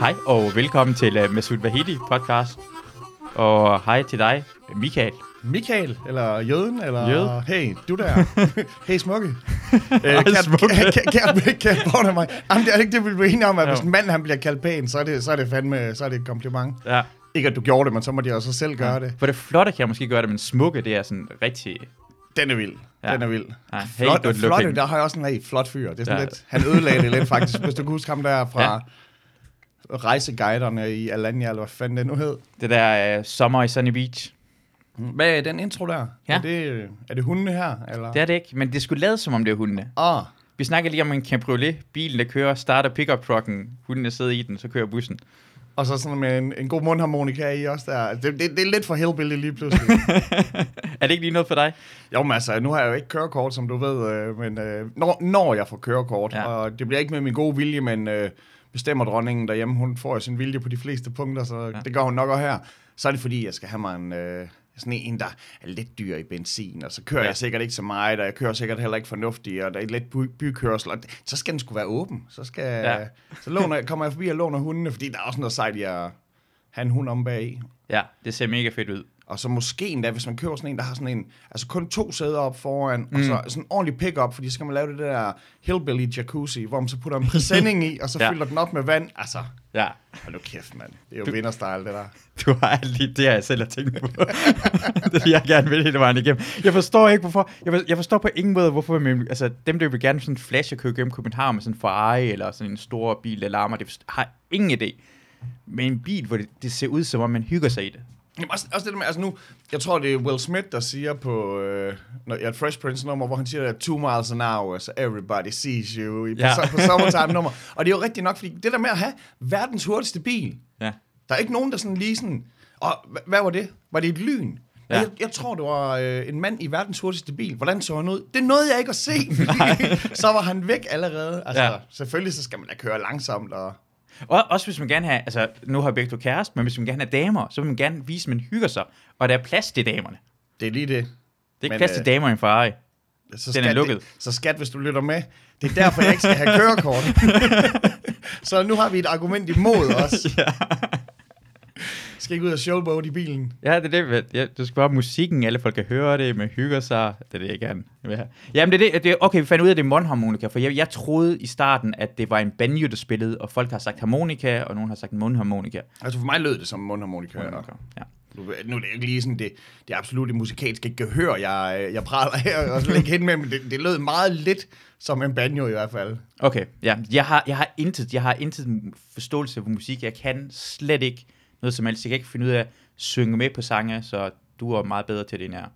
Hej og velkommen til uh, Masoud Vahidi podcast. Og hej til dig, Michael. Michael, eller Jøden, eller... Jøde. Hey, du der. hey, smukke. øh, kært, smukke. kært, kært, af mig. Jamen, det er ikke det, vi bliver enige om, at hvis en mand han bliver kaldt pæn, så er det, så er det fandme så er det et kompliment. Ja. Ikke at du gjorde det, men så må de også selv gøre det. For det flotte kan jeg måske gøre det, men smukke, det er sådan rigtig... Den er vild. Ja. Den er vild. Ja, hey, Flot, flotte, looking. der har jeg også en hey, flot fyr. Det er sådan Ja. lidt, han ødelagde det lidt faktisk, hvis du kan huske ham der fra Ja. rejseguiderne i Alanya, eller hvad fanden det nu hed. Det der uh, sommer i Sunny Beach. Hvad er den intro der? Ja. Er, det, er det hundene her? Eller? Det er det ikke, men det skulle lavet som om det er hundene. Ah, Vi snakker lige om en cabriolet. Bilen, der kører, starter pickup trucken. Hundene sidder i den, så kører bussen. Og så sådan med en, en god mundharmonika i også der. Det, det, det er lidt for hillbilly lige pludselig. Er det ikke lige noget for dig? jo, men altså, nu har jeg jo ikke kørekort, som du ved, øh, men øh, når, når jeg får kørekort, Ja. og det bliver ikke med min gode vilje, men øh, bestemmer dronningen derhjemme, hun får jo sin vilje på de fleste punkter, så ja. det gør hun nok også her. Så er det fordi, jeg skal have mig en... Øh, sådan en, der er lidt dyr i benzin, og så kører Ja. jeg sikkert ikke så meget, og jeg kører sikkert heller ikke fornuftigt, og der er lidt by- bykørsel, og så skal den sgu være åben. Så, skal, Ja. ja. så låner, kommer jeg forbi og låner hundene, fordi der er også noget sejt i at have en hund om bag. Ja, det ser mega fedt ud. Og så måske endda, hvis man køber sådan en, der har sådan en, altså kun to sæder op foran, mm. og Mm. så sådan en ordentlig pick-up, fordi så skal man lave det der hillbilly jacuzzi, hvor man så putter en præsending i, og så Ja. fylder den op med vand. Altså, Ja, hold nu kæft, mand. Det er jo Du- vinderstyle, det der. du har lige det, jeg selv har tænkt på. det vil jeg gerne vil hele vejen igennem. Jeg forstår ikke, hvorfor. Jeg, for, jeg forstår på ingen måde, hvorfor men, altså, dem, der vil gerne sådan flash og køre gennem København med sådan en Ferrari eller sådan en stor bil, der larmer, det har ingen idé. Med en bil, hvor det, det ser ud, som om man hygger sig i det. Jamen, også, også det der med, altså nu, jeg tror, det er Will Smith, der siger på øh, når, ja, Fresh Prince nummer, hvor han siger, at two miles an hour, so everybody sees you, i, Ja. på, på summertime nummer. Og det er jo rigtigt nok, fordi det der med at have verdens hurtigste bil, Ja. Der er ikke nogen, der sådan lige sådan... Og hva- hvad var det? Var det et lyn? Ja. Jeg, jeg tror, det var øh, en mand i verdens hurtigste bil. Hvordan så han ud? Det nåede jeg ikke at se, fordi så var han væk allerede. Altså, ja. selvfølgelig så skal man da køre langsomt. Og... Og også hvis man gerne have, altså nu har begge to kæreste, men hvis man gerne have damer, så vil man gerne vise, at man hygger sig, og der er plads til damerne. Det er lige det. Det er ikke Men, plads til øh, damer i en Ferrari. Så Den er skat, lukket. Det, så skat, hvis du lytter med. Det er derfor, jeg ikke skal have kørekort. så nu har vi et argument imod os. ja. Skal ikke ud og showboat i bilen. Ja, det er det. Ja, det skal bare musikken, alle folk kan høre det, man hygger sig. Det er det, jeg gerne vil have. Jamen, det er det. det okay, vi fandt ud af, at det er mundharmonika, for jeg, jeg troede i starten, at det var en banjo, der spillede, og folk har sagt harmonika, og nogen har sagt mundharmonika. Altså for mig lød det som mundharmonika. og- Ja. Nu, nu er det ikke lige sådan det, det absolutte musikalske gehør, jeg, jeg praler her og lægger hen med, men det, det lød meget lidt som en banjo i hvert fald. Okay, ja. Jeg har, jeg har intet, jeg har intet forståelse for musik. Jeg kan slet ikke noget som helst. Jeg kan ikke finde ud af at synge med på sange, så du er meget bedre til det, end jeg er.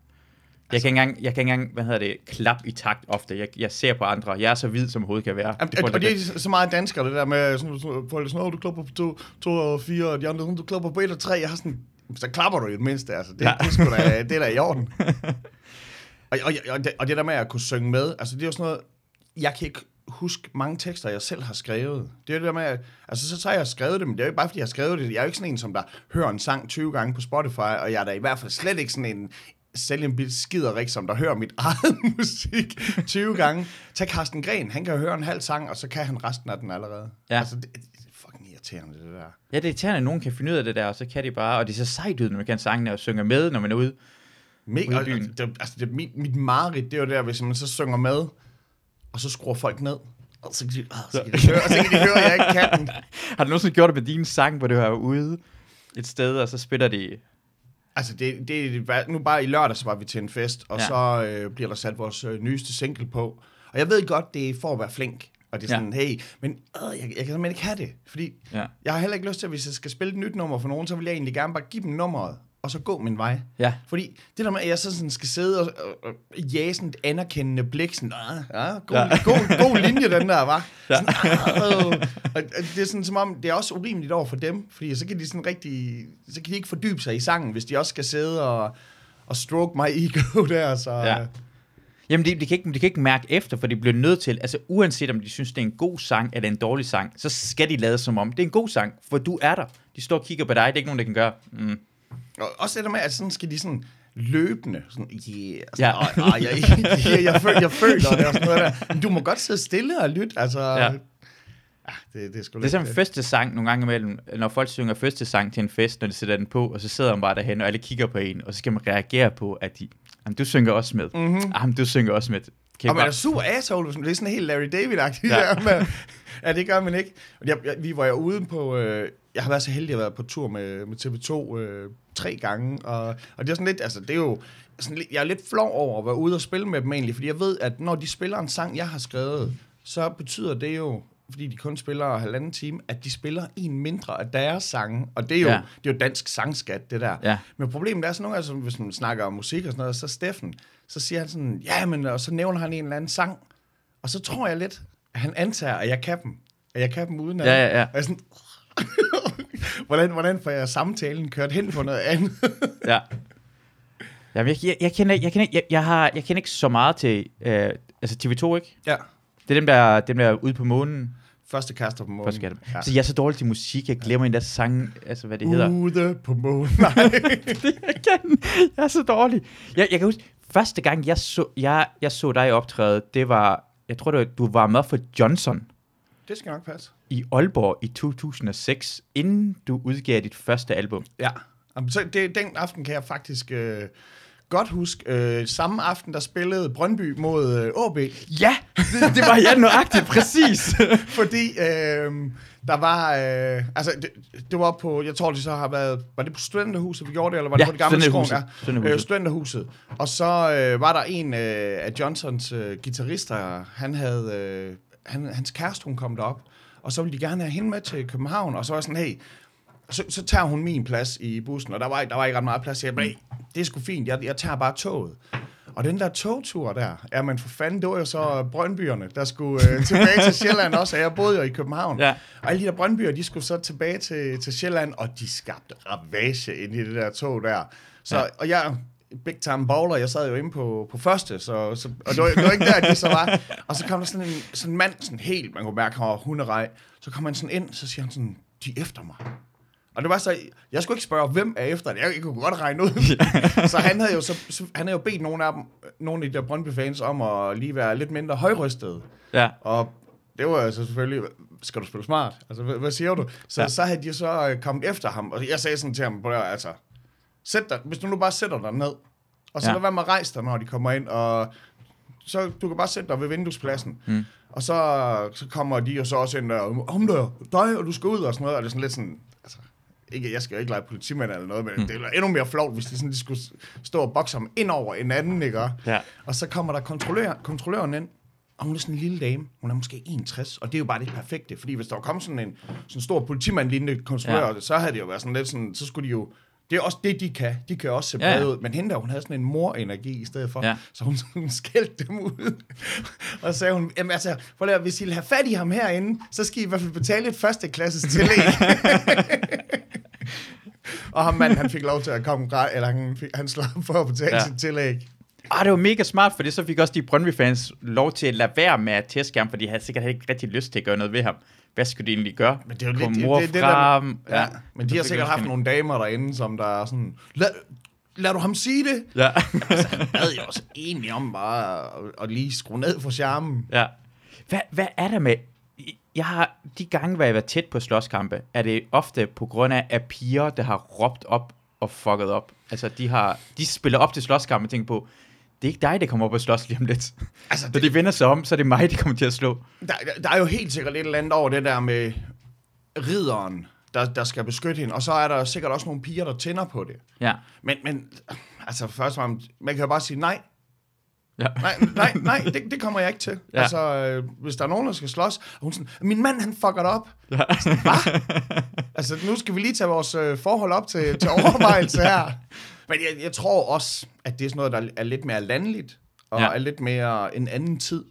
Jeg kan, ikke engang, jeg kan ikke engang, hvad hedder det, klap i takt ofte. Jeg, jeg ser på andre. Jeg er så hvid, som hovedet kan være. Jamen, får og, det- det er så meget danskere, det der med, sådan, folk er sådan, "Åh, du klapper på to, to og fire, og de andre, du klapper på et og tre. Jeg har sådan, så klapper du i det mindste, altså. Det, Ja. det, sgu da, det er da i orden. og, og, og, det, og det der med at kunne synge med, altså det er jo sådan noget, jeg kan ikke huske mange tekster, jeg selv har skrevet. Det er det der med, at, altså så, så har jeg skrevet det, men det er jo ikke bare, fordi jeg har skrevet det. Jeg er jo ikke sådan en, som der hører en sang 20 gange på Spotify, og jeg er da i hvert fald slet ikke sådan en selv en skiderik, som der hører mit eget musik 20 gange. Tag Carsten Gren, han kan høre en halv sang, og så kan han resten af den allerede. Ja. Altså, det, det er fucking irriterende, det der. Ja, det er irriterende, at nogen kan finde ud af det der, og så kan de bare, og det er så sejt ud, når man kan sangene og synger med, når man er ude. Mega, Ude i og, byen. det, altså, det, mit, mit mareridt, det er jo der, hvis man så synger med, og så skruer folk ned. Og så kan de, øh, så kan de, høre, og så kan de høre, at jeg ikke kan den. Har du nogensinde gjort det med din sang, hvor du er ude et sted, og så spiller de... Altså, det, det, nu bare i lørdag, så var vi til en fest, og Ja. ja. så øh, bliver der sat vores øh, nyeste single på. Og jeg ved godt, det er for at være flink. Og det er Ja. sådan, hey, men øh, jeg, jeg kan simpelthen ikke have det. Fordi Ja. jeg har heller ikke lyst til, at hvis jeg skal spille et nyt nummer for nogen, så vil jeg egentlig gerne bare give dem nummeret, og så gå min vej. Ja. Fordi det der med, at jeg så sådan skal sidde og, og, og jage sådan et anerkendende blik, sådan, ah, ja, god, Ja. god, god linje, den der, var. Ja. Sådan, ah, øh. og, det er sådan som om, det er også urimeligt over for dem, fordi så kan de sådan rigtig, så kan de ikke fordybe sig i sangen, hvis de også skal sidde og, og stroke my ego der, så... Ja. Ja. Jamen, de, de, kan ikke, de kan ikke mærke efter, for de bliver nødt til, altså uanset om de synes, det er en god sang eller en dårlig sang, så skal de lade som om, det er en god sang, for du er der. De står og kigger på dig, det er ikke nogen, der kan gøre. Mm. Og også det der med, at sådan skal de sådan løbende, sådan, yeah, Ja. sådan, ja. jeg, jeg, jeg, jeg, føl, jeg føler det og sådan noget der. Men du må godt sidde stille og lytte, altså, Ja. Ja, det, det er sgu Det er sådan en første sang nogle gange imellem, når folk synger første sang til en fest, når de sætter den på, og så sidder man bare derhen, og alle kigger på en, og så skal man reagere på, at de, jamen, du synger også med. Mm-hmm. Jamen, du synger også med. Kan Og man er super asshole, hvis man- det er sådan helt Larry David-agtigt. Ja. Der, men, ja, det gør man ikke. Jeg, jeg, vi var jo ude på... Øh, jeg har været så heldig at være på tur med, med TV2 øh, tre gange, og, og det er sådan lidt... Altså, det er jo... Sådan lidt, jeg er lidt flov over at være ude og spille med dem egentlig, fordi jeg ved, at når de spiller en sang, jeg har skrevet, så betyder det jo, fordi de kun spiller halvanden time, at de spiller en mindre af deres sange, og det er jo, Ja. det er jo dansk sangskat, det der. Ja. Men problemet er sådan nogle gange, hvis man snakker om musik og sådan noget, så Steffen, så siger han sådan, ja, men, og så nævner han en eller anden sang, og så tror jeg lidt, at han antager, at jeg kan dem. At jeg kan dem uden at... Ja, ja, ja. Og jeg sådan, hvordan, hvordan får jeg samtalen kørt hen på noget andet? Ja. Jamen, jeg, jeg, jeg, kender, jeg, kender, jeg, jeg, har, jeg kender ikke så meget til, øh, altså TV2, ikke? ja. Det er dem, der, dem der er ude på månen. Første kaster på månen. Først skal jeg, ja. Så jeg er så dårlig til musik, jeg glemmer en der sang, altså hvad det hedder. Ude på månen. Nej. det jeg kan. Jeg er så dårlig. Jeg, jeg kan huske, første gang jeg så, jeg, jeg så dig optræde, det var, jeg tror, det var, du var med for Johnson det skal nok passe. i Aalborg i 2006, inden du udgav dit første album. Ja. Så det, den aften kan jeg faktisk øh, godt huske. Øh, samme aften, der spillede Brøndby mod øh, AB. Ja, det, det var jeg nøjagtigt, præcis. Fordi øh, der var, øh, altså det, det var på, jeg tror det så har været, var det på Studenterhuset, vi gjorde det, eller var det Ja, på det gamle? Studenterhuset. Ja, Studenterhuset. øh, Studenterhuset. Og så øh, var der en øh, af Johnsons øh, guitarister, han havde, øh, han, hans kæreste, hun kom derop, og så ville de gerne have hende med til København, og så var jeg sådan, hey, så, så tager hun min plads i bussen, og der var, der var ikke ret meget plads. Så jeg blev, det er sgu fint, jeg, jeg tager bare toget. Og den der togtur der, ja, men for fanden, det var jo så Brøndbyerne, der skulle øh, tilbage til Sjælland også, og jeg boede jo i København. Ja. Og alle de der Brøndbyer, de skulle så tilbage til, til Sjælland, og de skabte ravage ind i det der tog der. Så, Ja. og jeg, big time bowler, jeg sad jo inde på, på første, så, så, og det var, det var ikke der, de så var. Og så kom der sådan en, sådan en mand, sådan helt, man kunne mærke, han var hunderej. Så kom han sådan ind, så siger han sådan, de er efter mig. Og det var så, jeg skulle ikke spørge, hvem er efter det. Jeg, jeg kunne godt regne ud. så han havde jo, så, han havde jo bedt nogle af dem, nogle af de der Brøndby-fans om at lige være lidt mindre højrystede. ja. Og det var altså selvfølgelig, skal du spille smart? Altså, hvad, hvad siger du? Så, Ja. så havde de så øh, kommet efter ham, og jeg sagde sådan til ham, "Prøv at høre, altså, sæt dig, hvis du nu bare sætter dig ned, og så Ja. lad være med at rejse dig, når de kommer ind, og så du kan bare sætte dig ved vinduespladsen. Mm. Og så, så kommer de jo så også ind der, om der, dig, og du skal ud, og sådan noget, og det er sådan lidt sådan, altså, ikke, jeg skal jo ikke lege politimand eller noget, men mm. det er endnu mere flot, hvis de, sådan, de skulle stå og bokse ham ind over en anden, ikke? Ja. Og så kommer der kontrollør, kontrolløren ind, og hun er sådan en lille dame. Hun er måske 61, og det er jo bare det perfekte. Fordi hvis der var kommet sådan en sådan stor politimand-lignende kontrollør, ja. så havde det jo været sådan lidt sådan, så skulle de jo... Det er også det, de kan. De kan også se Ja, ja. ud. Men hende der, hun havde sådan en mor-energi i stedet for. Ja. Så hun, hun skældte dem ud. og sagde hun, jamen altså, for at, hvis I vil have fat i ham herinde, så skal I i hvert fald betale et førsteklasses tillæg. og ham mand, han fik lov til at komme, eller han, fik, han slog for at betale ja. sit tillæg. Ah, det var mega smart, for det så fik også de Brøndby-fans lov til at lade være med at tæske ham, for de havde sikkert ikke rigtig lyst til at gøre noget ved ham. Hvad skulle de egentlig gøre? Men det er jo Kom lidt... mor det, det, det frem. der, ja, men de har sikkert haft han- nogle damer derinde, som der er sådan... Lad, lad du ham sige det? Ja. Jeg bad jo også egentlig om bare at, at lige skrue ned for charmen. ja. Hvad, hvad er der med... Jeg har de gange, hvor jeg har været tæt på slåskampe, er det ofte på grund af, at piger, der har råbt op og fucket op. Altså, de, har, de spiller op til slåskampe og tænker på, det er ikke dig, der kommer op og slås lige om lidt. Altså, Når de vender sig om, så er det mig, de kommer til at slå. Der, der- er jo helt sikkert et eller andet over det der med ridderen, der, der skal beskytte hende. Og så er der sikkert også nogle piger, der tænder på det. Ja. Men, men altså først og fremmest, man kan jo bare sige nej. Ja. Nej, nej, nej, det, det kommer jeg ikke til. Ja. Ja. Altså, øh, hvis der er nogen, der skal slås, og hun sådan, min mand, han fucker det op. Ja. Altså, nu skal vi lige tage vores øh, forhold op til, til overvejelse her. Men jeg, jeg tror også, at det er sådan noget, der er lidt mere landligt, og Ja. er lidt mere en anden tid.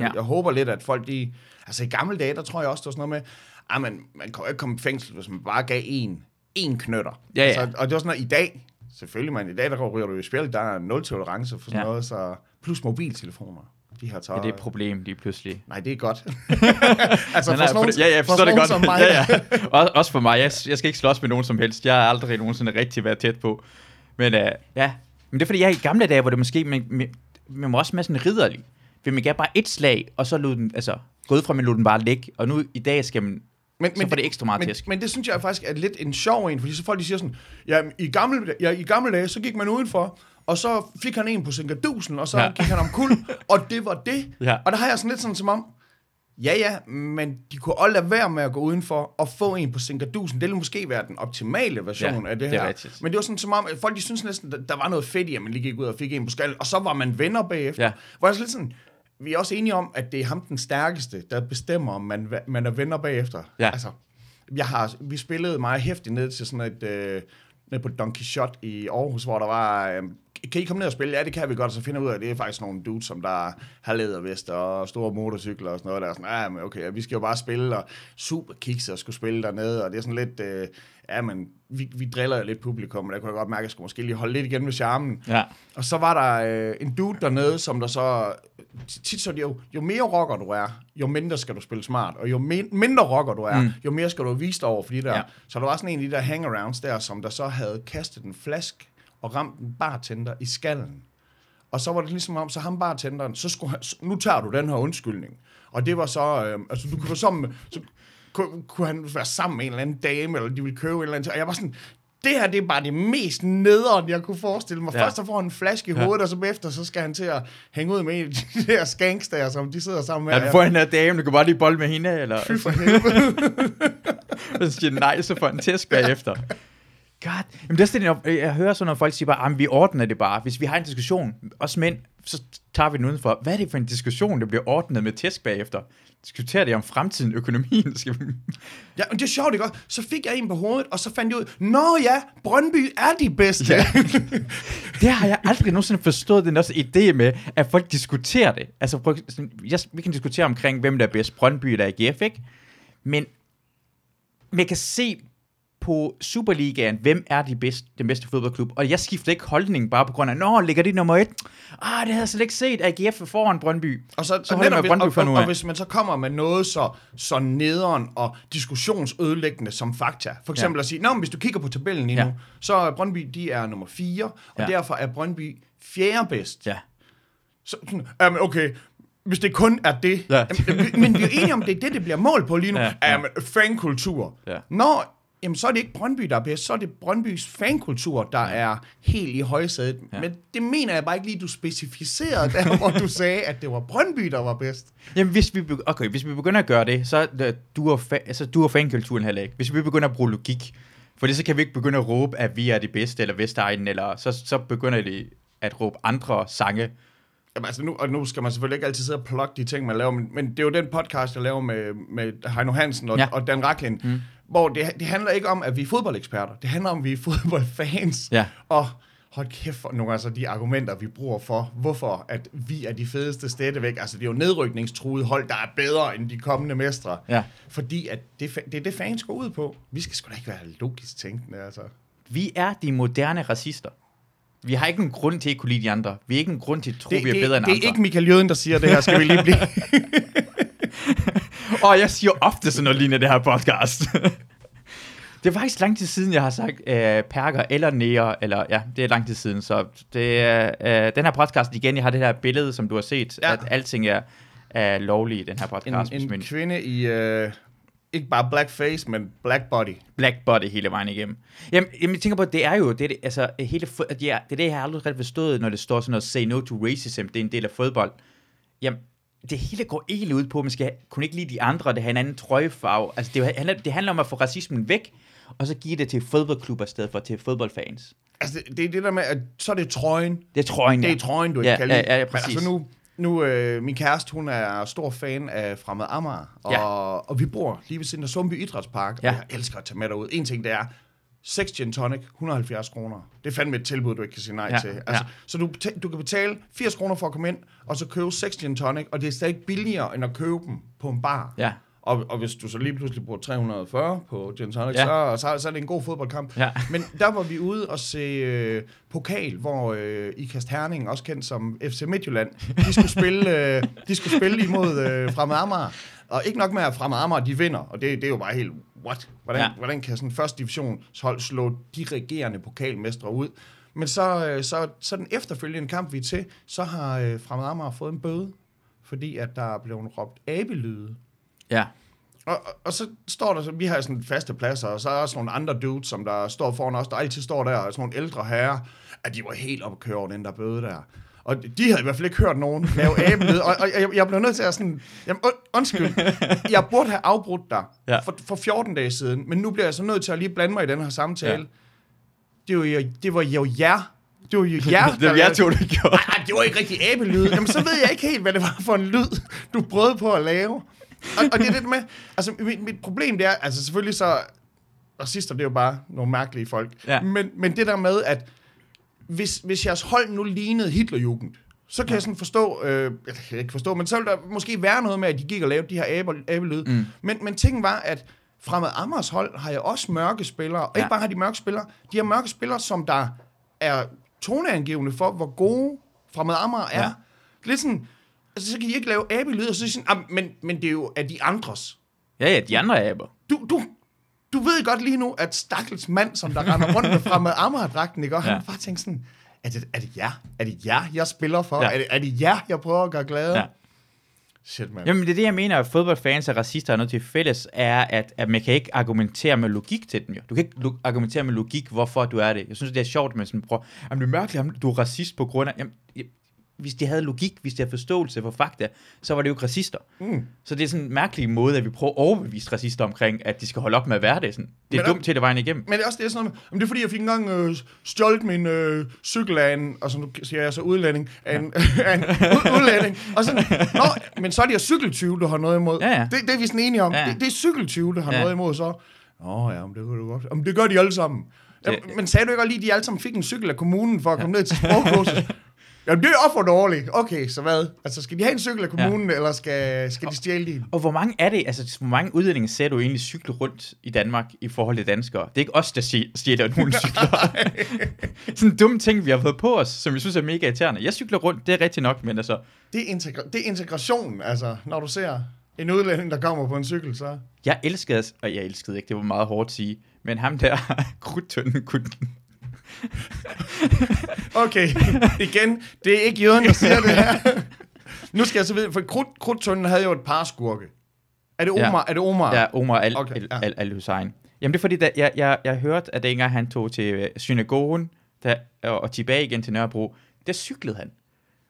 Ja. Jeg håber lidt, at folk de... Altså, i gamle dage, der tror jeg også, der var sådan noget med, at man, man kan jo ikke komme i fængsel, hvis man bare gav en, en knytter. Ja, ja. Altså, og det var sådan noget, i dag, selvfølgelig, man, i dag, der ryger du i spil, der er nul tolerance for sådan Ja. noget, så plus mobiltelefoner. De har taget... Ja, det er et problem lige pludselig. Nej, det er godt. altså, Nej, nej, for nogen, det- ja, ja, jeg for forstår sådan det godt. som mig, ja, ja. Også, også for mig. Jeg, jeg skal ikke slås med nogen som helst. Jeg har aldrig nogensinde rigtig været tæt på. Men uh, ja, men det er fordi, jeg i gamle dage, hvor det måske, man, man, man var også med sådan ridderlig. Vil man gav bare et slag, og så lod den, altså, gået fra, man lod den bare ligge, og nu i dag skal man Men, så får det ekstra meget men, tæsk. men det synes jeg faktisk er lidt en sjov en, fordi så folk de siger sådan, ja, i gamle, ja, i gamle dage, så gik man udenfor, og så fik han en på Sinkadusen, og så ja. gik han om kul, og det var det. Ja. Og der har jeg sådan lidt sådan som om, ja ja, men de kunne også lade være med at gå udenfor og få en på Sinkadusen. Det ville måske være den optimale version Ja, af det det er her. rigtigt. Men det var sådan som om, at folk de synes næsten, der var noget fedt i, at man lige gik ud og fik en på skallen, og så var man venner bagefter. Ja. Hvor jeg så lidt sådan, vi er også enige om, at det er ham den stærkeste, der bestemmer, om man, man er venner bagefter. Ja. Altså, jeg har, vi spillede meget hæftigt ned til sådan et, øh, ned på Don Shot i Aarhus, hvor der var, øh, kan I komme ned og spille? Ja, det kan vi godt, så finder ud af, at det er faktisk nogle dudes, som der har lædervest og store motorcykler og sådan noget, der er sådan, ja, men okay, vi skal jo bare spille, og super kikse og skulle spille dernede, og det er sådan lidt, øh, ja, men vi, vi driller jo lidt publikum, og der kunne jeg godt mærke, at jeg skulle måske lige holde lidt igen med charmen. Ja. Og så var der øh, en dude dernede, som der så... Tit så jo, jo mere rocker du er, jo mindre skal du spille smart. Og jo min, mindre rocker du er, mm. jo mere skal du vise dig over for de der. Ja. Så der var sådan en af de der hangarounds der, som der så havde kastet en flaske og ramt en bartender i skallen. Og så var det ligesom om, så ham bartenderen, så skulle han, så- nu tager du den her undskyldning. Og det var så, øh, altså du kunne med- så kunne, kunne han være sammen med en eller anden dame, eller de ville købe en eller anden, og jeg var sådan, det her, det er bare det mest nederen, jeg kunne forestille mig. Ja. Ja. Først så får han en flaske i hovedet, og så bagefter, så skal han til at hænge ud med en af de der skanks der, som de sidder sammen med. Ja, du får en her dame, du kan bare lige bold med hende, eller Fy for helvede. så siger nej, så får den tæsk bagefter. God. Jamen det er sådan, jeg- jeg hører sådan, når folk siger bare, "Jamen, vi ordner det bare. Hvis vi har en diskussion, os mænd, så tager vi den udenfor. Hvad er det for en diskussion, der bliver ordnet med tæsk bagefter? Diskuterer det om fremtiden, økonomien? Skal vi... Ja, men det er sjovt, ikke? Så fik jeg en på hovedet, og så fandt jeg ud, Nå ja, Brøndby er de bedste. Ja. Det har jeg aldrig nogensinde forstået, den også idé med, at folk diskuterer det. Altså, prøv, sådan, jeg, vi kan diskutere omkring, hvem der er bedst, Brøndby eller AGF, ikke? Men man kan se på Superligaen, hvem er de bedste, den bedste fodboldklub, og jeg skifter ikke holdning bare på grund af, nå, ligger de nummer et? Ah, det havde jeg slet ikke set, AGF er foran Brøndby. Og, så, Så og, netop, Brøndby og, fra nu og, og hvis man så kommer med noget så, så nederen og diskussionsødelæggende som fakta, for eksempel Ja. ja. at sige, Nå, men hvis du kigger på tabellen lige Ja. nu, så er Brøndby, de er nummer 4, og Ja. ja. derfor er Brøndby fjerde bedst. Ja. Så, sådan, okay, hvis det kun er det. Ja. Jamen, men vi er enige om, det er det, det bliver målt på lige nu. Ja, Ja, ja. Jamen, fankultur. Ja. Nå, jamen, så er det ikke Brøndby, der er bedst, så er det Brøndbys fankultur, der er helt i højsædet. Ja. Men det mener jeg bare ikke lige, du specificerede der, hvor du sagde, at det var Brøndby, der var bedst. Jamen, hvis vi, begy- okay, hvis vi begynder at gøre det, så øh, du er, fa- altså, du fankulturen heller ikke. Hvis vi begynder at bruge logik, for så kan vi ikke begynde at råbe, at vi er de bedste, eller Vestegnen, eller så, så begynder de at råbe andre sange. Jamen, altså nu, og nu skal man selvfølgelig ikke altid sidde og plukke de ting, man laver, men, men det er jo den podcast, jeg laver med, med Heino Hansen og, Ja. og Dan Raklin, mm. hvor det, det handler ikke om, at vi er fodboldeksperter. Det handler om, at vi er fodboldfans. Ja. Og hold kæft for nogle altså de argumenter, vi bruger for, hvorfor at vi er de fedeste stadigvæk. Altså, det er jo nedrykningstruede hold, der er bedre end de kommende mestre. Ja. Fordi at det, det er det, fans går ud på. Vi skal sgu da ikke være logisk tænkende, altså. Vi er de moderne racister. Vi har ikke en grund til at kunne lide de andre. Vi har ikke en grund til at tro, Det, vi er det, bedre end det andre. er ikke Michael Jøden, der siger det her, skal vi lige blive. Og jeg siger ofte sådan noget lignende det her podcast. det er faktisk lang tid siden, jeg har sagt øh, perker eller nære, eller ja, det er lang tid siden. Så det øh, den her podcast igen, jeg har det her billede, som du har set, ja. At alting er, er lovligt i den her en, podcast. en men kvinde i, øh, ikke bare blackface, men black body. black body hele vejen igennem. Jamen, jamen jeg tænker på, at det er jo, det, er det, altså, hele, at ja, det er det, jeg har aldrig rigtig forstået, når det står sådan noget, say no to racism, det er en del af fodbold. Jamen, det hele går egentlig ud på, at man skal kunne ikke lide de andre, det har en anden trøjefarve. Altså, det, er handler, det handler om at få racismen væk, og så give det til fodboldklubber i stedet for til fodboldfans. Altså, det, det er det der med, at så er det trøjen. Det er trøjen, Det ja. er trøjen, du ikke Ja, kan ja, lide. ja, ja, Men præcis. altså nu, nu øh, min kæreste, hun er stor fan af Fremad Amager, og, Ja. og vi bor lige ved siden af Sundby Idrætspark, Ja. og jeg elsker at tage med derud. En ting, det er, 6 gin tonic, 170 kroner. Det er fandme et tilbud, du ikke kan sige nej Ja, til. ja. Altså, Så du, du kan betale 80 kroner for at komme ind, og så købe 6 gin tonic, og det er stadig billigere, end at købe dem på en bar. Ja. Og, og hvis du så lige pludselig bruger 340 på gin tonic, Ja. så, så, så er det en god fodboldkamp. Ja. Men der var vi ude og se øh, pokal, hvor øh, Ikast Herning, også kendt som FC Midtjylland, de skulle spille, øh, de skulle spille imod øh, Fremad Amager. Og ikke nok med, at Fremad Amager, de vinder, og det, det er jo bare helt, what? Hvordan, Ja. ja. hvordan kan sådan en første divisionshold slå de regerende pokalmestre ud? Men så, øh, så, så den efterfølgende kamp, vi er til, så har øh, Fremad Amager fået en bøde. fordi at der er blevet råbt abelyde. Ja. Og, og, så står der, så, vi har sådan faste pladser, og så er der også nogle andre dudes, som der står foran os, der altid står der, og sådan nogle ældre herrer, at de var helt oppe over den der bøde der. Og de havde i hvert fald ikke hørt nogen lave abelyd, og, og jeg, jeg blev nødt til at sådan, jamen, und, undskyld, jeg burde have afbrudt dig Ja. for, for 14 dage siden, men nu bliver jeg så nødt til at lige blande mig i den her samtale. Ja. Det, var jo, det var jo jer, det var jo jer, det var jeg to, der gjorde. Ej, det var ikke rigtig abelyd. Jamen, så ved jeg ikke helt, hvad det var for en lyd, du prøvede på at lave. Og, og det er det med, altså mit, mit problem det er, altså selvfølgelig så, racister det er jo bare nogle mærkelige folk, Ja. men, men det der med, at hvis, hvis jeres hold nu lignede Hitlerjugend, så kan ja. jeg sådan forstå, øh, jeg kan ikke forstå, men så ville der måske være noget med, at de gik og lavede de her abel, abelyd. Mm. Men, men tingen var, at Fremad Amers hold har jeg også mørke spillere, og Ja. ikke bare har de mørke spillere, de har mørke spillere, som der er toneangivende for, hvor gode Fremad Amager er. Ja. Lidt sådan, altså så kan de ikke lave abelyd, og så sådan, ah, men, men det er jo af de andres. Ja, ja, de andre aber. Du, du, du ved godt lige nu, at stakkels mand, som der render rundt med Fremad Amager-dragten, ikke? Og han Ja. ja. bare tænker sådan, er det, er det jer? Er det jer, jeg spiller for? Ja. Er, det, er det jer, jeg prøver at gøre glade? Ja. Shit, man. Jamen, det er det, jeg mener, at fodboldfans og racister har noget til fælles, er, at, at man kan ikke argumentere med logik til dem. Jo. Du kan ikke lo- argumentere med logik, hvorfor du er det. Jeg synes, det er sjovt, med sådan prøver, jamen, det er mærkeligt, om du er racist på grund af... Jamen, hvis de havde logik, hvis de havde forståelse for fakta, så var det jo ikke racister. Mm. Så det er sådan en mærkelig måde, at vi prøver at overbevise racister omkring, at de skal holde op med at være det. Sådan. Det er Men dumt til det vejen igennem. Men det er også det er sådan noget, "Jamen, det er fordi, jeg fik engang øh, stjålet min øh, cykel af en, og så nu siger jeg så udlænding, af en, af en ud, udlænding, og sådan, nå, men så er det jo cykeltyve, du har noget imod. Ja, ja. Det, det er vi sådan enige om. Ja, ja. Det, det er cykeltyve, du har Ja. noget imod, så. Nå ja, men det kan du godt. Jamen, det gør de alle sammen. Jamen, Det- men sagde du ikke også lige, at de alle sammen fik en cykel af kommunen for at komme ned til sprogkursus? Jamen, det er for dårligt. Okay, så hvad? Altså, skal de have en cykel af kommunen, ja. eller skal, skal de stjæle din? Og hvor mange er det, altså hvor mange udlændinge ser du egentlig cykle rundt i Danmark i forhold til danskere? Det er ikke os, der stjæler nogle cykler. Sådan en dum ting, vi har fået på os, som jeg synes er mega irriterende. Jeg cykler rundt, det er rigtigt nok, men altså, Det er, integra- det er integration, altså, når du ser en udlænding, der kommer på en cykel, så... jeg elskede, og jeg elskede ikke, det var meget hårdt at sige, men ham der, krudtønden, kunne, Okay, igen, det er ikke jøden, der siger det her. nu skal jeg så vide, for Krud, Krudtønden havde jo et par skurke. Er det. Omar? Ja. Er det Omar? ja, Omar al, Okay, okay, ja. al, al, al Hussein. Jamen det er fordi, da, jeg, jeg, jeg hørte, at dengang han tog til øh, synagogen der, og, og tilbage igen til Nørrebro, der cyklede han.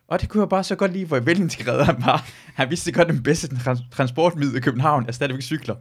Og det kunne jeg bare så godt lide, hvor velintegreret han var. Han vidste godt, at den bedste trans- transportmiddel i København er stadigvæk cykler.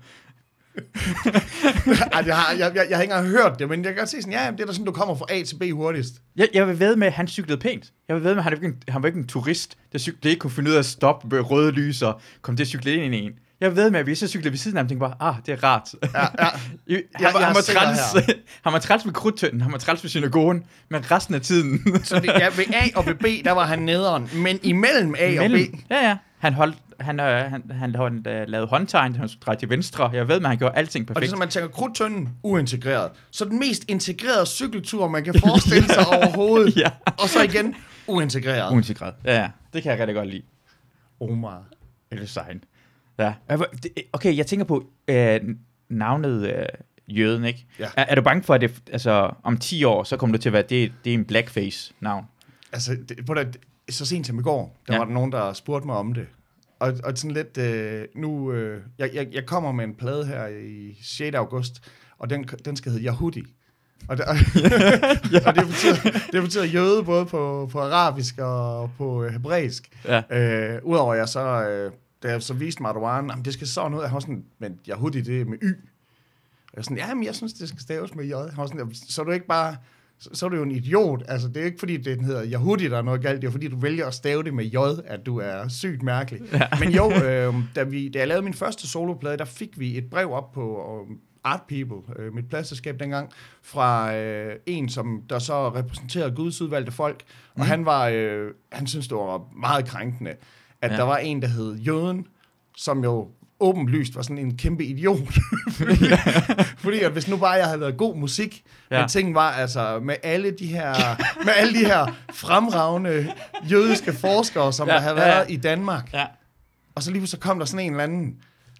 Ej, jeg, har, jeg, jeg, jeg har ikke engang hørt det, men jeg kan godt se sådan, ja, det er da sådan, du kommer fra A til B hurtigst. Jeg, jeg vil ved med, at han cyklede pænt. Jeg vil ved med, at han, ikke han var ikke en turist, der cyklede, ikke kunne finde ud af at stoppe ved røde lys og komme til at cykle ind i en. Jeg ved med, at hvis jeg cyklede ved siden af ham, tænkte bare, ah, det er rart. Ja, ja. han, Jeg- var, han, var træls, han var træls med krudtønden, han var træls med synagogen, men resten af tiden... Så det, ja, ved A og ved B, der var han nederen, men imellem A og B, Ja, ja. Han holdt, han, øh, han, han, han øh, lavede håndtegn, han skulle dreje til venstre. Jeg ved, at han gjorde alting og det er perfekt. sådan, man tænker krudtønden, uintegreret. Så den mest integrerede cykeltur, man kan forestille sig overhovedet. ja. Og så igen, uintegreret. Uintegreret. Ja, ja. Det kan jeg rigtig godt lide. Omar. Eller sign. Ja. Okay, jeg tænker på øh, navnet øh, jøden, ikke? Ja. Er, er du bange for, at det, altså, om 10 år, så kommer det til at være, det, det er en blackface-navn? Altså, det, på det, så sent som i går, der Ja. ja. var der nogen, der spurgte mig om det. Og, og sådan lidt, øh, nu, øh, jeg, jeg, jeg kommer med en plade her i 6. august, og den, den skal hedde Yahudi. Og det, og, ja. og det, betyder, det betyder jøde både på, på arabisk og på hebræisk. Ja. Øh, Udover at jeg så, øh, da jeg så viste Marwan, jamen det skal sådan ud, jeg var sådan, men Yahudi det er med Y. Og jeg sådan, ja, men jeg synes, det skal staves med J. Han var sådan, "Jamen, så er du ikke bare, så, så er du jo en idiot. Altså, det er ikke fordi, det den hedder Yahudi, der er noget galt. Det er fordi, du vælger at stave det med J, at du er sygt mærkelig. Ja. Men jo, øh, da, vi, da jeg lavede min første soloplade, der fik vi et brev op på øh, Art People, øh, mit pladselskab dengang, fra øh, en, som der så repræsenterede Guds udvalgte folk. Og Mhm. han var, øh, han synes det var meget krænkende, at ja. der var en, der hed Jøden, som jo åbenlyst var sådan en kæmpe idiot. fordi, fordi at hvis nu bare jeg havde lavet god musik, Ja. ja. men ting var altså med alle de her, med alle de her fremragende jødiske forskere, som Ja, ja, der havde ja, ja. været i Danmark. Ja. Og så lige så kom der sådan en eller anden,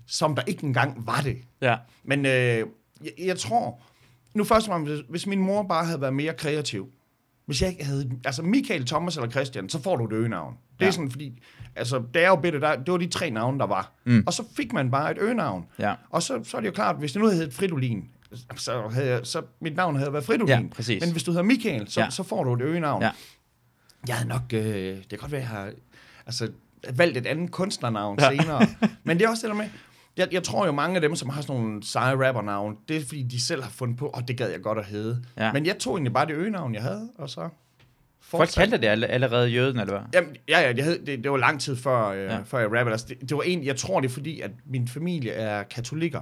som der ikke engang var det. Ja. Men øh, jeg, jeg tror, nu først og fremmest, hvis- hvis min mor bare havde været mere kreativ, hvis jeg ikke havde... Altså, Michael, Thomas eller Christian, så får du et øgenavn. Det er Ja. sådan, fordi... Altså, da jeg var bitte, der, det var de tre navne, der var. Mm. Og så fik man bare et øgenavn. Ja. Og så, så er det jo klart, hvis det nu havde heddet Fridolin, så havde jeg, så mit navn havde været Fridolin. Ja, præcis. Men hvis du hedder Michael, så, Ja. så får du et øgenavn. Ja. Jeg havde nok... Øh, det kan godt være, jeg har altså, valgt et andet kunstnernavn Ja. senere. Men det er også det der med... Jeg, jeg tror jo, mange af dem, som har sådan nogle seje rappernavn, det er fordi, de selv har fundet på, og det gad jeg godt at hedde. Ja. Men jeg tog egentlig bare det øgenavn, jeg havde, og så... Folk kaldte det alle- allerede jøden, eller hvad? Jamen, ja, ja, jeg havde, det, det var lang tid før, øh, Ja. før jeg rappede. Altså, det, det var en, jeg tror, det er fordi, at min familie er katolikker.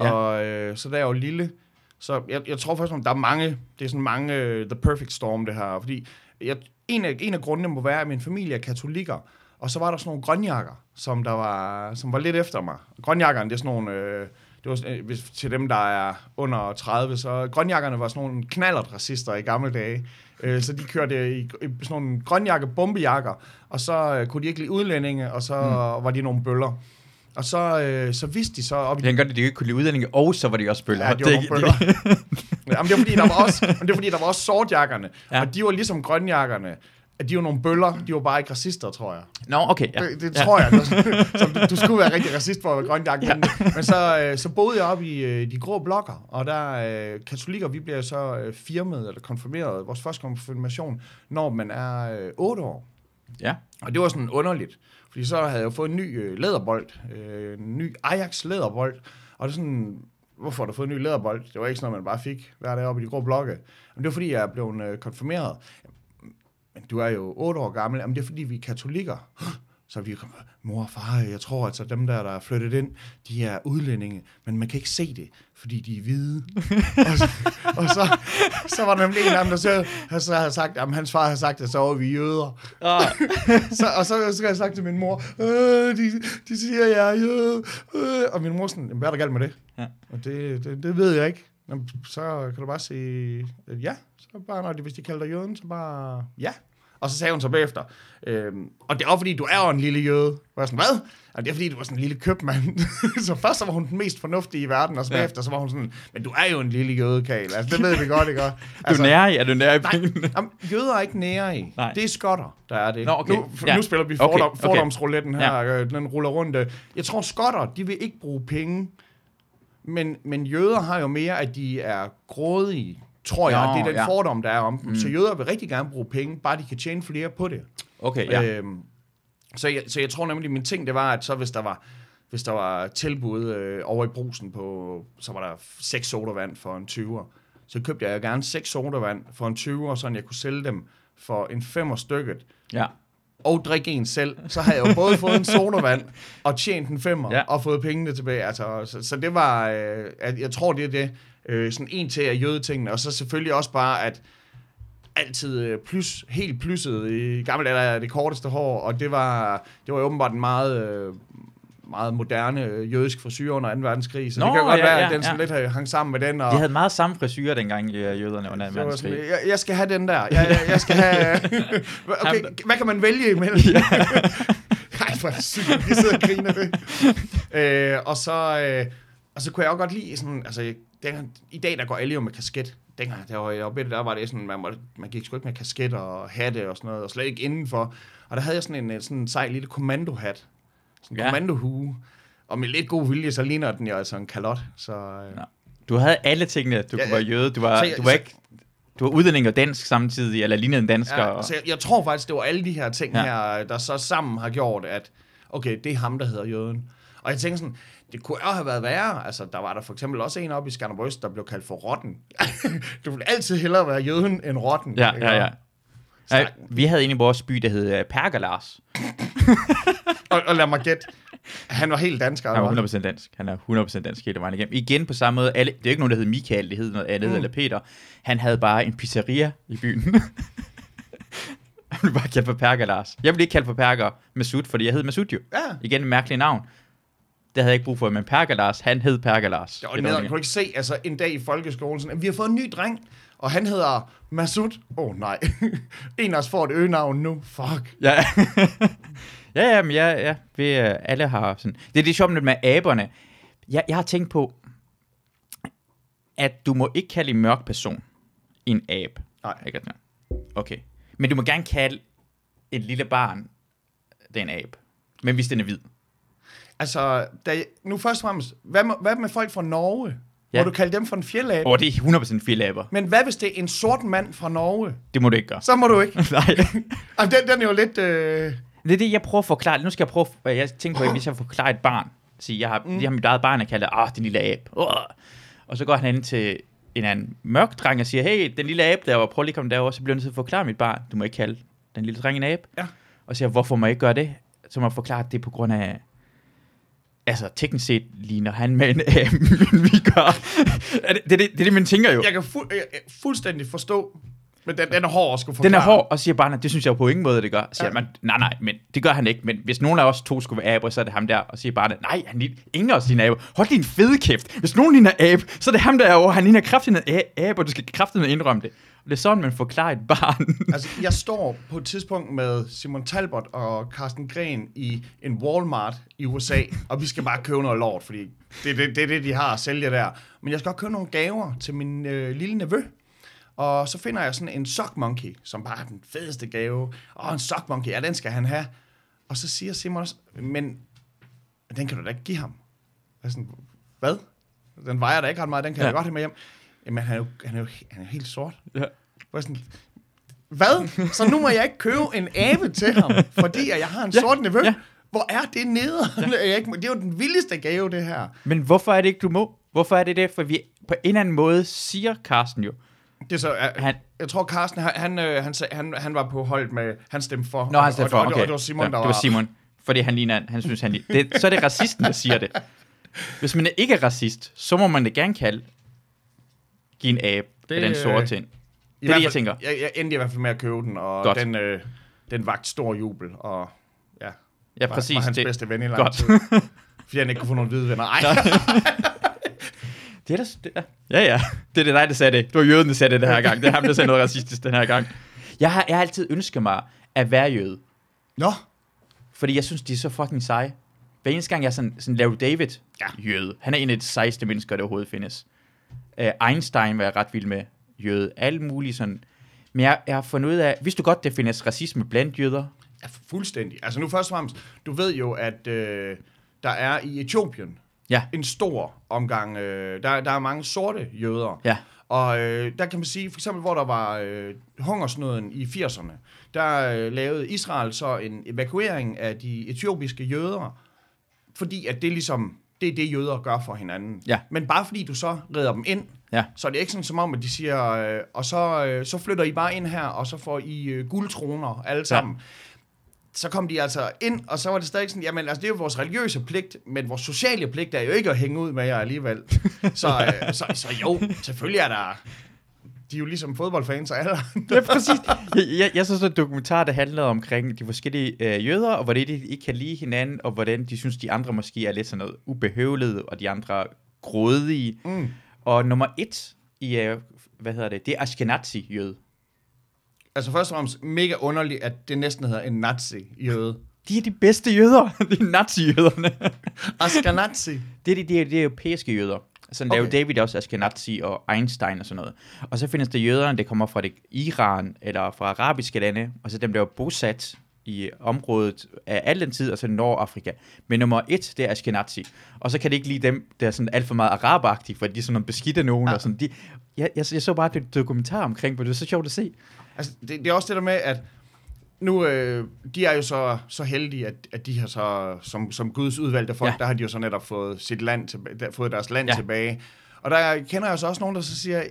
Ja. Og øh, så da jeg var lille, så jeg, jeg tror faktisk, at der er mange, det er sådan mange, øh, the perfect storm det her. Fordi jeg, en, af, en af grundene må være, at min familie er katolikker. Og så var der sådan nogle grønjakker, som, der var, som var lidt efter mig. Grønjakkerne, det er sådan nogle... Øh, det var, øh, hvis, til dem, der er under 30, så grønjakkerne var sådan nogle knallert racister i gamle dage. Øh, så de kørte i, i sådan nogle grønjakke bombejakker, og så øh, kunne de ikke lide udlændinge, og så mm. var de nogle bøller. Og så, øh, så vidste de så op i Jeg kan godt, at de ikke kunne lide udlændinge, og så var de også bøller. Ja, de var nogle bøller. Jamen, det var fordi, der var også, men det var fordi, der var også sortjakkerne. Ja. Ja. Og de var ligesom grønjakkerne. At de var nogle bøller, de var bare ikke racister, tror jeg. Nå, okay, ja. Det, det ja. tror jeg. Så du, du skulle være rigtig racist for at være grønjakke. Ja. Men, så, øh, så boede jeg op i øh, de grå blokker, og der øh, katolikker, vi bliver så firmet eller konfirmeret, vores første konfirmation, når man er øh, 8 år. Ja. Og det var sådan underligt, fordi så havde jeg jo fået en ny læderbold, en ny Ajax læderbold, og det er sådan, hvorfor har du fået en ny læderbold? Det var ikke sådan noget, man bare fik hver dag oppe i de grå blokke. Men det var fordi, jeg blev konfirmeret. Men du er jo 8 år gammel. Jamen, det er fordi, vi er katolikker. Så vi kom, mor og far, jeg tror, at så dem der, der er flyttet ind, de er udlændinge, men man kan ikke se det, fordi de er hvide. og så, og så, så var der nemlig en af dem, der så, så havde sagt, at hans far havde sagt, at så var vi jøder. Ah, Så, og så, så skal jeg sagt til min mor, øh, de, de siger, jeg er jøde. Øh. Og min mor sådan, "Jamen, hvad er der galt med det? Ja. Og det, det, det ved jeg ikke. Jamen, så kan du bare sige, at ja. Så bare, når de, hvis de kalder dig jøden, så bare ja. Og så sagde hun så bagefter, øhm, og det er også fordi, du er jo en lille jøde. Og jeg var sådan, hvad? Og det er fordi, du var sådan en lille købmand. så først så var hun den mest fornuftige i verden, og så Ja. bagefter så var hun sådan, men du er jo en lille jøde, Karl. Altså, det ved vi godt, ikke? du Altså, er nære i, er du nære i Nej, jamen, jøder er ikke nære i. Nej. Det er skotter, der er det. Nå, okay. Nu, Ja. nu spiller vi fordom, okay. fordomsrouletten her, ja. den ruller rundt. øh. Jeg tror, skotter, de vil ikke bruge penge, men, men jøder har jo mere, at de er grådige, tror jeg. Nå, det er den ja. fordom, der er om dem. Mm. Så jøder vil rigtig gerne bruge penge, bare de kan tjene flere på det. Okay, ja. Øhm, så, jeg, så jeg tror nemlig, min ting, det var, at så hvis der var, hvis der var tilbud øh, over i brusen på, så var der seks sodavand for en 20'er. Så købte jeg gerne seks sodavand for en 20'er, så jeg kunne sælge dem for en femmer stykket, ja. og drikke en selv. Så havde jeg jo både fået en sodavand og tjent en femmer, Ja. og fået pengene tilbage. Altså, så, så det var, øh, at jeg tror, det er det. Øh, sådan en til af jødetingene, og så selvfølgelig også bare, at altid øh, plus, helt plysset i gamle alder er det korteste hår, og det var, det var jo åbenbart en meget, øh, meget moderne øh, jødisk frisyr under 2. verdenskrig, så Nå, det kan godt ja, være, ja, at den sådan ja. lidt hang sammen med den. Og, De havde meget samme frisyrer dengang, jøderne under 2. det var sådan, verdenskrig. jeg, jeg skal have den der. Jeg, jeg, skal have... Okay, hvad kan man vælge imellem? Nej, det sygt, vi sidder og griner det. øh, og, så, øh, og så kunne jeg også godt lide sådan, altså, dengang, i dag der går alle jo med kasket. Dengang der var jeg oppe der var det sådan, man, måtte, man gik sgu ikke med kasket og hatte og sådan noget, og slet ikke indenfor. Og der havde jeg sådan en sådan en sej lille kommandohat. Sådan en Ja. ja. kommandohue. Og med lidt god vilje, så ligner den jo altså en kalot. Så, øh, Nå. Du havde alle tingene. Du Ja, kunne være ja. jøde. Du var, Så jeg- du var så- ikke... Du var udlænding og dansk samtidig, eller lignede en dansker. Ja, og- så jeg, jeg tror faktisk, det var alle de her ting Ja. ja. her, der så sammen har gjort, at okay, det er ham, der hedder jøden. Og jeg tænker sådan, det kunne også have været værre. Altså, der var der for eksempel også en oppe i Skanderborg, der blev kaldt for rotten. du vil altid hellere være jøden end rotten. Ja, ja, ja. Ja, vi havde en i vores by, der hed uh, Perker Lars. Og, og lad mig gætte, han var helt dansker. Han var hvad? 100% dansk. Han er 100% dansk hele vejen igennem. Igen på samme måde. Alle, det er jo ikke nogen, der hed Michael, det hed noget andet, mm. eller Peter. Han havde bare en pizzeria i byen. han blev bare kaldt for Perker Lars. Jeg blev ikke kaldt for Perker Masud, fordi jeg hed Masud jo. Ja. Igen et mærkeligt navn. Det havde jeg ikke brug for, men Perker Lars, han hed Perker Lars. Det nederen. Kunne ikke se, altså en dag i folkeskolen, sådan, vi har fået en ny dreng, og han hedder Masud. Åh oh, nej, en af os får et øgenavn nu. Fuck. Ja. ja, ja, men ja, ja. Vi, øh, alle har sådan... Det er det sjovt med aberne. Jeg, jeg har tænkt på, at du må ikke kalde en mørk person en abe. Nej. Ikke? Okay. Men du må gerne kalde et lille barn, det er en abe. Men hvis den er hvid. Altså, jeg- nu først og fremmest, hvad med, hvad med folk fra Norge? Ja. Må du kalde dem for en fjeldabe? Åh, oh, det er 100% fjeldaber. Men hvad hvis det er en sort mand fra Norge? Det må du ikke gøre. Så må du ikke. Nej. Altså, den, den er jo lidt... Øh... Det er det, jeg prøver at forklare. Nu skal jeg prøve, jeg tænker på, at hvis jeg forklarer et barn, sige, jeg har, mm. jeg har mit eget barn, jeg kalder, ah, den lille abe. Uh. Og så går han ind til en anden mørk dreng og siger, hey, den lille abe derovre, prøv lige at komme derover, så bliver jeg nødt til at forklare mit barn, du må ikke kalde den lille dreng en abe. Ja. Og siger, hvorfor må jeg ikke gøre det? Så må jeg forklare, at det er på grund af, altså teknisk set ligner han med en vi gør. Er det, det, er det, det det, man tænker jo. Jeg kan fu- jeg, jeg fuldstændig forstå, men den, den er hård at skulle Den forklare. er hård, og siger barnet, det synes jeg på ingen måde, det gør. Siger Ja. man, nej, nej, men det gør han ikke. Men hvis nogen af os to skulle være aber, så er det ham der. Og siger barnet, nej, han ligner ingen af os ligner aber. Hold din fede kæft. Hvis nogen ligner abe, så er det ham der, og han ligner kraftigt en abe, og du skal kraftigt indrømme det. Og det er sådan, man forklarer et barn. Altså, jeg står på et tidspunkt med Simon Talbot og Carsten Gren i en Walmart i USA, og vi skal bare købe noget lort, fordi det er det, det, det, de har at sælge der. Men jeg skal også købe nogle gaver til min øh, lille nevø. Og så finder jeg sådan en sock monkey, som bare er den fedeste gave. Og en sock monkey, ja, den skal han have. Og så siger Simon også, men den kan du da ikke give ham. Jeg er sådan, hvad? Den vejer da ikke ret meget, den kan ja. Jeg godt have med hjem. Jamen, han er jo, han er jo han er helt sort. ja. Jeg sådan, hvad? Så nu må jeg ikke købe en abe til ham, fordi jeg har en Ja, sort nevø? ja. Hvor er det nede? Ja. Jeg ikke, må- det er jo den vildeste gave, det her. Men hvorfor er det ikke, du må? Hvorfor er det det? For vi på en eller anden måde siger Carsten jo. Det er så, jeg, Han, jeg tror, Carsten, han, han, øh, han, sag- han, han var på holdet med, han stemte for. Nå, han stemte for, og, og, okay. og, og, det var Simon, ja, der det var Simon. Fordi han ligner, han synes, han ligner. Det, så er det racisten, der siger det. Hvis man ikke er racist, så må man det gerne kalde give en abe Det, det, den sorte ting. I Det er det, jeg tænker. Jeg, jeg endte i hvert fald med at købe den, og Godt. den, øh, den vagt stor jubel, og ja, Ja, var, præcis. var hans det, bedste ven i lang tid. Fordi han ikke kunne få nogle hvide venner. Ej, det er da, det er, ja, ja. Det er det dig, der sagde det. Det var jøden, der sagde det den her gang. Det er ham, der sagde noget racistisk den her gang. Jeg har, jeg har altid ønsket mig at være jøde. Nå, Fordi jeg synes, de er så fucking seje. Hver eneste gang, jeg er sådan, sådan Larry David Ja. jøde. Han er en af de sejeste mennesker, der overhovedet findes. Uh, Einstein var jeg ret vild med jøde. Alle mulige sådan. Men jeg, jeg har fundet ud af, hvis du godt, der findes racisme blandt jøder. Ja, fuldstændig. Altså nu først og fremmest, du ved jo, at øh, der er i Etiopien Ja. en stor omgang, øh, der, der er mange sorte jøder. Ja. Og øh, der kan man sige, for eksempel hvor der var øh, hungersnøden i 80'erne, der øh, lavede Israel så en evakuering af de etiopiske jøder, fordi at det ligesom, det er det jøder gør for hinanden. Ja. Men bare fordi du så redder dem ind, Ja. så er det ikke sådan som om, at de siger, øh, og så, øh, så flytter I bare ind her, og så får I øh, guldtroner alle sammen. Så kom de altså ind, og så var det stadig sådan, jamen altså det er jo vores religiøse pligt, men vores sociale pligt er jo ikke at hænge ud med jer alligevel. så, øh, så, så jo, selvfølgelig er der, de er jo ligesom fodboldfans og alle Ja, præcis. Jeg, jeg, jeg så sådan en dokumentar, der handlede omkring de forskellige øh, jøder, og hvordan de ikke kan lide hinanden, og hvordan de synes, de andre måske er lidt sådan noget ubehøvlede, og de andre grådige. Mm. Og nummer et i, øh, hvad hedder det, det er Ashkenazi-jøde. Altså først og fremmest mega underligt, at det næsten hedder en nazi-jøde. De er de bedste jøder. de er nazi-jøderne. Ashkenazi. det er de, de, er, de europæiske jøder. Sådan okay. Okay. David også Ashkenazi og Einstein og sådan noget. Og så findes der jøderne, der kommer fra det Iran eller fra arabiske lande, og så dem, der er bosat i området af al den tid, altså Nordafrika. Men nummer et, det er Ashkenazi. Og så kan det ikke lide dem, der er sådan alt for meget araberagtige, for de er sådan nogle beskidte nogen. Ja. Og sådan, de, jeg, jeg, jeg, så bare et dokumentar omkring, hvor det er så sjovt at se. Altså, det, det er også det der med, at nu, øh, de er jo så, så heldige, at, at de har så, som, som Guds udvalgte folk, Ja. der har de jo så netop fået, sit land tilbage, der, fået deres land Ja. tilbage. Og der kender jeg så også nogen, der så siger,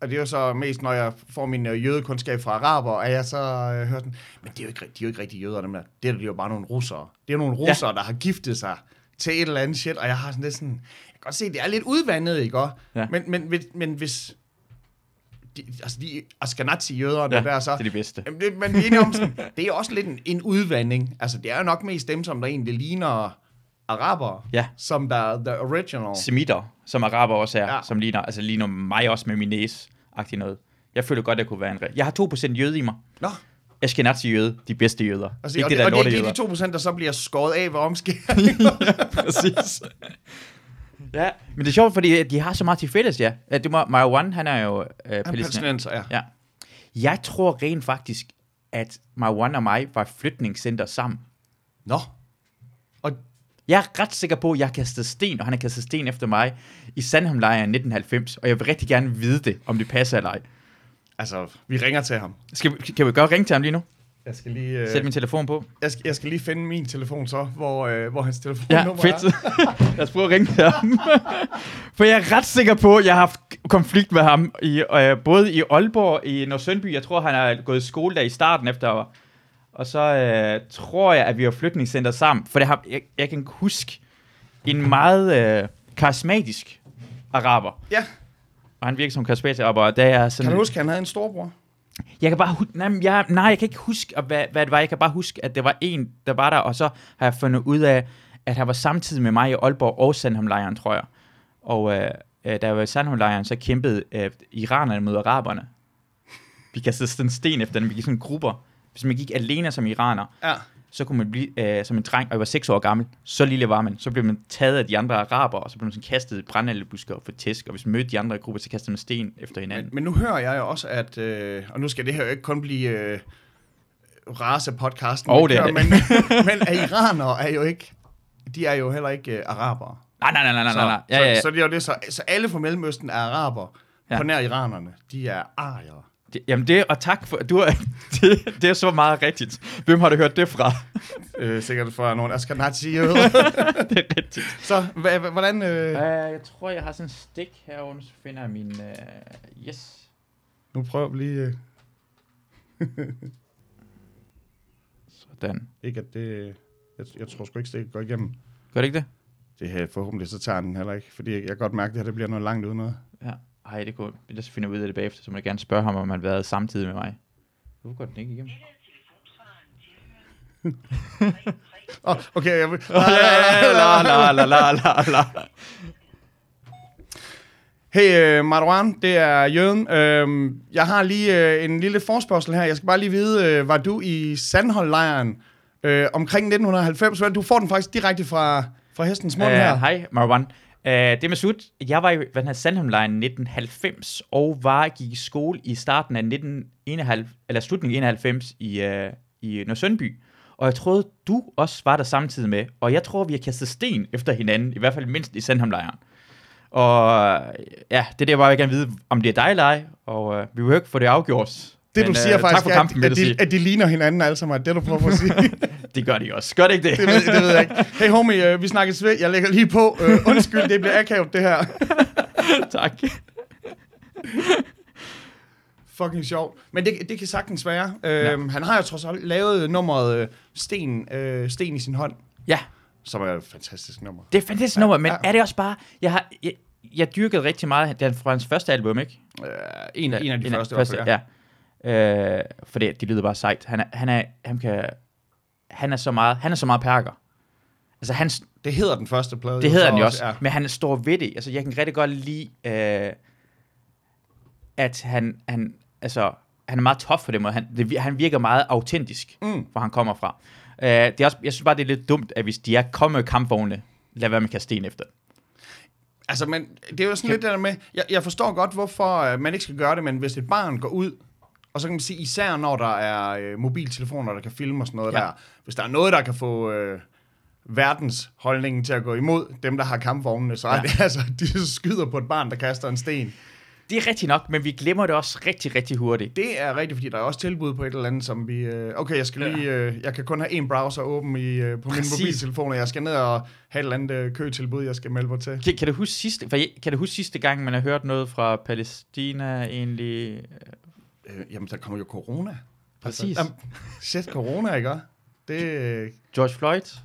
og det er jo så mest, når jeg får min øh, jødekundskab fra araber, at jeg så øh, hører sådan, men det er jo ikke, de er jo ikke rigtig jøder, dem der. Det er jo bare nogle russere. Det er nogle russere, ja. der har giftet sig til et eller andet shit, og jeg har sådan lidt sådan, jeg kan godt se, det er lidt udvandet, ikke? Ja. Men, men, men, men hvis, de, altså de Ashkenazi-jøderne Ja, der så, det er de bedste. Jamen, det, men enige om sådan, det er også lidt en, en udvandring. Altså, det er jo nok mest dem, som der egentlig ligner araber, Ja. som der er the original. Semitter, som araber også er, ja. Ja. som ligner, altså ligner mig også med min næse agtig noget. Jeg føler godt, at jeg kunne være en... Jeg har 2% jøde i mig. Nå, Ashkenazi-jøde, de bedste jøder. altså, ikke og, det, det, der og det, det er de 2%, der så bliver skåret af ved omskæring. Præcis. Ja, men det er sjovt, fordi de har så meget til fælles, ja. Det må, Marwan, han er jo øh, palæstinenser. Palæstinenser, ja. Ja. Jeg tror rent faktisk, at Marwan og mig var flytningscenter sammen. Nå. Og Jeg er ret sikker på, at jeg har kastet sten, og han har kastet sten efter mig i Sandholm-lejren 1990, og jeg vil rigtig gerne vide det, om det passer eller ej. altså, vi ringer til ham. Skal vi, kan vi godt ringe til ham lige nu? Jeg skal lige, øh, Sæt min telefon på. jeg, skal, jeg skal lige finde min telefon så, hvor, øh, hvor hans Ja, telefonnummer fedt. er. Lad os prøve at ringe til ham. For jeg er ret sikker på, at jeg har haft konflikt med ham, i, øh, både i Aalborg i Nordsøndby. Jeg tror, han har gået i skole der i starten efter. Og så øh, tror jeg, at vi har flytningscenter sammen. For det har, jeg, jeg kan huske en meget øh, karismatisk araber. Ja, Og han virker som karismatisk araber. og Der er sådan, kan du huske, at han havde en storbror? Jeg kan bare nej, jeg, nej, jeg kan ikke huske, hvad, hvad det var. Jeg kan bare huske, at det var en, der var der, og så har jeg fundet ud af, at han var samtidig med mig i Aalborg og Sandhamlejren, tror jeg. Og øh, øh, da jeg var i Sandhamlejren, så kæmpede øh, iranerne mod araberne. Vi kastede sådan sten efter dem, vi gik sådan grupper. Hvis man gik alene som iraner, Ja så kunne man blive øh, som en dreng, og jeg var 6 år gammel. Så lille var man. Så blev man taget af de andre araber, og så blev man sådan kastet i brændenældebusker for tæsk. Og hvis man mødte de andre i grupper, så kastede man sten efter hinanden. Men, men nu hører jeg jo også, at, øh, og nu skal det her jo ikke kun blive øh, race-podcasten, Åh, vi det er kører, det. men, men at iranere er jo ikke, de er jo heller ikke øh, arabere. Nej, nej, nej, nej, nej, Så, nej. Ja, ja, ja. Så, så, det er jo det, så, så alle fra Mellemøsten er araber, Ja. på nær iranerne, de er ariere. Jamen det, og tak for, du har, det, det er så meget rigtigt. Hvem har du hørt det fra? Øh, sikkert for nogle Askenazi det er rigtigt. Så hva- hva- hvordan... Øh, Uh, jeg tror, jeg har sådan en stik herovre, så finder jeg min, uh, yes. nu prøver vi lige... Øh, Sådan. ikke at det... Jeg, jeg tror sgu ikke, det går igennem. Gør det ikke det? Det her forhåbentlig, så tager den heller ikke. Fordi jeg, jeg kan godt mærke, at det her det bliver noget langt uden noget. Ja. Ej, det kunne jeg finder ud af det bagefter, så må jeg gerne spørge ham, om han har været samtidig med mig. Hvorfor går den ikke igennem? Oh, okay, jeg vil... la, la, la, la, la, la. Hey uh, Marwan, det er Jøden. Uh, jeg har lige uh, en lille forspørgsel her. Jeg skal bare lige vide, uh, var du i Sandholdlejren uh, omkring 1990? Vel, Du får den faktisk direkte fra, fra hestens mund Uh, her. hej, Marwan. Uh, det med slut. Jeg var i hvad den her 1990, og var, gik i skole i starten af 1991, eller slutningen af 91 i, uh, i Nordsøndby. Og jeg troede, du også var der samtidig med. Og jeg tror, vi har kastet sten efter hinanden, i hvert fald mindst i Sandholmlejren. Og ja, det er det, jeg bare gerne vide, om det er dig eller ej. Og uh, vi vil jo ikke få det afgjort det du Men, siger øh, faktisk, for er, kampen, at, at, de, at de ligner hinanden alle sammen. er Det du prøver at sige. Det gør de også. Gør det ikke det? det, ved, det ved jeg ikke. Hey homie, uh, vi snakkes ved. Jeg lægger lige på. Uh, undskyld, det bliver akavet det her. tak. Fucking sjovt. Men det, det kan sagtens være. Uh, Han har jo trods alt lavet nummeret uh, Sten, uh, Sten i sin hånd. Ja, Som er et fantastisk nummer. det er fantastisk nummer, men ja. er det også bare... Jeg har... Jeg, jeg dyrkede rigtig meget den fra hans første album, ikke? Uh, en, en af de første, første ja. ja. Øh, for det, det lyder bare sejt. Han er, han er, han kan, han er så meget, han er så meget perker. Altså, han, Det hedder den første plade. det hedder den jo så også, Ja. men han står ved det. Altså, jeg kan rigtig godt lide, øh, at han, han, altså, han er meget tough på den måde. Han, det, han virker meget autentisk, Mm. hvor han kommer fra. Øh, det er også, jeg synes bare, det er lidt dumt, at hvis de er kommet kampvogne, lad være med at kaste sten efter. Altså, men det er jo sådan lidt det der med, jeg, jeg forstår godt, hvorfor uh, man ikke skal gøre det, men hvis et barn går ud, og så kan man sige, især når der er uh, mobiltelefoner, der kan filme og sådan noget Ja. der, hvis der er noget, der kan få uh, verdens holdningen til at gå imod dem, der har kampvognene, så er Ja. det altså, de skyder på et barn, der kaster en sten. Det er rigtigt nok, men vi glemmer det også rigtig, rigtig hurtigt. Det er rigtigt, fordi der er også tilbud på et eller andet, som vi... Uh, okay, jeg skal lige... Uh, jeg kan kun have én browser åben i, uh, på Præcis. min mobiltelefon, og jeg skal ned og have et eller andet køtilbud, jeg skal melde mig til. Kan, kan, du huske sidste, for jeg, kan du huske sidste gang, man har hørt noget fra Palæstina egentlig? Uh, jamen, der kommer jo corona. Præcis. Altså, um, shit, corona, ikke? Det... øh, George Floyd?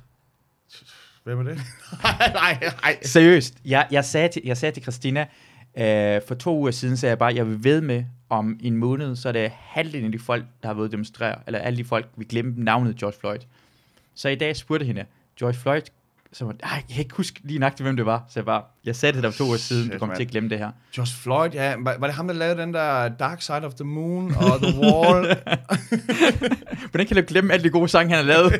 Hvem er det? nej, nej, nej. Seriøst, jeg, jeg, sagde til, jeg sagde til Christina, øh, for to uger siden sagde jeg bare, jeg vil ved med, om en måned, så er det halvdelen af de folk, der har været demonstrere, eller alle de folk, vi glemte navnet George Floyd. Så i dag spurgte hende, George Floyd, så var, Ej, jeg kan ikke huske lige nøjagtigt, hvem det var. Så jeg bare, jeg sagde det der for to uger siden, Shit, du kommer til at glemme det her. Josh Floyd, ja. Var, var det ham, der lavede den der Dark Side of the Moon og The Wall? Hvordan kan du glemme alle de gode sange, han har lavet?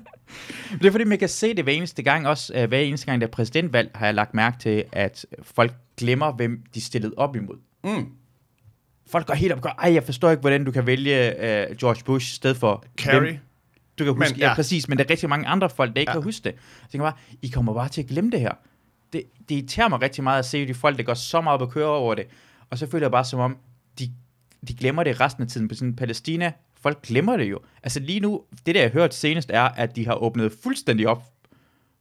det er fordi, man kan se det hver eneste gang, også øh, hver eneste gang, der er præsidentvalg, har jeg lagt mærke til, at folk glemmer, hvem de stillede op imod. mm. folk går helt op og går, ej, jeg forstår ikke, hvordan du kan vælge uh, George Bush i stedet for... Carrie. hvem- Du kan huske, men, ja. ja. præcis, men der er rigtig mange andre folk, der ikke Ja. kan huske det. Jeg tænker bare, I kommer bare til at glemme det her. Det, det irriterer mig rigtig meget at se de folk, der går så meget op og kører over det. Og så føler jeg bare som om, de, de glemmer det resten af tiden på sådan Palæstina. Folk glemmer det jo. Altså lige nu, det der jeg har hørt senest er, at de har åbnet fuldstændig op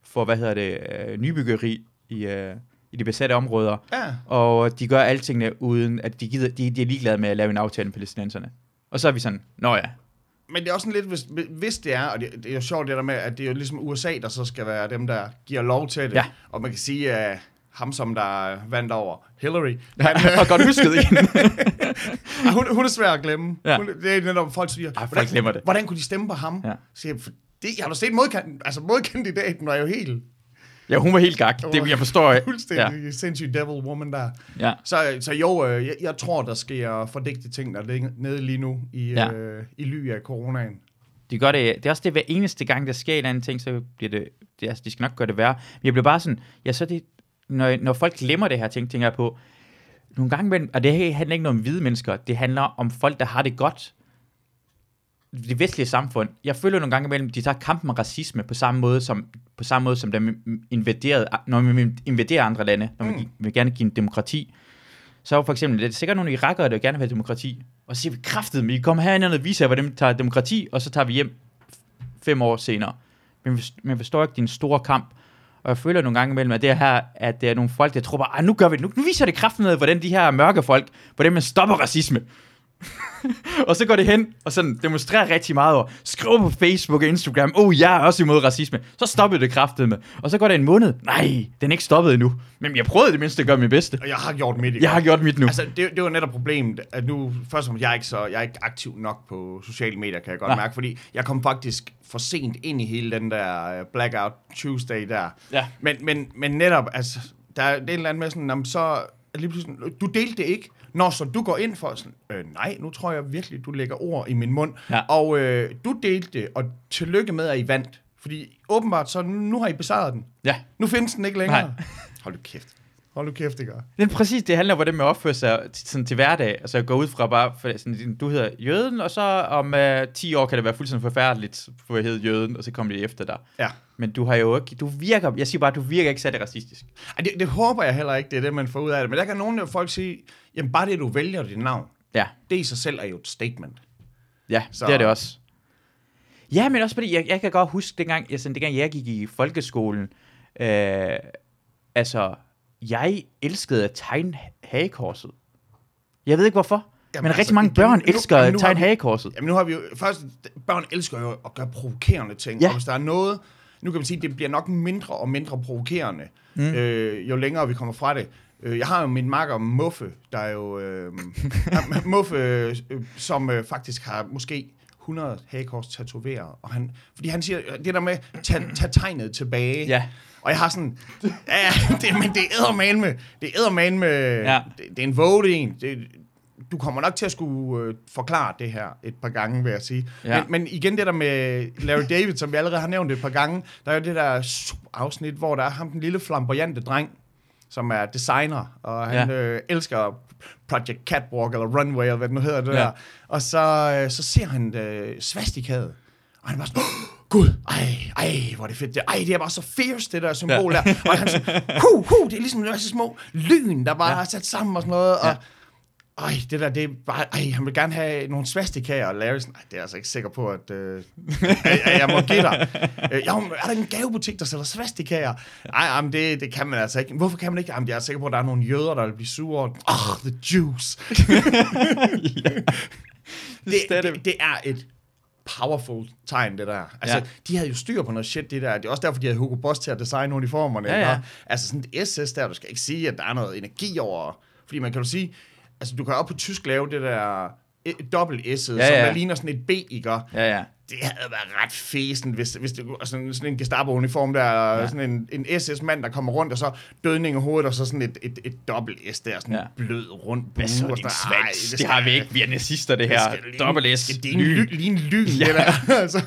for, hvad hedder det, øh, nybyggeri i, øh, i de besatte områder. Ja. Og de gør altingene uden, at de, gider, de, de er ligeglade med at lave en aftale med palæstinenserne. Og så er vi sådan, nå ja, Men det er også sådan lidt, hvis, hvis det er, og det, det er jo sjovt det der med, at det er jo ligesom USA, der så skal være dem, der giver lov til det. Ja. Og man kan sige, at ham, som der vandt over Hillary, han, øh, og godt husket. Ah, hun, hun er svær at glemme. Ja. Hun, det er netop, folk siger, Ej, folk hvordan, glemmer det. hvordan kunne de stemme på ham? Ja. Så siger jeg, "For det, jeg har du set modkandidaten, altså modkandidaten var jo helt ja, hun var helt gak. Det, jeg forstår fuldstændig ja. sindssyg devil woman der. Ja. Så, så jo, øh, jeg, jeg tror, der sker fordægtige ting, der ligger nede lige nu i, Ja. øh, i ly af coronaen. De gør det, det er også det, hver eneste gang, der sker en eller anden ting, så bliver det, det altså, de skal nok gøre det værre. Men jeg bliver bare sådan, ja, så det, når, når folk glemmer det her ting, tænker jeg på, nogle gange, men, og det her handler ikke noget om hvide mennesker, det handler om folk, der har det godt. Det vestlige samfund. Jeg føler nogle gange imellem, de tager kampen med racisme på samme måde, som, på samme måde, som dem invaderede, når man invaderer andre lande, når man Mm. mm. vil gerne give en demokrati. Så er for eksempel, det er sikkert nogle irakere, der gerne vil have demokrati. Og så siger vi, kraftet, men I kommer herind og viser hvordan vi tager demokrati, og så tager vi hjem fem år senere. Men vi, vi forstår ikke din store kamp. Og jeg føler nogle gange imellem, at det her, at det er nogle folk, der tror bare, "Ej, nu gør vi det. Nu, nu viser det kraften med, hvordan de her mørke folk, hvordan man stopper racisme. og så går det hen og sådan demonstrerer rigtig meget over, skriver på Facebook og Instagram, oh, jeg er også imod racisme. Så stoppede det kraftet med. Og så går det en måned. Nej, den er ikke stoppet endnu. Men jeg prøvede det mindste at gøre mit bedste. Og jeg har gjort mit. ikke? Jeg har gjort mit nu. Altså, det, det var netop problemet, at nu, først og fremmest, jeg er ikke, så, jeg er ikke aktiv nok på sociale medier, kan jeg godt Nej. mærke, fordi jeg kom faktisk for sent ind i hele den der øh, Blackout Tuesday der. Ja. Men, men, men netop, altså, der er det er en eller anden med sådan, så lige pludselig, du delte det ikke, når så du går ind for sådan, øh, nej, nu tror jeg virkelig, du lægger ord i min mund. Ja. Og øh, du delte det, og tillykke med, at I vandt. Fordi åbenbart, så nu har I besejret den. Ja. Nu findes den ikke længere. Nej. Hold du kæft. Hold du kæft, det gør. Det er præcis, det handler om, hvordan man opfører sig til, sådan til hverdag. Altså jeg går ud fra bare, for sådan, du hedder Jøden, og så om uh, 10 år kan det være fuldstændig forfærdeligt, for at hedde Jøden, og så kommer de efter dig. Ja. Men du har jo ikke, du virker, jeg siger bare, du virker ikke særlig racistisk. Ej, det, det håber jeg heller ikke, det er det, man får ud af det. Men der kan nogle af folk sige, jamen bare det, du vælger dit navn, Ja, det i sig selv er jo et statement. ja, så. det er det også. Ja, men også fordi, jeg, jeg kan godt huske, dengang, jeg, sådan, dengang jeg gik i folkeskolen, øh, altså, jeg elskede at tegne hagekorset. Jeg ved ikke hvorfor, Jamen, men altså, rigtig mange igen, børn nu- elsker at nu tegne vi- hagekorset. Jamen nu har vi jo, først, børn elsker jo at gøre provokerende ting. Ja. Og hvis der er noget, nu kan man sige, det bliver nok mindre og mindre provokerende, mm. øh, jo længere vi kommer fra det. Øh, Jeg har jo min makker Muffe, der er jo øh, Muffe, øh, som øh, faktisk har måske 100 hagekors tatoveret. Og han, fordi han siger, det der med, tag, tag tegnet tilbage. Ja. Og jeg har sådan, ja, det, men det er eddermane med, det er eddermane med, Ja. det, det er en vote en. Det, du kommer nok til at skulle øh, forklare det her et par gange, vil jeg sige. Ja. Men, men igen det der med Larry David, som vi allerede har nævnt et par gange, der er jo det der afsnit, hvor der er ham, den lille flamboyante dreng, som er designer, og han Ja. øh, elsker Project Catwalk, eller Runway, eller hvad det nu hedder det Ja. der. Og så, øh, så ser han øh, svastikaet, og han bare sådan, "Åh, Gud, ej, ej, hvor er det fedt. Det, ej, det er bare så fierce, det der symbol ja. der. Og han sådan, hu, hu, det er ligesom en masse små lyn, der bare ja. Ja. er sat sammen og sådan noget. Og, Ja. ej, det der, det er bare, ej, han vil gerne have nogle svastikaer, og Larry sådan, ej, det er jeg altså ikke sikker på, at, øh, at, at jeg må give dig. Øh, jo, er der en gavebutik, der sælger svastikaer? Nej, jamen, det, det kan man altså ikke. Hvorfor kan man ikke? Jamen, jeg er sikker på, at der er nogle jøder, der vil blive sure. Åh, oh, the Jews. det, er det, det er et powerful tegn, det der. Altså, ja. De havde jo styr på noget shit, det der. Det er også derfor, de havde Hugo Boss til at designe uniformerne. Ja, ja. Altså, sådan et SS der, du skal ikke sige, at der er noget energi over... Fordi man kan jo sige, altså, du kan op på tysk lave det der eh, dobbelt S'et, ja, Ja, som ligner sådan et B, ikke? Ja, ja. Det havde været ret fæsen, hvis, hvis det var sådan, sådan en Gestapo-uniform der, ja. Sådan en, en SS-mand, der kommer rundt, og så dødning i hovedet, og så sådan et, et, et dobbelt S der, sådan ja. Ja. blød rundt Hvad så, din ej, svans? det Det har vi ikke. Vi er nazister, det her. Dobbelt S. Det er en lyn, lige en lyn, ja. Det der. altså.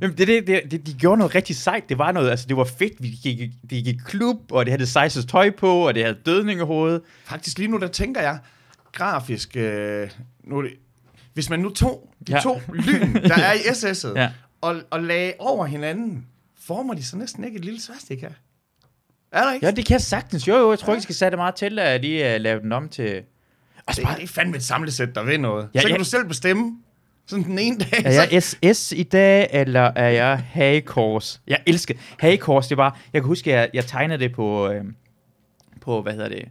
Jamen, det, det, det, de gjorde noget rigtig sejt. Det var noget, altså det var fedt. Vi gik, de gik i klub, og det havde det sejeste tøj på, og det havde dødning i hovedet. Faktisk lige nu, der tænker jeg, grafisk... Øh, nu, er det- hvis man nu tog de Ja. ja. to lyn, der er i SS'et, Ja. ja. og, og lagde over hinanden, former de så næsten ikke et lille svastika? Er der ikke? Ja, det kan jeg sagtens. Jo, jo, jeg tror ikke, jeg skal sætte meget til, at de uh, lave den om til... Og det, det er fandme et samlesæt, der ved noget. Ja, Ja, så kan ja. du selv bestemme. Sådan den ene dag. Er jeg SS i dag, eller er jeg hagekors? Jeg elsker hagekors. Det var, jeg kan huske, at jeg, jeg tegnede det på, øh, på, hvad hedder det,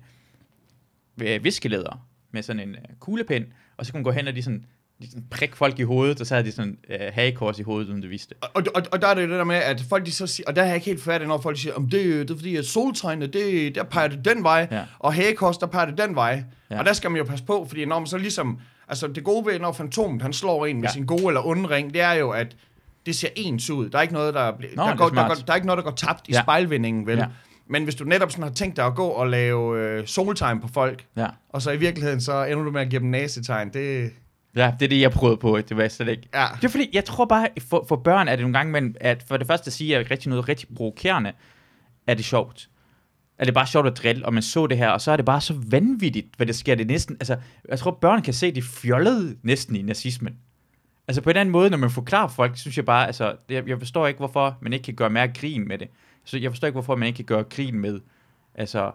ved viskelæder med sådan en øh, kuglepen, og så kunne man gå hen og de sådan, de sådan prik folk i hovedet, og så havde de sådan øh, hagekors i hovedet, uden det vidste. Og, og, og der er det det der med, at folk de så siger, og der er jeg ikke helt færdig, når folk siger, om det, det er fordi, at soltegnene, det, der peger det den vej, Ja. og hagekors, der peger det den vej. Ja. Og der skal man jo passe på, fordi når man så ligesom, altså det gode ved, når fantomet, han slår en med Ja. sin gode eller onde ring, det er jo, at det ser ens ud. Der er ikke noget, der, Nå, der, er går, der, går, der er ikke noget, der går tabt i ja. spejlvindingen, vel? Ja. Men hvis du netop sådan har tænkt dig at gå og lave øh, soltegn på folk, Ja. og så i virkeligheden så ender du med at give dem næsetegn, det... ja, det er det, jeg prøvede på. Det var jeg slet ikke. Ja. Det er fordi, jeg tror bare, for, for børn er det nogle gange, men at for det første at sige, at rigtig noget rigtig provokerende, er det sjovt. Er det bare sjovt at drille, og man så det her, og så er det bare så vanvittigt, hvad det sker. Det næsten, altså, jeg tror, børn kan se det fjollede næsten i nazismen. Altså på en anden måde, når man forklarer folk, synes jeg bare, altså, jeg- jeg forstår ikke, hvorfor man ikke kan gøre mere grin med det. Så jeg forstår ikke, hvorfor man ikke kan gøre grin med, altså,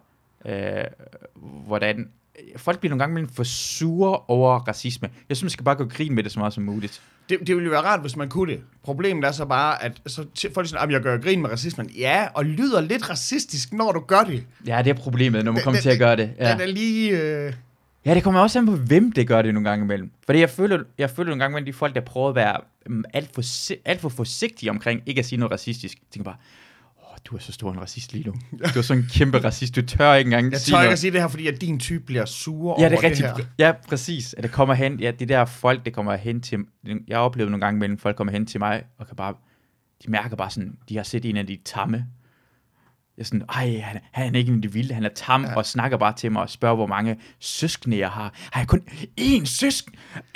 øh, hvordan, folk bliver nogle gange for sure over racisme. Jeg synes, man skal bare gøre grin med det så meget som muligt. Det, det ville jo være rart, hvis man kunne det. Problemet er så bare, at så folk siger, at jeg gør grin med racismen. Ja, og lyder lidt racistisk, når du gør det. Ja, det er problemet, når man Det- kommer det- til at gøre det. Ja. Den er lige... Øh... ja, det kommer også an på, hvem det gør det nogle gange imellem. Fordi jeg føler, jeg føler nogle gange imellem, de folk, der prøver at være mm, alt for, alt for forsigtige omkring ikke at sige noget racistisk, tænker bare, du er så stor en racist lige nu. Du er sådan en kæmpe racist. Du tør ikke engang Jeg sige tør ikke at sige det her, fordi at din type bliver sur Ja, det over er rigtigt. det her. ja, præcis. At det kommer hen, ja, det der folk, det kommer hen til, jeg har oplevet nogle gange mellem, folk kommer hen til mig, og kan bare, de mærker bare sådan, de har set en af de tamme. Jeg er sådan, ej, han, han er ikke en af de vilde, han er tam, ja. Og snakker bare til mig og spørger, hvor mange søskende jeg har. Har jeg kun én søsk,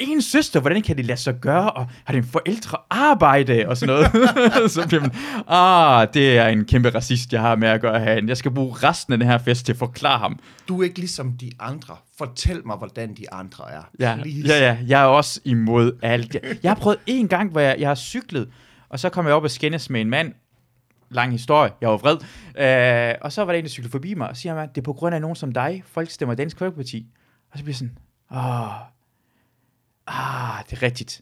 én søster, hvordan kan det lade sig gøre, og har dine forældre arbejde, og sådan noget. så bliver man, ah, det er en kæmpe racist, jeg har med at gøre herinde. Jeg skal bruge resten af den her fest til at forklare ham, Du er ikke ligesom de andre. Fortæl mig, hvordan de andre er. Ja, Please. ja, ja, jeg er også imod alt. Jeg, jeg har prøvet en gang, hvor jeg, jeg har cyklet, og så kom jeg op og skændes med en mand. Lang historie, jeg var vred. Øh, og så var der en, der cyklede forbi mig, og siger han, det er på grund af nogen som dig, folk stemmer Dansk Folkeparti. Og så bliver jeg sådan, åh, ah, det er rigtigt.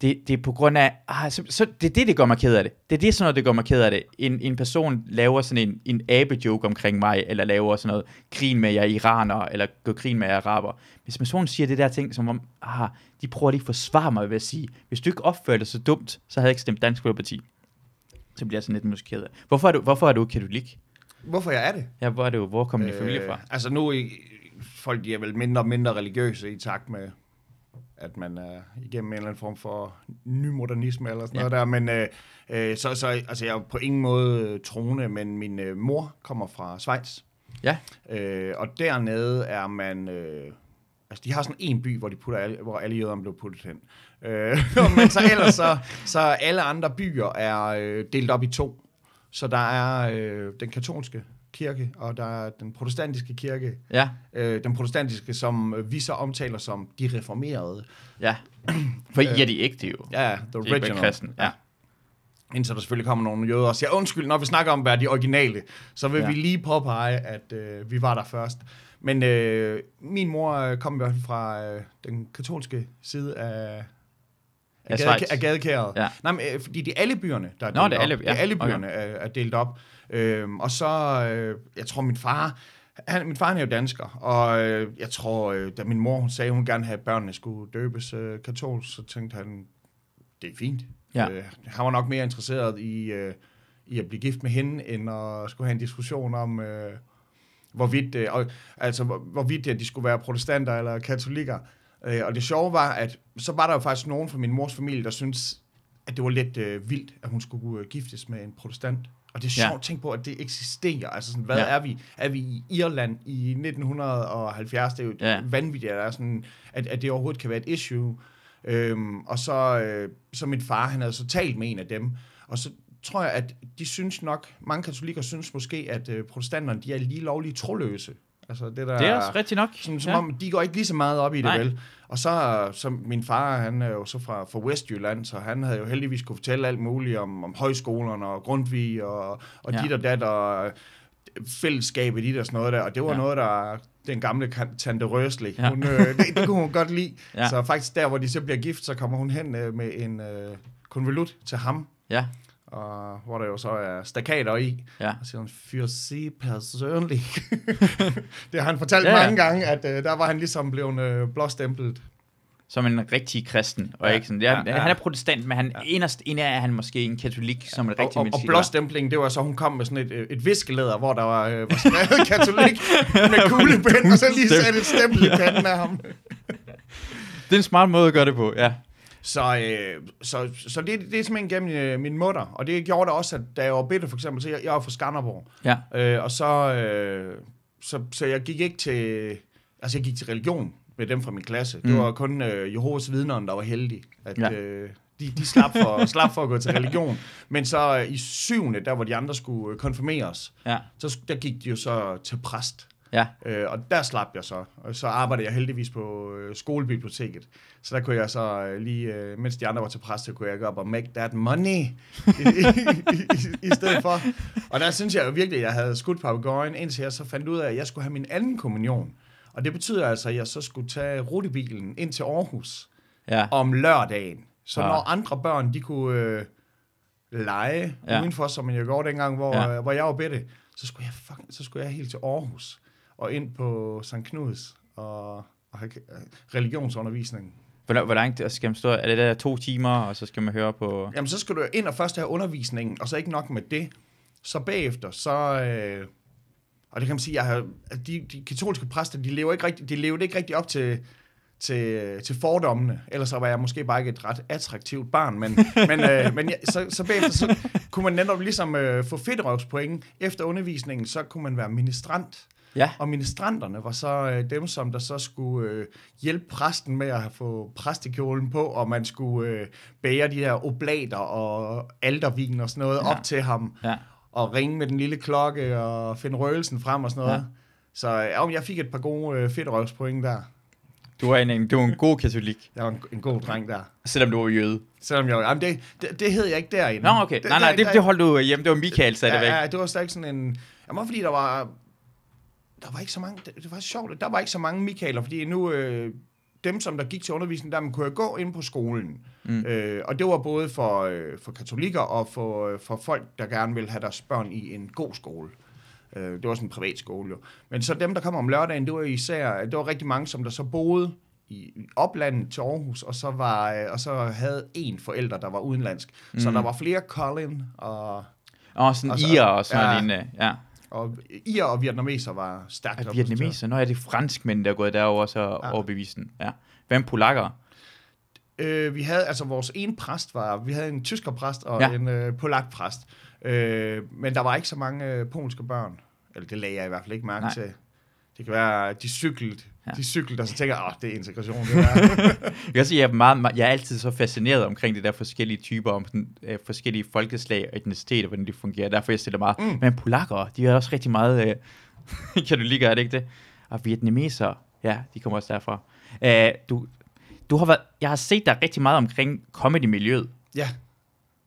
Det, det er på grund af, ah, så, så det er det, det gør mig ked af det. Det er det sådan noget, det gør mig ked af det. En, en person laver sådan en, en abe-joke omkring mig, eller laver sådan noget grin med, at jeg er iraner, eller gør grin med, at jeg er araber. Hvis personen siger det der ting, som om, ah, de prøver lige at forsvare mig ved at sige, hvis du ikke opfører dig så dumt, så havde jeg ikke stemt Dansk Folkeparti. Så bliver jeg sådan lidt af. Hvorfor er du, hvorfor er du katolik? Hvorfor jeg er det? Ja, hvor er du, hvor kommer din familie fra? Øh, altså nu er folk de er vel mindre og mindre religiøse i takt med, at man er igennem en eller anden form for nymodernisme eller sådan Ja. noget der. Men øh, øh, så, så altså, jeg er på ingen måde troende, men min øh, mor kommer fra Schweiz. Ja. Øh, og dernede er man... Øh, altså, de har sådan en by, hvor, de putter alle, hvor alle jøderne blev puttet hen. Øh, men så ellers så, så alle andre byer er øh, delt op i to. Så der er øh, den katolske kirke, og der er den protestantiske kirke. Ja, Øh, den protestantiske, som vi så omtaler som de reformerede. ja. For I er de ægte jo. Ja, the ikke original. kristen. Ja. Indtil der selvfølgelig kommer nogle jøder og siger, undskyld, når vi snakker om at være de originale, så vil Ja. ja. vi lige påpege, at øh, vi var der først. Men øh, min mor øh, kom i hvert fald fra øh, den katolske side af, Af Schweiz. af gadekæret. Ja. Nej, men, øh, fordi det er alle byerne, der er Nå, delt det er op. alle- det er ja, alle okay. byerne er, er delt op. Øhm, og så, øh, jeg tror min far, han, min far han er jo dansker, og øh, jeg tror, øh, da min mor hun sagde, hun gerne have, at børnene skulle døbes øh, katolsk, så tænkte han, det er fint. Ja. Øh, han var nok mere interesseret i, øh, i at blive gift med hende, end at skulle have en diskussion om, øh, hvorvidt, øh, altså, hvor, hvorvidt øh, de skulle være protestanter eller katolikker. Øh, og det sjove var, at så var der jo faktisk nogen fra min mors familie, der syntes, at det var lidt øh, vildt, at hun skulle øh, giftes med en protestant. Og det er Ja. sjovt at tænke på, at det eksisterer. Altså sådan, hvad Ja. ja. er vi? Er vi i Irland i 1970? Det er jo Ja. ja. vanvittigt, at, der er sådan, at, at det overhovedet kan være et issue. Øhm, og så, øh, så min far, han havde så talt med en af dem, og så tror jeg, at de synes nok, mange katolikker synes måske, at øh, protestanterne, de er lige lovlige troløse. Altså, det, der, Det er også rigtigt nok. Som, som ja. om, de går ikke lige så meget op i det, Nej. vel? Og så, så min far, han er jo så fra, fra Vestjylland, så han havde jo heldigvis kunne fortælle alt muligt om, om højskolerne og Grundtvig og, og Ja. dit og dat og fællesskabet dit og sådan noget der. Og det var Ja. noget, der den gamle tante Røsli, Ja. hun, øh, det, det kunne hun godt lide. Ja. Så faktisk der, hvor de så bliver gift, så kommer hun hen øh, med en øh, konvolut til ham, Ja, og hvor der jo så er stakater i. ja. Og siger han, fyr sig personlig. det har han fortalt Ja, ja, mange gange, at øh, der var han ligesom blevet øh, blåstemplet. Som en rigtig kristen, og Ja, ikke sådan. Ja, ja. Han er protestant, men han, ja. inderst inde er han måske en katolik, som en Og, rigtig og, og menneske. blåstemplingen, det var så, hun kom med sådan et, øh, et viskelæder, hvor der var, øh, var skrevet katolik med kuglepen, og så lige satte et stempel i panden af ham. Det er en smart måde at gøre det på, ja. Så, øh, så, så det, det er simpelthen gennem øh, min mutter, og det gjorde det også, at da jeg var bitte for eksempel, så jeg, jeg var fra Skanderborg, Ja, øh, og så, øh, så, så jeg gik ikke til, altså jeg gik til religion med dem fra min klasse. Det Mm. var kun øh, Jehovas vidnerne, der var heldige, at Ja. øh, de, de slap, for, slap for at gå til religion. Men så øh, i syvende, der hvor de andre skulle øh, konfirmeres, ja, så der gik de jo så til præst. Ja. Øh, og der slap jeg så. Og så arbejdede jeg heldigvis på øh, skolebiblioteket. Så der kunne jeg så øh, lige, øh, mens de andre var til præst, så kunne jeg gå op og make that money i, i, i, i stedet for. Og der synes jeg jo virkelig, at jeg havde skudt papegøjen, indtil jeg så fandt ud af, at jeg skulle have min anden kommunion. Og det betyder altså, at jeg så skulle tage rutebilen ind til Aarhus ja. om lørdagen. Så Ah. når andre børn, de kunne øh, lege Ja. ja. udenfor, som jeg gjorde dengang, hvor, Ja. ja. øh, hvor jeg var bitte, så skulle, jeg fucking, så skulle jeg helt til Aarhus og ind på St. Knuds og, og have øh, religionsundervisning. Hvor, hvor langt skal man stå? Er det der to timer, og så skal man høre på... Jamen, så skal du ind og først have undervisningen, og så ikke nok med det. Så bagefter, så... Øh, og det kan man sige, jeg har, at de, de katolske præster, de lever ikke rigtig, de levede ikke rigtig op til, til, til fordommene. Ellers så var jeg måske bare ikke et ret attraktivt barn. Men, men, øh, men ja, så, så bagefter så kunne man netop ligesom øh, få fedtrøvspoint. Efter undervisningen, så kunne man være ministrant. Ja, Og ministranterne var så øh, dem, som der så skulle øh, hjælpe præsten med at få præstekjolen på, og man skulle øh, bære de her oblater og aldervin og sådan noget Ja. ja. op til ham, ja. og ringe med den lille klokke og finde røgelsen frem og sådan noget. Ja. Ja. Så ja, om jeg fik et par gode øh, fedtrøvspoint der. Du er en, en, du er en god katolik, Jeg var en, en god dreng der. selvom du var jøde. Selvom jeg jamen det, det, det hed jeg ikke derinde. Nå, okay. Nej, nej, det, det holdt du hjemme. Det var Michael, sagde det væk. ja, ja, det var slet ikke sådan en... Jamen, fordi der var... Der var ikke så mange... Det, var sjovt, der var ikke så mange Michaeler, fordi nu... Øh, dem, som der gik til undervisning, der man kunne gå ind på skolen. Mm. Øh, og det var både for, øh, for katolikker og for, øh, for folk, der gerne ville have deres børn i en god skole. Øh, det var sådan en privat skole jo. Men så dem, der kom om lørdagen, det var især, det var rigtig mange, som der så boede i, i oplandet til Aarhus, og så, var, øh, og så havde en forælder, der var udenlandsk. Mm. Så der var flere Colin og Og sådan Og så- ir og sådan ja. lignende. Ja. Og ir og vietnameser var stærkt repræsenteret. vietnameser, når er det franskmænd, der er gået derover så ja. overbevisen. Ja. Hvem polakker? Øh, vi havde, altså vores ene præst var, vi havde en tysker præst og Ja. ja. en øh, polak præst. Øh, men der var ikke så mange øh, polske børn. Eller det lagde jeg i hvert fald ikke mærke Nej. til. Det kan være, at de cyklede, Ja. de cyklede, og så tænker jeg, det er integration, det der. Jeg kan sige, jeg er, meget, meget, jeg er altid så fascineret omkring de der forskellige typer, om sådan, øh, forskellige folkeslag og etniciteter, hvordan de fungerer. Derfor jeg stiller meget. Mm. Men polakker, de er også rigtig meget øh, katolikker, er det ikke det? Og vietnameser, ja, de kommer også derfra. Øh, du, du har været, jeg har set dig rigtig meget omkring comedy-miljøet. ja,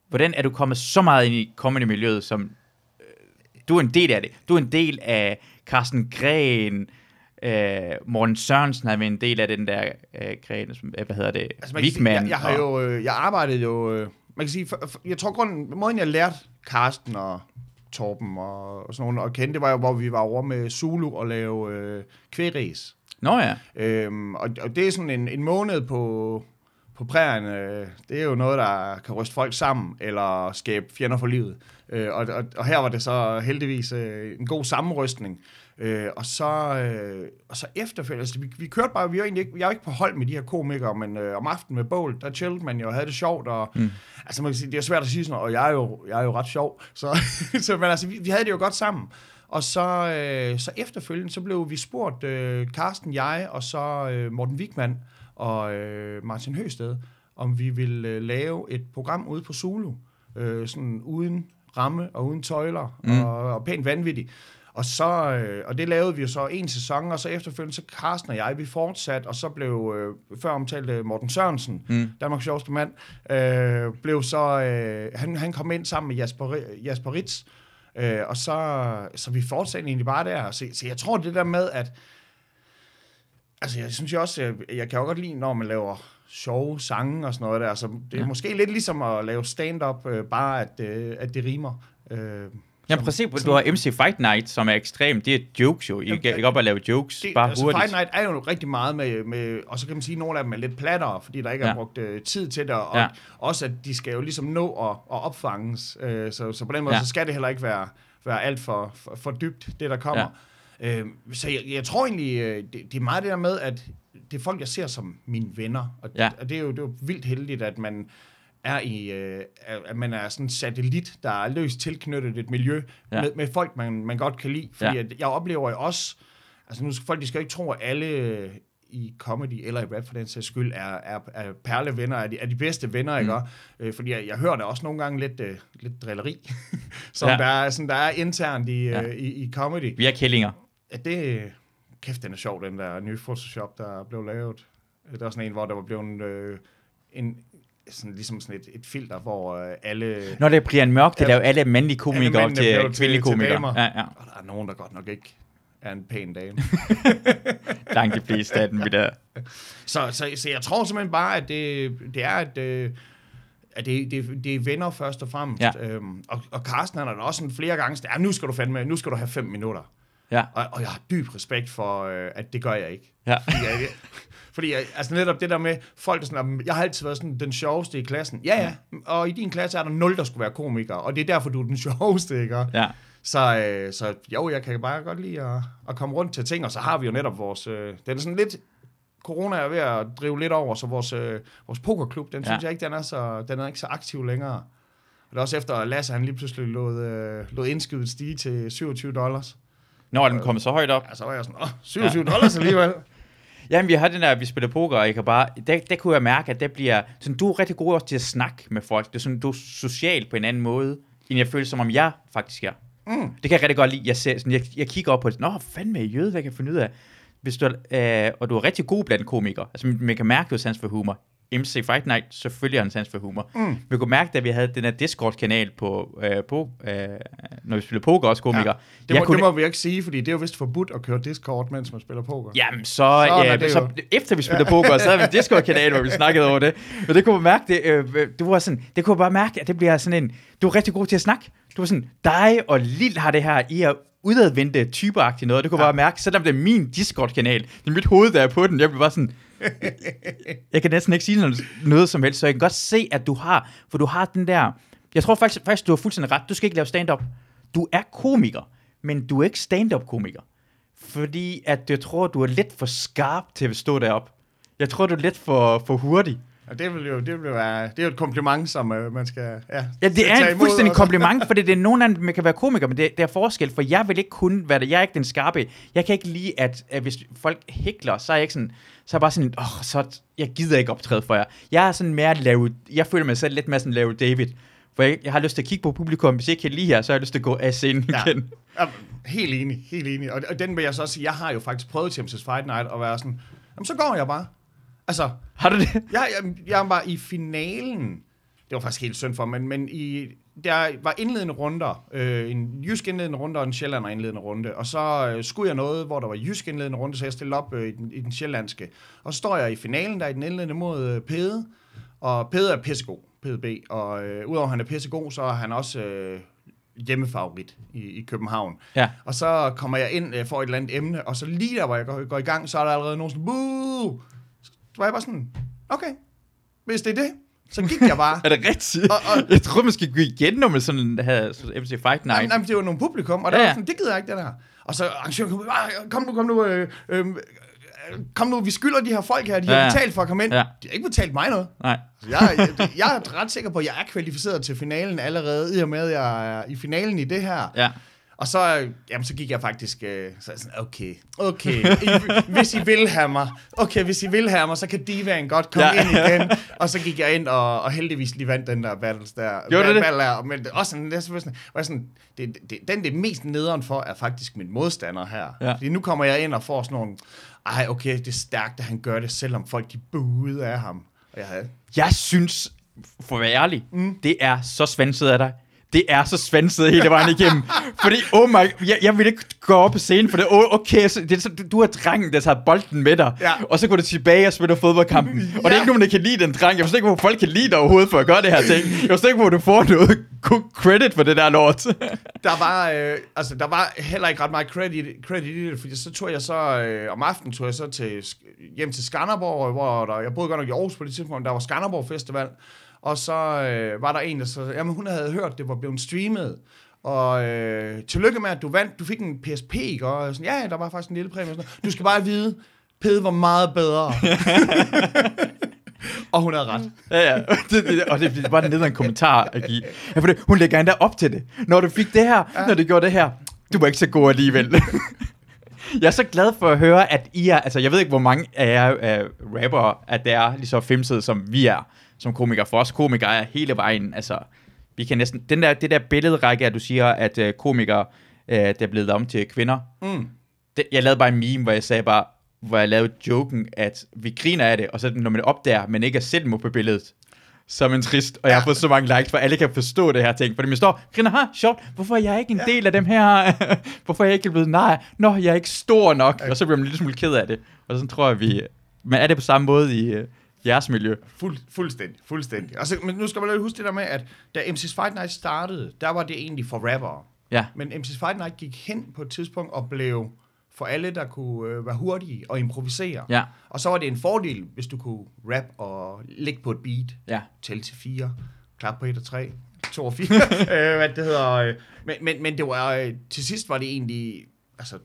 Hvordan er du kommet så meget ind i comedy-miljøet, som øh, du er en del af det? Du er en del af Carsten Gren, øh, Morten Sørensen har været en del af den der øh, gren, som, øh, hvad hedder det, altså man kan sige, Wigman. jeg, jeg, har og- jo, øh, jeg arbejdede jo, øh, man kan sige, for, for, jeg tror grunden, måden jeg lærte Karsten og Torben og, og sådan nogle at kende, det var jo, hvor vi var over med Zulu og lave øh, kvægræs. Nå ja, Øhm, og, og det er sådan en, en måned på, på prærien, øh, det er jo noget, der kan ryste folk sammen, eller skabe fjender for livet. Øh, og, og, og her var det så heldigvis øh, en god sammenrystning. Øh, og, så, øh, og så efterfølgende, altså, vi, vi kørte bare, vi var egentlig ikke, jeg var ikke på hold med de her komikere, men øh, om aftenen med bål, der chillede man jo og havde det sjovt, og mm. altså man kan sige, det er svært at sige sådan, og jeg er jo, jeg er jo ret sjov, så, så men altså, vi, vi havde det jo godt sammen. Og så, øh, så efterfølgende, så blev vi spurgt, øh, Carsten, jeg og så øh, Morten Wigman og øh, Martin Høsted, om vi ville øh, lave et program ude på Zulu, øh, sådan uden ramme og uden tøjler, Mm. og, og pænt vanvittig. Og, så, øh, og det lavede vi jo så en sæson, og så efterfølgende, så Carsten og jeg, vi fortsat, og så blev, øh, før omtalte Morten Sørensen, Mm. Danmarks sjoveste mand, øh, blev så, øh, han, han kom ind sammen med Jasper, Jasper Ritz, øh, og så, så vi fortsatte egentlig bare der. Så, så jeg tror det der med, at, altså jeg synes jo også, jeg, jeg kan jo godt lide, når man laver sjove sange og sådan noget der, så det er Ja. måske lidt ligesom at lave stand-up, øh, bare at, øh, at det rimer. Øh, Ja, præcis. Du har MC Fight Night, som er ekstremt. Det er jokes jo. I Jamen, kan op og lave jokes, det, bare altså, hurtigt. Fight Night er jo rigtig meget med, med, og så kan man sige, at nogle af dem er lidt plattere, fordi der ikke Ja. er brugt øh, tid til det, og Ja. også at de skal jo ligesom nå at, at opfanges, øh, så, så på den måde, Ja. ja. så skal det heller ikke være, være alt for, for, for dybt, det der kommer. Ja. Øh, så jeg, jeg tror egentlig, øh, det, det er meget det der med, at det er folk, jeg ser som mine venner, og, Ja. og det, er jo, det er jo vildt heldigt, at man er i, øh, at man er sådan en satellit, der er løst tilknyttet et miljø Ja. med, med folk, man, man godt kan lide. Fordi Ja. at jeg oplever jo også, altså nu skal folk, de skal ikke tro, at alle i comedy eller i rap for den sags skyld er, er, er perlevenner, er de, er de bedste venner, mm. ikke? Øh, fordi jeg, jeg hører der også nogle gange lidt, øh, lidt drilleri, som Ja. der, er, sådan, der er internt i, Ja. ja. i, i comedy. Vi er kællinger. Det, kæft, den er sjov, den der nye Photoshop, der blev lavet. Det var sådan en, hvor der var blevet øh, en, sådan, ligesom sådan et, et filter, hvor øh, alle... Når det bliver en mørk, det laver alle mandlige komikere mændene til kvindelige komikere. Ja, ja. Og der er nogen, der godt nok ikke er en pæn dame. Langt de fleste af dem, vi der. så, så, så jeg tror simpelthen bare, at det, det er, at, øh, at det, det, det er venner først og fremmest. Ja. Øhm, og, og Carsten han har da også sådan flere gange ja, nu skal du fandme, nu skal du have fem minutter. Ja. Og, og jeg har dyb respekt for, øh, at det gør jeg ikke. Ja. Fordi, jeg, fordi jeg, altså netop det der med, folk der sådan, jeg har altid været sådan den sjoveste i klassen. Ja, ja, og i din klasse er der nul, der skulle være komiker, og det er derfor, du er den sjoveste, ikke? Ja. Så, øh, så jo, jeg kan bare godt lide at, at komme rundt til ting, og så har vi jo netop vores, øh, den er sådan lidt, corona er ved at drive lidt over, så vores, øh, vores pokerklub, den Ja. synes jeg ikke, den er, så, den er ikke så aktiv længere. Og det er også efter, at Lasse han lige pludselig lod, øh, lod indskydet stige til 27 dollars. Når er den kommet så højt op. Ja, så var jeg sådan, åh, 27 ja. dollars alligevel. Jamen, vi har den der, vi spiller poker, og jeg kan bare, der, der kunne jeg mærke, at det bliver, sådan, du er rigtig god også til at snakke med folk. Det er sådan, du er social på en anden måde, end jeg føler, som om jeg faktisk er. Mm. Det kan jeg rigtig godt lide. Jeg, ser, sådan, jeg, jeg kigger op på det. Nå, fandme jøde, hvad kan jeg finde ud af? Hvis du, er- øh, og du er rigtig god blandt komikere. Altså, man kan mærke, du har sans for humor. MC Fight Night, selvfølgelig har han sans for humor. Mm. Vi kunne mærke, da vi havde den her Discord-kanal på, øh, på øh, når vi spiller poker, også komikere. Det, Jeg må, kunne- det må vi ikke sige, fordi det er jo vist forbudt at køre Discord, mens man spiller poker. Jamen, så, ja, er det så jo. efter vi spillede poker, så havde vi en Discord-kanal, hvor vi snakkede over det. Men det kunne man mærke, det, øh, du var sådan, det kunne jeg bare mærke, at det bliver sådan en, du er rigtig god til at snakke. Du var sådan, dig og Lil har det her, I er udadvendte typeagtigt noget. Det kunne jeg Ja. bare mærke, selvom det er min Discord-kanal. Det er mit hoved, der er på den. Jeg bliver bare sådan, jeg kan næsten ikke sige noget, noget som helst, så jeg kan godt se, at du har, for du har den der, jeg tror faktisk, faktisk du har fuldstændig ret, du skal ikke lave stand-up. Du er komiker, men du er ikke stand-up-komiker. Fordi at jeg tror, du er lidt for skarp til at stå derop. Jeg tror, du er lidt for, for hurtig. Og det vil jo, det vil være, det er jo et kompliment, som øh, man skal ja, Ja, det er en fuldstændig og så- kompliment, fordi det er nogen af dem, man kan være komiker, men det, det er forskel, for jeg vil ikke kun være det. Jeg er ikke den skarpe. Jeg kan ikke lide, at, at hvis folk hækler, så er jeg ikke sådan, så er jeg bare sådan, åh, oh, så jeg gider ikke optræde for jer. Jeg er sådan mere lave, jeg føler mig selv lidt mere sådan lave David. For jeg, jeg har lyst til at kigge på publikum, hvis jeg ikke kan lide her, så har jeg lyst til at gå af scenen Ja. igen. Ja, helt enig, helt enig. Og, og den vil jeg så også sige, jeg har jo faktisk prøvet til MC's Fight Night at være sådan, jamen så går jeg bare. Altså, Har du det? jeg, jeg, jeg var i finalen, det var faktisk helt synd for, men, men i, der var indledende runder, øh, en jysk indledende runde og en sjællander indledende runde, og så øh, skulle jeg noget, hvor der var jysk indledende runde, så jeg stillede op øh, i, den, i den sjællandske. Og så står jeg i finalen, der er i den indledende mod øh, Pede, og Pede er pissegod, Pede B, og øh, udover at han er pissegod, så er han også øh, hjemmefavorit i, i København. Ja. Og så kommer jeg ind øh, for et eller andet emne, og så lige der, hvor jeg går, går i gang, så er der allerede nogen sådan, Boo! Så var jeg bare sådan, okay, hvis det er det, så gik jeg bare. Er det rigtigt? Og- og- jeg tror, man skal gå igen, når man sådan havde sådan MC Fight Night. Jamen, jamen, det var nogle publikum, og der Ja, var sådan, det gider jeg ikke, det der. Og så arrangøren kom, "Ah, kom nu, kom nu, øh, øh, kom nu, vi skylder de her folk her, de Ja, har betalt for at komme ind. Ja. De har ikke betalt mig noget. Nej. Så jeg, jeg, jeg er ret sikker på, at jeg er kvalificeret til finalen allerede, i og med, at jeg er i finalen i det her. Ja. Og så, jamen, så gik jeg faktisk, øh, så jeg sådan, okay, okay, I, hvis I vil have mig, okay, hvis I vil have mig, så kan divaen godt komme Ja. ind igen. Og så gik jeg ind og, og heldigvis lige vandt den der battles der. Gjorde det? Battle der, men det, også sådan, det er sådan, var sådan det, det, den det er mest nederen for, er faktisk min modstander her. Ja. Fordi nu kommer jeg ind og får sådan nogle, ej, okay, det er stærkt, at han gør det, selvom folk de buede af ham. Og jeg havde, Jeg synes, for at være ærlig, mm. det er så svanset af dig. Det er så svanset hele vejen igennem. Fordi, oh my, jeg, jeg vil ikke gå op på scenen, for det, oh, okay, så, det er så, du, er drengen, der tager bolden med dig, Ja. og så går du tilbage og spiller fodboldkampen. Og det er ikke nogen, der kan lide den dreng. Jeg forstår ikke, hvor folk kan lide dig overhovedet for at gøre det her ting. Jeg forstår ikke, hvor du får noget credit for det der lort. der var, øh, altså, der var heller ikke ret meget credit, credit i det, fordi så tog jeg så, øh, om aftenen tog jeg så til, hjem til Skanderborg, hvor der, jeg boede godt nok i Aarhus på det tidspunkt, der var Skanderborg Festival, og så øh, var der en, der så, jamen hun havde hørt, det var blevet streamet, og øh, tillykke med, at du vandt, du fik en PSP, ikke? og sådan, ja, der var faktisk en lille præmie, og sådan noget. du skal bare vide, Pede var meget bedre. og hun havde ret. Ja, ja. Det, det, og det, det var nede en kommentar at give. Ja, for det, hun lægger endda op til det. Når du fik det her, ja. når du gjorde det her, du var ikke så god alligevel. jeg er så glad for at høre, at I er, altså jeg ved ikke, hvor mange af jer er rappere, at det er lige så femsede, som vi er, som komikere. For os komikere er hele vejen, altså, vi kan næsten, den der, det der billedrække, at du siger, at uh, komikere, uh, der er blevet om til kvinder, Mm. det, jeg lavede bare en meme, hvor jeg sagde bare, hvor jeg lavede joken, at vi griner af det, og så når man opdager, men ikke er selv på billedet, så er man trist, og jeg har fået så mange likes, for alle kan forstå det her ting, fordi man står, griner, ha, sjovt, hvorfor er jeg ikke en del af dem her, hvorfor er jeg ikke blevet nej, nå, jeg er ikke stor nok, og så bliver man lidt smule ked af det, og sådan tror jeg, vi, men er det på samme måde i uh, jeres miljø? Fuld, fuldstændig, fuldstændig. Og så, men nu skal man lige huske det der med, at da MC's Fight Night startede, der var det egentlig for rappere. Ja, Men MC's Fight Night gik hen på et tidspunkt og blev for alle, der kunne øh, være hurtige og improvisere. ja, Og så var det en fordel, hvis du kunne rap og ligge på et beat, ja, tælle til fire, klap på et og tre, to og fire, øh, hvad det hedder. Øh, men, men, men det var, øh, til sidst var det egentlig, altså,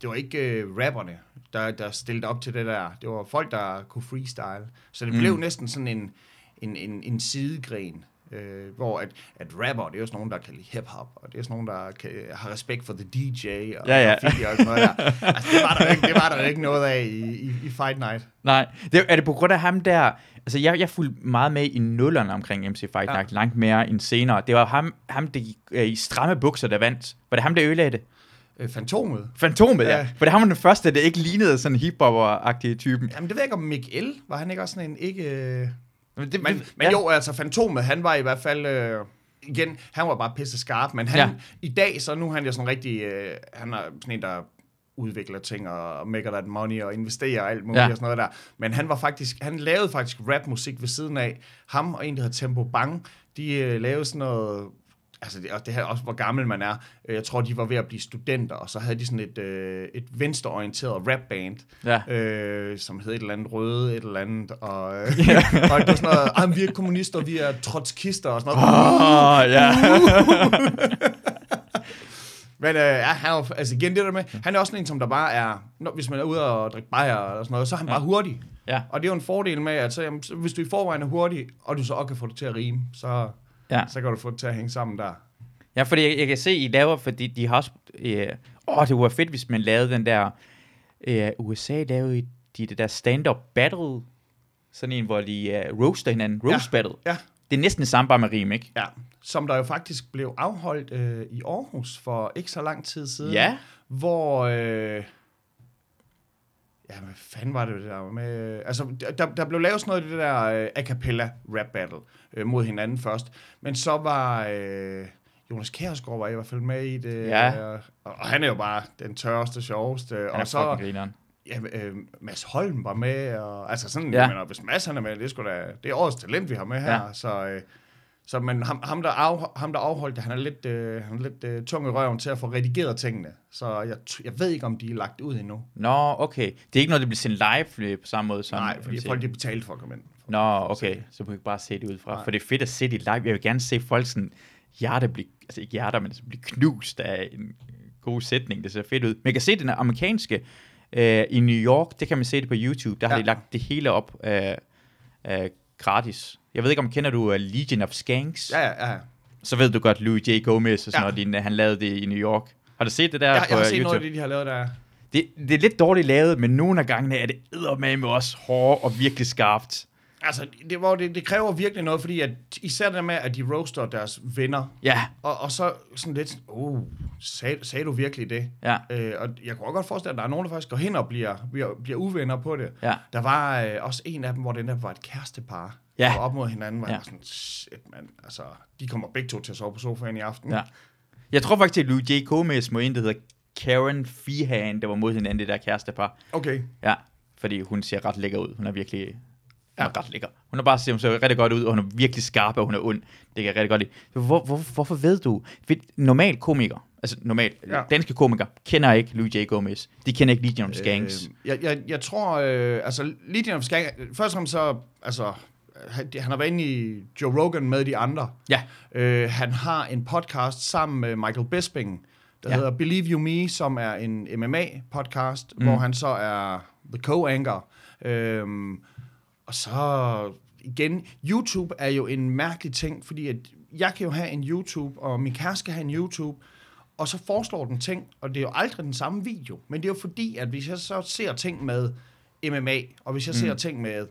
det var ikke øh, rapperne, der, der stillede op til det der. Det var folk, der kunne freestyle. Så det Mm. blev næsten sådan en, en, en, en sidegren. Øh, hvor at, at rapper, det er jo sådan nogen, der kan lide hip-hop, og det er sådan nogen, der kan, har respekt for the DJ, og Ja, ja. graffiti og sådan noget der. Altså, det var der, ikke, det var der ikke noget af i, i, i Fight Night. Nej, det, er det på grund af ham der... Altså, jeg, jeg fulgte meget med i nullerne omkring MC Fight Ja. Night, langt mere end senere. Det var ham, ham der gik øh, i stramme bukser, der vandt. Var det ham, der ødelagde det? Øh, Fantomet. Fantomet, ja. Ja. For det ham var den første, der ikke lignede sådan en hiphopper-agtige typen. Jamen, det ved jeg ikke om Mikkel, var han ikke også sådan en ikke... øh, Men, det, Men, men ja. jo, altså Fantomet, han var i hvert fald... Øh, igen, han var bare pisse skarp, men han, Ja. i dag, så nu er han jo sådan rigtig... Øh, han er sådan en, der udvikler ting og maker that money og investerer og alt muligt ja. og sådan noget der. Men han var faktisk, han lavede faktisk rapmusik ved siden af. Ham og en, der hedder Tempo Bang, de øh, lavede sådan noget altså det, og det her også, hvor gammel man er. Øh, Jeg tror, de var ved at blive studenter, og så havde de sådan et, øh, et venstreorienteret rapband, Ja. øh, som hed et eller andet røde, et eller andet, og, øh, og det var sådan noget, ah, vi er kommunister, vi er trotskister og sådan noget. Oh, ja. Men øh, ja, han er, altså igen det der med, han er også sådan en, som der bare er, når, hvis man er ude og drikke bajer og sådan noget, så er han bare hurtig. ja. Og det er jo en fordel med, at så, jamen, hvis du i forvejen er hurtig, og du så også kan få det til at rime, så, Ja. så kan du få det til at hænge sammen der. Ja, fordi jeg, jeg kan se, I laver, fordi de har også... Øh, åh, det var fedt, hvis man lavede den der... Øh, USA lavede de det der stand-up battle. Sådan en, hvor de uh, roaster hinanden. Roast battle. Ja, Det er næsten det samme, bare med rim, ikke? ja. Som der jo faktisk blev afholdt øh, i Aarhus for ikke så lang tid siden. Ja. Hvor... Øh, ja, hvad fanden var det det der med... Altså, der, der blev lavet sådan noget af det der øh, a cappella rap battle øh, mod hinanden først. Men så var... Øh, Jonas Kjærsgaard var i hvert fald med i det. Ja. øh, og, og han er jo bare den tørreste, sjoveste. Han er og så... grineren. Ja, øh, Mads Holm var med, og altså sådan, Ja. jeg mener, hvis Mads han er med, det er, sgu da, det er årets talent, vi har med her, ja. så, øh, så men ham, ham, der af, ham, der afholdt det, han er lidt, øh, han er lidt øh, tung i røven til at få redigeret tingene, så jeg, jeg ved ikke, om de er lagt ud endnu. Nå, okay. Det er ikke noget, der bliver sendt live på samme måde som... Nej, fordi folk de betalt for at komme ind. Nå, okay. Så du kan ikke bare se det ud fra. Nej. For det er fedt at se det live. Jeg vil gerne se folk sådan hjerte blive, altså ikke hjerter, men altså blive knust af en god sætning. Det ser fedt ud. Men jeg kan se den amerikanske øh, i New York. Det kan man se det på YouTube. Der har Ja. de lagt det hele op øh, øh, gratis. Jeg ved ikke, om kender du uh, Legion of Skanks? Ja, ja, ja. Så ved du godt Louis J. Gomez og sådan Ja. noget lignende. Han lavede det i New York. Har du set det der Jeg, på jeg har set YouTube? noget af det, de har lavet der. Det, det er lidt dårligt lavet, men nogle af gangene er det eddermame også hårdt og virkelig skarpt. Altså, det, hvor det, det kræver virkelig noget, fordi at, især det der med, at de roaster deres venner, Ja, og, og så sådan lidt, sådan, oh, sag, sagde du virkelig det? ja, Øh, og jeg kunne også godt forestille, at der er nogen, der faktisk går hen og bliver, bliver, bliver uvenner på det. ja. Der var øh, også en af dem, hvor den der var et kærestepar, Ja. var op mod hinanden, hvor Ja. var sådan, shit, mand, altså, de kommer begge to til at sove på sofaen i aften. ja. Jeg tror faktisk, at Louis J. Gomez må en, der hedder Karen Feehan, der var mod hinanden, det der kærestepar. Okay. Ja, fordi hun ser ret lækker ud. Hun er virkelig hun er ret lækker. Hun er bare hun ser rigtig godt ud, og hun er virkelig skarp, og hun er ond. Det kan jeg rigtig godt lide. Hvor, hvor, hvorfor ved du? Ved, normal komiker, altså normal, ja. Danske komikere, kender ikke Louis J. Gomez. De kender ikke Legion of Skanks. Øh, jeg, jeg, jeg tror, øh, altså, Legion of Skank, først og fremmest så, altså, han, han har været inde i Joe Rogan med de andre. Ja, Øh, han har en podcast sammen med Michael Bisping, der Ja. hedder Believe You Me, som er en MMA-podcast, Mm. mm. hvor han så er the co-anchor. Øhm, og så igen, YouTube er jo en mærkelig ting, fordi at jeg kan jo have en YouTube, og min kæreste kan have en YouTube, og så foreslår den ting, og det er jo aldrig den samme video. Men det er jo fordi, at hvis jeg så ser ting med MMA, og hvis jeg mm. ser ting med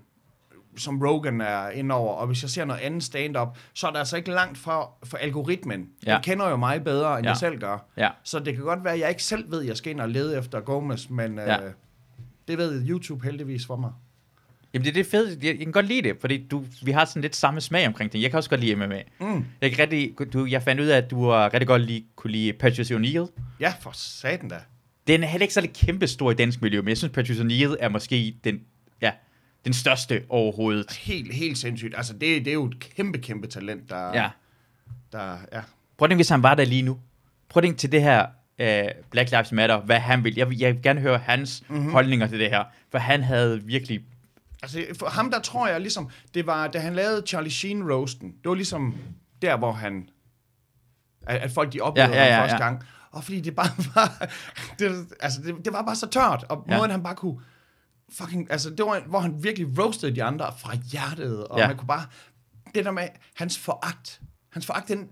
som Rogan er indover, og hvis jeg ser noget andet stand-up, så er der altså ikke langt fra for algoritmen. Ja. Den kender jo mig bedre, end Ja. jeg selv gør. ja. Så det kan godt være, at jeg ikke selv ved, at jeg skal ind og lede efter Gomez, men Ja. øh, det ved YouTube heldigvis for mig. Jamen det er det fede. Jeg, kan godt lide det, fordi du, vi har sådan lidt samme smag omkring det. Jeg kan også godt lide MMA. Mm. Jeg, kan rigtig, du, jeg fandt ud af, at du har rigtig godt lide, kunne lide Patrice O'Neill. Ja, for satan da. Den er heller ikke så kæmpe stor i dansk miljø, men jeg synes, Patrice O'Neill er måske den, den største overhovedet. Helt, helt sindssygt. Altså, det, det er jo et kæmpe, kæmpe talent, der... Ja. der ja. Prøv at tænke, hvis han var der lige nu. Prøv at tænke til det her uh, Black Lives Matter, hvad han vil. Jeg vil, jeg vil gerne høre hans Mhm. mm-hmm. holdninger til det her, for han havde virkelig... Altså, for ham der tror jeg ligesom, det var, da han lavede Charlie Sheen roasten, det var ligesom der, hvor han, at, at folk de oplevede Ja, ja, ja, ham første gang. Og fordi det bare var, det, altså, det, det var bare så tørt, og ja. måden han bare kunne, fucking, altså, det var, hvor han virkelig roastede de andre fra hjertet, og Ja. man kunne bare, det der med hans foragt, hans foragt, den,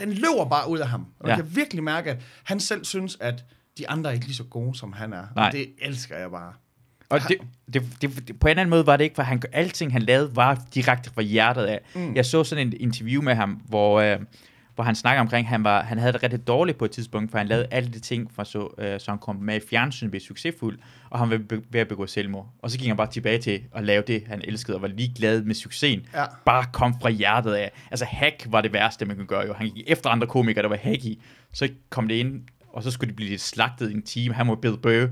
den løber bare ud af ham. Og Ja. jeg kan virkelig mærke, at han selv synes, at de andre er ikke lige så gode, som han er. Nej. Og det elsker jeg bare. Og det, det, det, det, på en eller anden måde var det ikke, for han, alting han lavede var direkte fra hjertet af. Mm. Jeg så sådan en interview med ham, hvor, øh, hvor han snakker omkring, at han, var, han havde det rigtig dårligt på et tidspunkt, for han lavede alle de ting, for så, øh, så han kom med i fjernsyn, blev succesfuld, og han var ved at begå selvmord. Og så gik han bare tilbage til at lave det, han elskede, og var lige glad med succesen. Ja. Bare kom fra hjertet af. Altså hack var det værste, man kunne gøre jo. Han gik efter andre komikere, der var hack i. Så kom det ind, og så skulle de blive lidt slagtet i en time. Han var Bill Burr,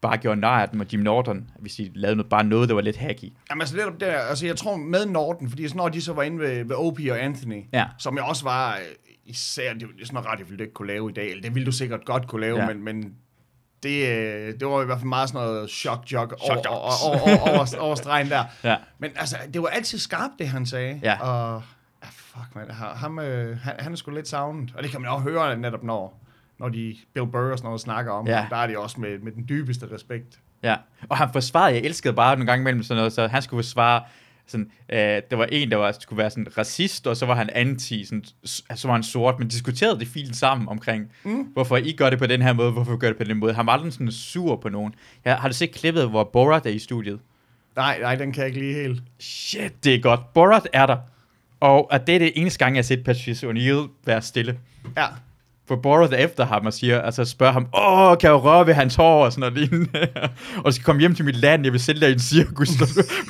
bare gjorde nar af dem, og Jim Norton, hvis de lavede noget, bare noget, der var lidt hacky. Jamen altså, netop der, altså jeg tror med Norton, fordi sådan, når de så var inde ved, ved Opie og Anthony, Ja. som jeg også var, øh, især, det, er sådan noget radio, ville du ikke kunne lave i dag, eller det ville du sikkert godt kunne lave, Ja. men, men det, øh, det var i hvert fald meget sådan noget shock jock over, over, over, over, over, stregen der. Ja. Men altså, det var altid skarpt, det han sagde. Ja. Og, ja, fuck man, ham, øh, han, han er sgu lidt savnet. Og det kan man også høre netop, når, når de Bill Burr og sådan noget snakker om Ja. Der er de også med, med den dybeste respekt. Ja, og han forsvarede, jeg elskede bare nogle gange imellem sådan noget, så han skulle forsvare, sådan, øh, der var en, der var, skulle være sådan racist, og så var han anti, sådan, så var han sort, men diskuterede det fint sammen omkring, mm. hvorfor I gør det på den her måde, hvorfor I gør det på den måde. Han var aldrig sådan sur på nogen. Ja, har du set klippet, hvor Borat er i studiet? Nej, nej, den kan jeg ikke lige helt. Shit, det er godt. Borat er der. Og at det er det eneste gang, jeg har set Patrice O'Neill være stille. Ja. For Borat er efter ham og siger, altså spørger ham, åh, kan jeg røre ved hans hår og sådan noget lignende. og skal komme hjem til mit land, jeg vil sælge dig i en cirkus.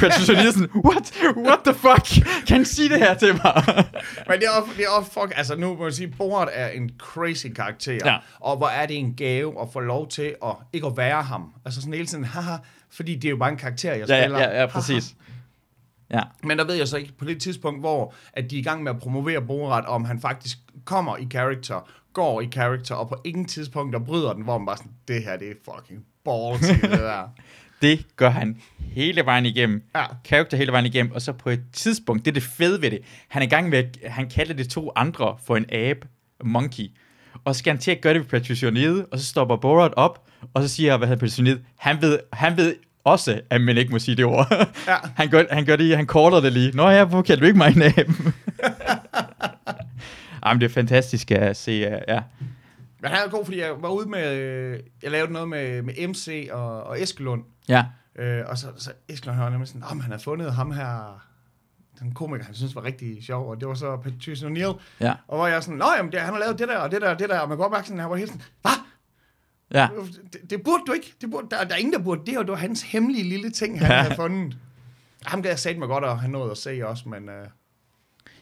Patrice O'Neill er sådan, what, what the fuck? Kan han sige det her til mig? Men det er også, det er også fuck, altså nu må jeg sige, Borat er en crazy karakter, Ja. og hvor er det en gave at få lov til at ikke at være ham. Altså sådan hele tiden, haha, fordi det er jo bare en karakter, jeg ja, spiller. ja, ja, Haha. præcis. Ja, Men der ved jeg så ikke på det tidspunkt, hvor at de er i gang med at promovere Borat, om han faktisk kommer i character, går i character, og på ingen tidspunkt der bryder den, hvor man bare sådan, det her, det er fucking ballsy, det der. det gør han hele vejen igennem. Ja. Character hele vejen igennem, og så på et tidspunkt, det er det fede ved det, han er i gang med, at- han kalder de to andre for en abe, monkey, og så skal han til at gøre det ved Patrice O'Neill, og så stopper Borat op, og så siger, hvad hedder Patrice O'Neill, han ved, han ved også, at man ikke må sige det ord. Ja. han, gør, han gør det, han korter det lige. Nå ja, hvorfor kalder du ikke mig en abe? Jamen, det er fantastisk at se, ja. Men han er god, fordi jeg var ude med... øh, Jeg lavede noget med, med MC og, og Eskelund. Ja. Øh, og så, så Eskelund han var nemlig sådan, om han havde fundet ham her, den komiker, han synes var rigtig sjov, og det var så Patrice O'Neill. Ja. Og hvor jeg sådan, nå jamen, det, han har lavet det der, og det der, og det der, og man går op sådan, han var helt sådan, hvad? Ja. Det, det, burde du ikke. Det burde, der, der er ingen, der burde det, og det var hans hemmelige lille ting, han Ja. havde fundet. Ham gad jeg sagt mig godt at have noget at se også, men... Øh,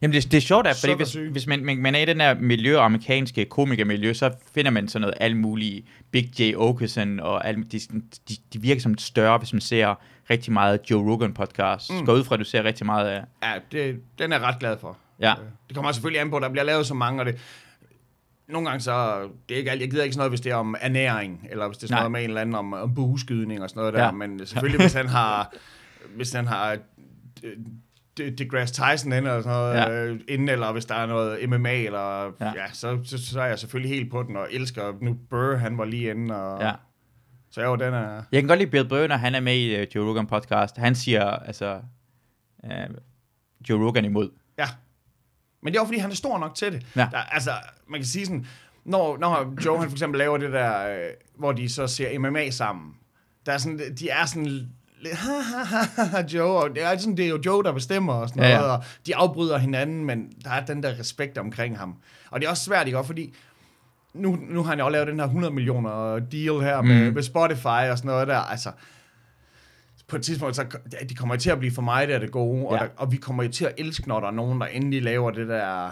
Jamen det, det er sjovt, at, fordi hvis, hvis man, man, man er i den der miljø, amerikanske komikermiljø, så finder man sådan noget alt muligt. Big J. Okerson og alt, de, de, de virker som større, hvis man ser rigtig meget Joe Rogan podcast. Mm. Går ud fra, at du ser rigtig meget af. ja, det, den er jeg ret glad for. Ja. Øh, Det kommer selvfølgelig an på, at der bliver lavet så mange, og det... Nogle gange så, det er ikke alt, jeg gider ikke sådan noget, hvis det er om ernæring, eller hvis det er sådan Nej. noget med en eller anden om, om bueskydning og sådan noget der, Ja. men selvfølgelig, hvis han har, hvis han har øh, DeGrasse Tyson ind, eller sådan noget, Ja. øh, inden, eller hvis der er noget MMA, eller, Ja. ja, ja så, så, så, er jeg selvfølgelig helt på den, og elsker, nu Burr, han var lige inde, og, Ja. så jo, den er, Jeg kan godt lide Bill Burr, når han er med i uh, Joe Rogan podcast. Han siger, altså, uh, Joe Rogan imod. Ja. Men det er jo fordi, han er stor nok til det. Ja. Der, altså, man kan sige sådan, når, når Joe han for eksempel laver det der, øh, hvor de så ser MMA sammen, der er sådan, de er sådan Joe, og det er, sådan, det er jo Joe, der bestemmer og sådan Ja, ja, noget, og de afbryder hinanden, men der er den der respekt omkring ham. Og det er også svært, ikke? Også fordi, nu, nu har han jo lavet den her 100 millioner deal her med, Mm. med Spotify og sådan noget der, altså, på et tidspunkt, så de kommer til at blive for mig der er det gode, og, Ja. der, og vi kommer jo til at elske, når der er nogen, der endelig laver det der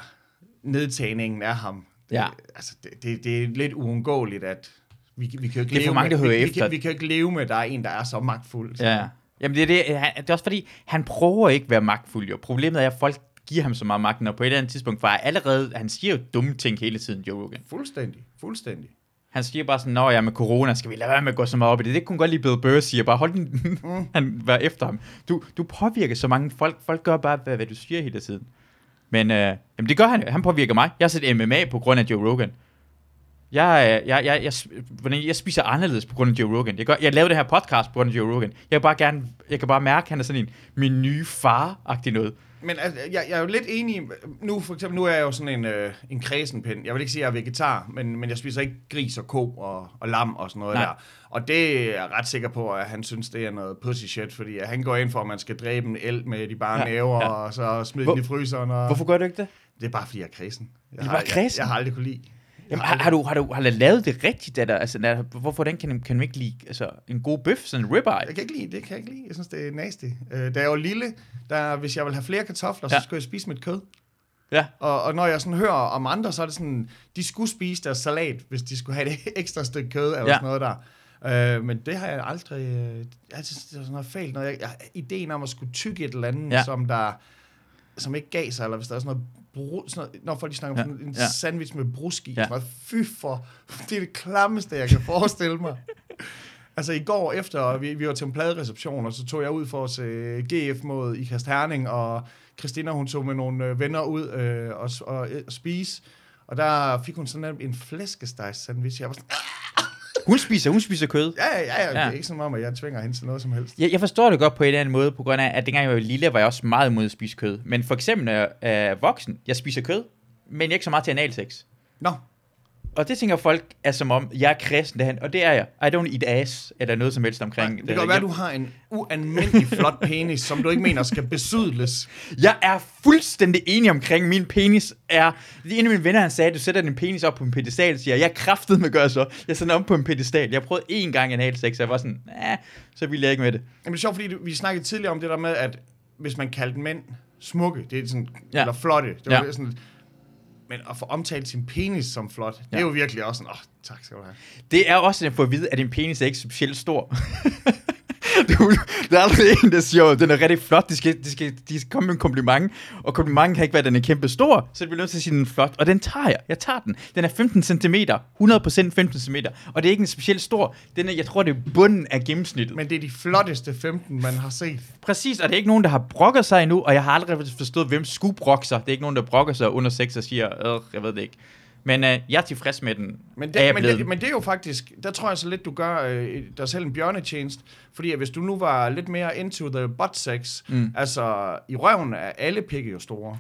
nedtagningen af ham. Det, Ja. Altså, det, det, det er lidt uundgåeligt, at vi, vi kan jo ikke Det er for mange, der hører vi, efter. Vi kan, vi kan jo ikke leve med, at der er en, der er så magtfuld. Så. Ja. Jamen det er, det, han, det er også fordi, han prøver ikke at være magtfuld jo. Problemet er, at folk giver ham så meget magt, og på et eller andet tidspunkt, for allerede, han siger jo dumme ting hele tiden, Joe Rogan. Fuldstændig, fuldstændig. Han siger bare sådan, nå ja, med corona, skal vi lade være med at gå så meget op i det. Det kunne godt lide Bill Burr siger, bare hold den, mm. han var efter ham. Du, du påvirker så mange folk, folk gør bare, hvad, hvad du siger hele tiden. Men øh, jamen det gør han jo, han påvirker mig. Jeg har set MMA på grund af Joe Rogan. Jeg, øh, jeg, jeg, jeg, hvordan- jeg spiser anderledes på grund af Joe Rogan. Jeg, gør, jeg laver det her podcast på grund af Joe Rogan. Jeg, vil bare gerne, jeg kan bare mærke, at han er sådan en min nye far-agtig noget. Men altså, jeg, jeg er jo lidt enig, nu for eksempel, nu er jeg jo sådan en, øh, en kredsenpind. Jeg vil ikke sige, at jeg er vegetar, men, men jeg spiser ikke gris og ko og, og lam og sådan noget Nej. Der. Og det er jeg ret sikker på, at han synes, det er noget pussy shit, fordi han går ind for, at man skal dræbe en el med de bare Ja, næver, ja. og så smide Hvor- den i fryseren. Og Hvorfor gør du ikke det? Det er bare, fordi jeg er kredsen. Jeg er har-? Jeg, jeg har aldrig kunne lide. Jamen, har, har, du, har, du, har du lavet det rigtigt, eller, altså, der, hvorfor den kan, kan du ikke lide altså, en god bøf, sådan en ribeye? Jeg kan ikke lide det, kan jeg ikke lide. Jeg synes, det er nasty. Øh, da jeg var lille, der, hvis jeg ville have flere kartofler, Ja. så skulle jeg spise mit kød. Ja. Og, og når jeg sådan hører om andre, så er det sådan, de skulle spise deres salat, hvis de skulle have et ekstra stykke kød, eller Ja. sådan noget der. Øh, men det har jeg aldrig... Øh, jeg synes, det er sådan noget fejl. Når jeg, jeg, ideen om at skulle tygge et eller andet, ja. som der som ikke gav sig, eller hvis der er sådan noget, bru, sådan noget når folk snakker Ja. om en Ja. sandwich med bruski, Ja. fy for, det er det klammeste, jeg kan forestille mig. Altså i går efter, vi, vi var til en pladereception, og så tog jeg ud for at se GF mod Ikast Herning, og Christina hun tog med nogle øh, venner ud øh, og, og, og spise, og der fik hun sådan en, en flæskesteg sandwich. Jeg var sådan, Hun spiser, hun spiser kød. ja, ja, ja, Ja. det er ikke som om, at jeg tvinger hende til noget som helst. Jeg, jeg forstår det godt på en eller anden måde, på grund af, at dengang jeg var lille, var jeg også meget imod at spise kød. Men for eksempel, når jeg er voksen, jeg spiser kød, men ikke så meget til analsex. Nå, Og det tænker folk er som om, jeg er kristen derhen, og det er jeg. I don't eat ass, eller noget som helst omkring det kan være, du har en ualmindelig flot penis, som du ikke mener skal besydles. Jeg er fuldstændig enig omkring, min penis er... Det en af mine venner, han sagde, du sætter din penis op på en pedestal, siger jeg, jeg er kraftet med at gøre så. Jeg sætter den op på en pedestal. Jeg prøvede én gang analsex, og jeg var sådan, nah, så ville jeg ikke med det. Jamen, det er sjovt, fordi vi snakkede tidligere om det der med, at hvis man kaldte mænd smukke, det er sådan, Ja. eller flotte, det var ja. sådan, men at få omtalt sin penis som flot, det Ja. er jo virkelig også sådan, åh, oh, tak skal du have. Det er også at få at vide, at din penis er ikke specielt stor. du, der er aldrig en, der siger, at den er rigtig flot, de skal, de, skal, de skal komme med en kompliment, og komplimenten kan ikke være, at den er kæmpe stor, så det bliver nødt til at sige, at den er flot, og den tager jeg. Jeg tager den. Den er 15 cm, 100% 15 cm, og det er ikke en specielt stor. Den er, jeg tror, det er bunden af gennemsnittet. Men det er de flotteste 15, man har set. Præcis, og det er ikke nogen, der har brokket sig endnu, og jeg har aldrig forstået, hvem skulle brokke sig. Det er ikke nogen, der brokker sig under sex og siger, øh, jeg ved det ikke. Men øh, jeg er tilfreds med den. Men er det, jeg men, det, men det er jo faktisk, der tror jeg så lidt, du gør øh, dig selv en bjørnetjenest, fordi hvis du nu var lidt mere into the butt sex, Mm. altså i røven er alle pikke jo store.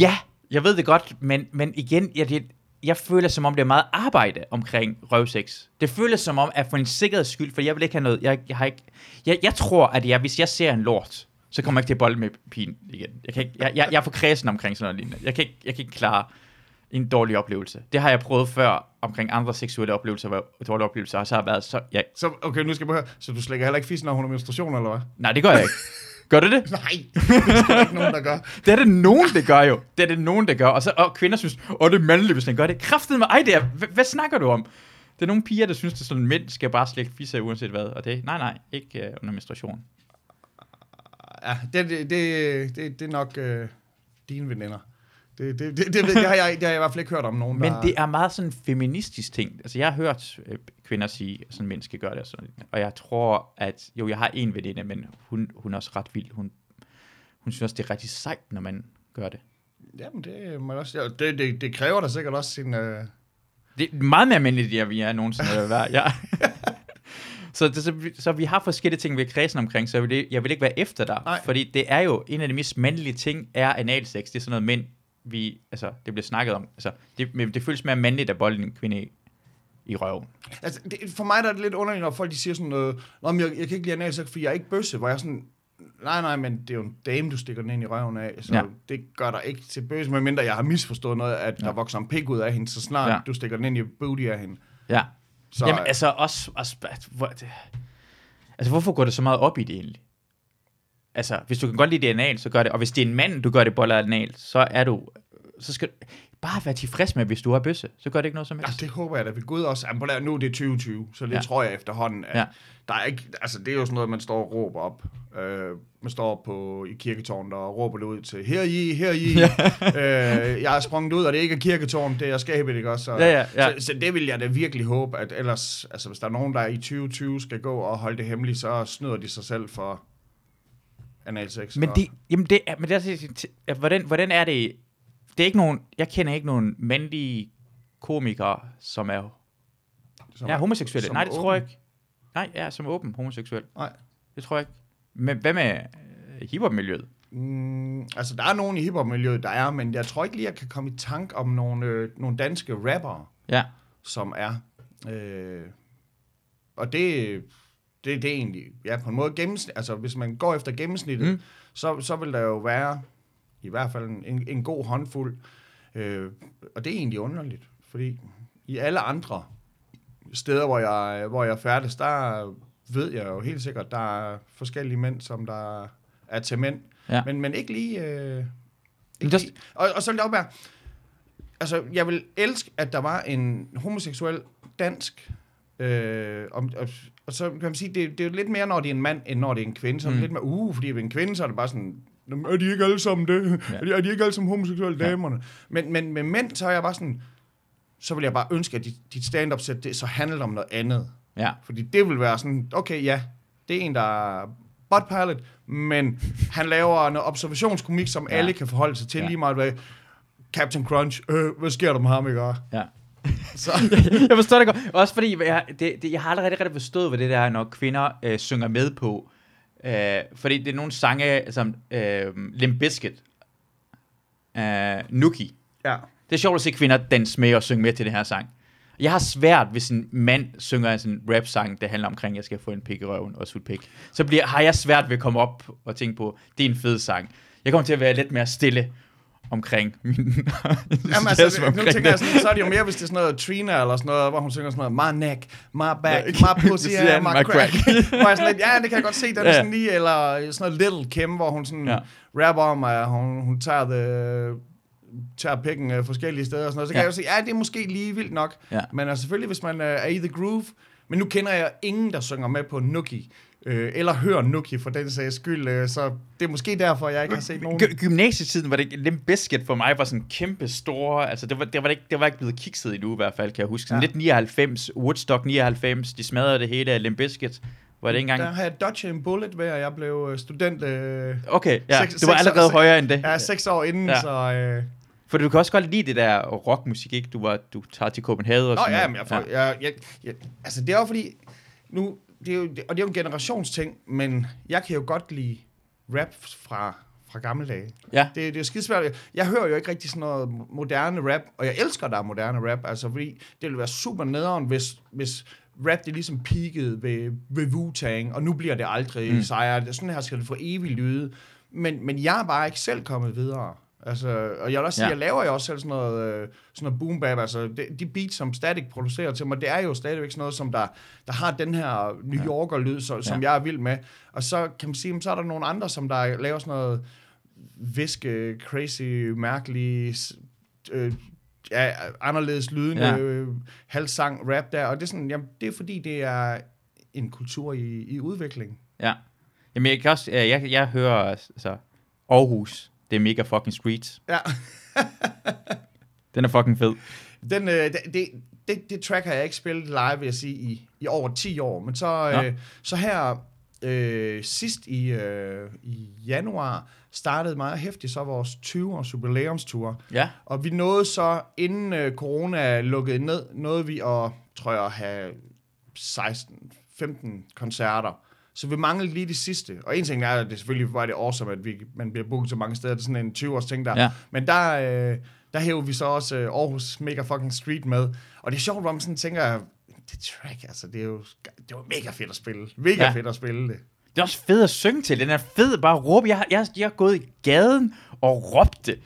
Ja, jeg ved det godt, men, men igen, ja, det, jeg føler som om, det er meget arbejde omkring røvsex. Det føles som om, at for en sikkerheds skyld, for jeg vil ikke have noget, jeg, jeg har ikke, jeg, jeg tror, at jeg, hvis jeg ser en lort, så kommer jeg ikke til at bolde med pigen igen. Jeg, kan ikke, jeg, jeg, jeg er for kredsen omkring sådan noget lignende. Jeg kan, ikke, jeg kan ikke klare en dårlig oplevelse. Det har jeg prøvet før omkring andre seksuelle oplevelser, hvor dårlige oplevelser, og så har jeg været så... Ja, Så, okay, nu skal jeg høre. Så du slækker heller ikke fisk, når hun har menstruation, eller hvad? nej, det gør jeg ikke. Gør du det? Nej, det der ikke nogen, der gør. Det er det nogen, der gør jo. Det er det nogen, der gør. Og, så, og kvinder synes, åh, det er mandligt, hvis den gør det. Kræftet med ej, det er, hvad, hvad snakker du om? Det er nogle piger, der synes, at sådan mænd skal bare slække fisser uanset hvad. Og det, nej, nej, ikke uh, under menstruation. Ja, det, det, det, det, det er nok øh, dine veninder. Det, det, det, det, ved, det, har jeg, det har jeg i hvert fald ikke hørt om nogen, Men der... det er meget sådan feministisk ting. Altså, jeg har hørt øh, kvinder sige, at sådan mænd skal gøre det og sådan. Og jeg tror, at jo, jeg har en veninde, men hun, hun er også ret vild. Hun, hun synes også, det er rigtig sejt, når man gør det. Jamen, det, jeg også, ja, det, det, det kræver da sikkert også sin... Øh... Det er meget mere almindeligt, end vi er nogensinde vil være. Ja. så, det, så, vi- så vi har forskellige ting, vi er kredsen omkring, så jeg vil, jeg vil ikke være efter dig. Nej. Fordi det er jo, en af de mest mandlige ting, er analsex. Det er sådan noget mænd, vi, altså, det bliver snakket om. Altså, det, men det føles mere mandligt at bolde en kvinde i, i røven. Altså, det, for mig der er det lidt underligt, når folk de siger sådan noget, Nå, men jeg, jeg kan ikke lide analsex, fordi jeg er ikke bøsse, hvor jeg sådan, nej, nej, men det er jo en dame, du stikker den ind i røven af, så Ja. det gør dig ikke til bøsse, medmindre jeg har misforstået noget, at ja. der vokser en pik ud af hende, så snart Ja. du stikker den ind i booty af hende. Ja. Så, Jamen, altså også, også hvor, det, altså hvorfor går det så meget op i det egentlig? Altså, hvis du kan godt lide det anal, så gør det. Og hvis det er en mand, du gør det boller anal, så er du, så skal du bare være tilfreds med, hvis du har bøsse. Så gør det ikke noget som Ja, helst. det håber jeg da ved Gud også. Jamen, at- nu er det 2020, så det Ja. ja. tror jeg efterhånden, at Ja. ja. der er ikke, altså det er jo sådan noget, man står og råber op. Øh, man står på i kirketårnet og råber det ud til, her I, her I. øh, jeg er sprunget ud, og det er ikke er kirketårn, det er skabet, ikke også? Så, Ja, ja, ja. Så, så, det vil jeg da virkelig håbe, at ellers, altså hvis der er nogen, der i 2020 skal gå og holde det hemmeligt, så snyder de sig selv for analsex. Men og- det, jamen det, er- men det er, hvordan, hvordan er det, det er ikke nogen, jeg kender ikke nogen mandlige komikere, som er, som, ja, homoseksuelle. som Nej, det tror jeg åben. ikke. Nej, ja, som åben homoseksuel. Nej. Det tror jeg ikke. Men hvad med øh, hiphop-miljøet? Mm, altså, der er nogen i hiphop-miljøet, der er, men jeg tror ikke lige, jeg kan komme i tank om nogle, øh, nogle danske rappere, Ja. som er. Øh, og det, det, det er egentlig, ja, på en måde gennemsnit, altså hvis man går efter gennemsnittet, Mm. så, så vil der jo være i hvert fald en, en, god håndfuld. Øh, og det er egentlig underligt, fordi i alle andre steder, hvor jeg, hvor jeg færdes, der ved jeg jo helt sikkert, der er forskellige mænd, som der er til mænd. Ja. Men, men ikke lige... Øh, ikke der- lige og, og så vil det også være... Altså, jeg vil elske, at der var en homoseksuel dansk... Øh, om, og, så kan man sige, det, det er lidt mere, når det er en mand, end når det er en kvinde. Så det Mm. lidt mere, uh, fordi ved en kvinde, så er det bare sådan... "Nå, men Er de ikke alle sammen det? Ja. Er, de, er de ikke alle sammen homoseksuelle Ja. damerne? Men, men med mænd, så er jeg bare sådan... Så vil jeg bare ønske, at dit, dit stand-up sæt, det så handler om noget andet. Ja. Fordi det vil være sådan, okay, ja, det er en, der er butt pilot, men han laver noget observationskomik, som Ja. alle kan forholde sig til, Ja. lige meget hvad. Captain Crunch, øh, hvad sker der med ham, ikke? Ja. Så, jeg forstår det godt. Også fordi, jeg, det, det, jeg har aldrig rigtig, rigtig forstået, hvad det der er, når kvinder øh, synger med på. Øh, fordi det er nogle sange, som øh, Limp Bizkit, øh, Nuki. ja. Det er sjovt at se kvinder danse med og synge med til det her sang. Jeg har svært, hvis en mand synger en sådan rap-sang, der handler omkring, at jeg skal få en pik i røven og sutte pik. Så bliver, har jeg svært ved at komme op og tænke på, det er en fed sang. Jeg kommer til at være lidt mere stille omkring min Jamen, altså, nu omkring tænker jeg sådan, så er det jo mere, hvis det er sådan noget Trina eller sådan noget, hvor hun synger sådan noget, my neck, my back, my pussy siger my my crack. hvor jeg sådan lidt, ja, det kan jeg godt se, den er Ja. sådan lige, eller sådan noget Little Kim, hvor hun sådan ja. rapper om, at hun, hun tager det tager pikken øh, forskellige steder og sådan noget, så kan Ja. jeg jo sige, ja, det er måske lige vildt nok. Ja. Men altså, selvfølgelig, hvis man øh, er i the groove, men nu kender jeg ingen, der synger med på Nuki, øh, eller hører Nuki for den sags skyld, øh, så det er måske derfor, jeg ikke har set nogen. Gy- gymnasietiden var det Limp Bizkit for mig var sådan kæmpe store, altså det var, det var, ikke, det var ikke blevet kikset endnu i hvert fald, kan jeg huske. Sådan Ja. lidt 99, Woodstock 99, de smadrede det hele af Limp Bizkit. Var det ikke Der engang? har jeg dodge en bullet ved, at jeg blev øh, student øh, Okay, ja, Seks- det var allerede seks- højere end det. Ja, seks år inden, Ja. så... Øh... For du kan også godt lide det der rockmusik, ikke? Du, var, du tager til Copenhagen og Nå sådan ja, men jeg, får, ja. Jeg, jeg, jeg, altså det er jo fordi, nu, det er jo, og det er jo en generationsting, men jeg kan jo godt lide rap fra, fra gamle dage. Ja. Det, det er skidesvært. Jeg hører jo ikke rigtig sådan noget moderne rap, og jeg elsker, der er moderne rap, altså fordi det ville være super nederen, hvis, hvis rap det ligesom peakede ved, ved Wu-Tang, og nu bliver det aldrig mm. sejre. Sådan her skal det for evigt lyde. Men, men jeg er bare ikke selv kommet videre. Altså, og jeg vil også sige, Ja. jeg laver jo også selv sådan noget, øh, sådan noget boom bap, altså de, de beats, som Static producerer til mig, det er jo stadigvæk sådan noget, som der, der har den her New Yorker-lyd, så, som Ja. jeg er vild med. Og så kan man sige, så er der nogle andre, som der laver sådan noget viske, crazy, mærkelig, s- øh, ja, anderledes lydende, Ja. øh, halvsang, rap der, og det er sådan, jamen, det er fordi, det er en kultur i, i udvikling. Ja. Jamen, jeg kan også, øh, jeg, jeg hører, altså, Aarhus, det er mega fucking streets. Ja. Den er fucking fed. Den, øh, det, det, det, det track har jeg ikke spillet live, vil jeg sige, i, i over 10 år. Men så, øh, så her øh, sidst i, øh, i januar startede meget hæftigt så vores 20-års jubilæumstur. Ja. Og vi nåede så, inden øh, corona lukkede ned, nåede vi at, tror jeg, have 16-15 koncerter. Så vi manglede lige de sidste. Og en ting er, at det selvfølgelig var det awesome, at vi, man bliver booket så mange steder. Det er sådan en 20-års ting der. Ja. Men der, øh, der hæver vi så også øh, Aarhus Mega Fucking Street med. Og det er sjovt, hvor man sådan tænker, det track, altså, det er jo det var mega fedt at spille. Mega Ja. fedt at spille det. Det er også fedt at synge til. Den er fed bare at råbe. Jeg, har- jeg, jeg har gået i gaden og råbt det.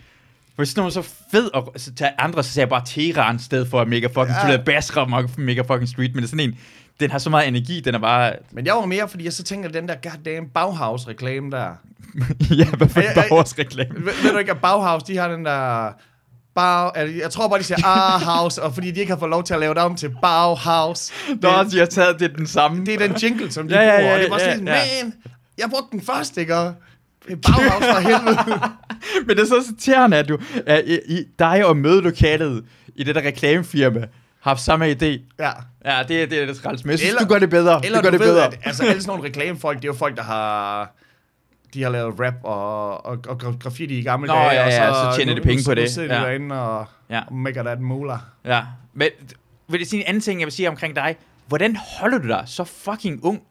For sådan noget så fed at altså, tage andre, så sagde jeg bare Teheran i stedet for Mega Fucking Ja. Og Mega Fucking Street. Men det er sådan en, den har så meget energi, den er bare... Men jeg var mere, fordi jeg så tænker, den der goddamn Bauhaus-reklame der. ja, hvad for en. Bauhaus-reklame. Ved, ved du ikke, at Bauhaus, de har den der... Bau, eller, jeg tror bare, de siger Bauhaus, og fordi de ikke har fået lov til at lave det om til Bauhaus. Nå, jeg har taget det er den samme. Det er den jingle, som de Ja, ja, bruger, ja, og det var sådan, ja. man, jeg brugte den først, ikke? Og er Bauhaus for helvede. Men det er så irriterende, at du, at i, i, dig og mødelokalet i det der reklamefirma haft samme idé. Ja. Ja, det, er- det er det træls. Men jeg synes, Eller- du gør det bedre. Eller du gør du det ved, bedre. at altså, alle sådan nogle reklamefolk, det er jo folk, der har... De har lavet rap og, og, og gra- graffiti i gamle Nå, dage. ja, og ja, så tjener de penge på det. Nu sidder de Ja. derinde og, Ja. og maker that moolah. Ja, men vil det sige en anden ting, jeg vil sige omkring dig? Hvordan holder du dig så fucking ung?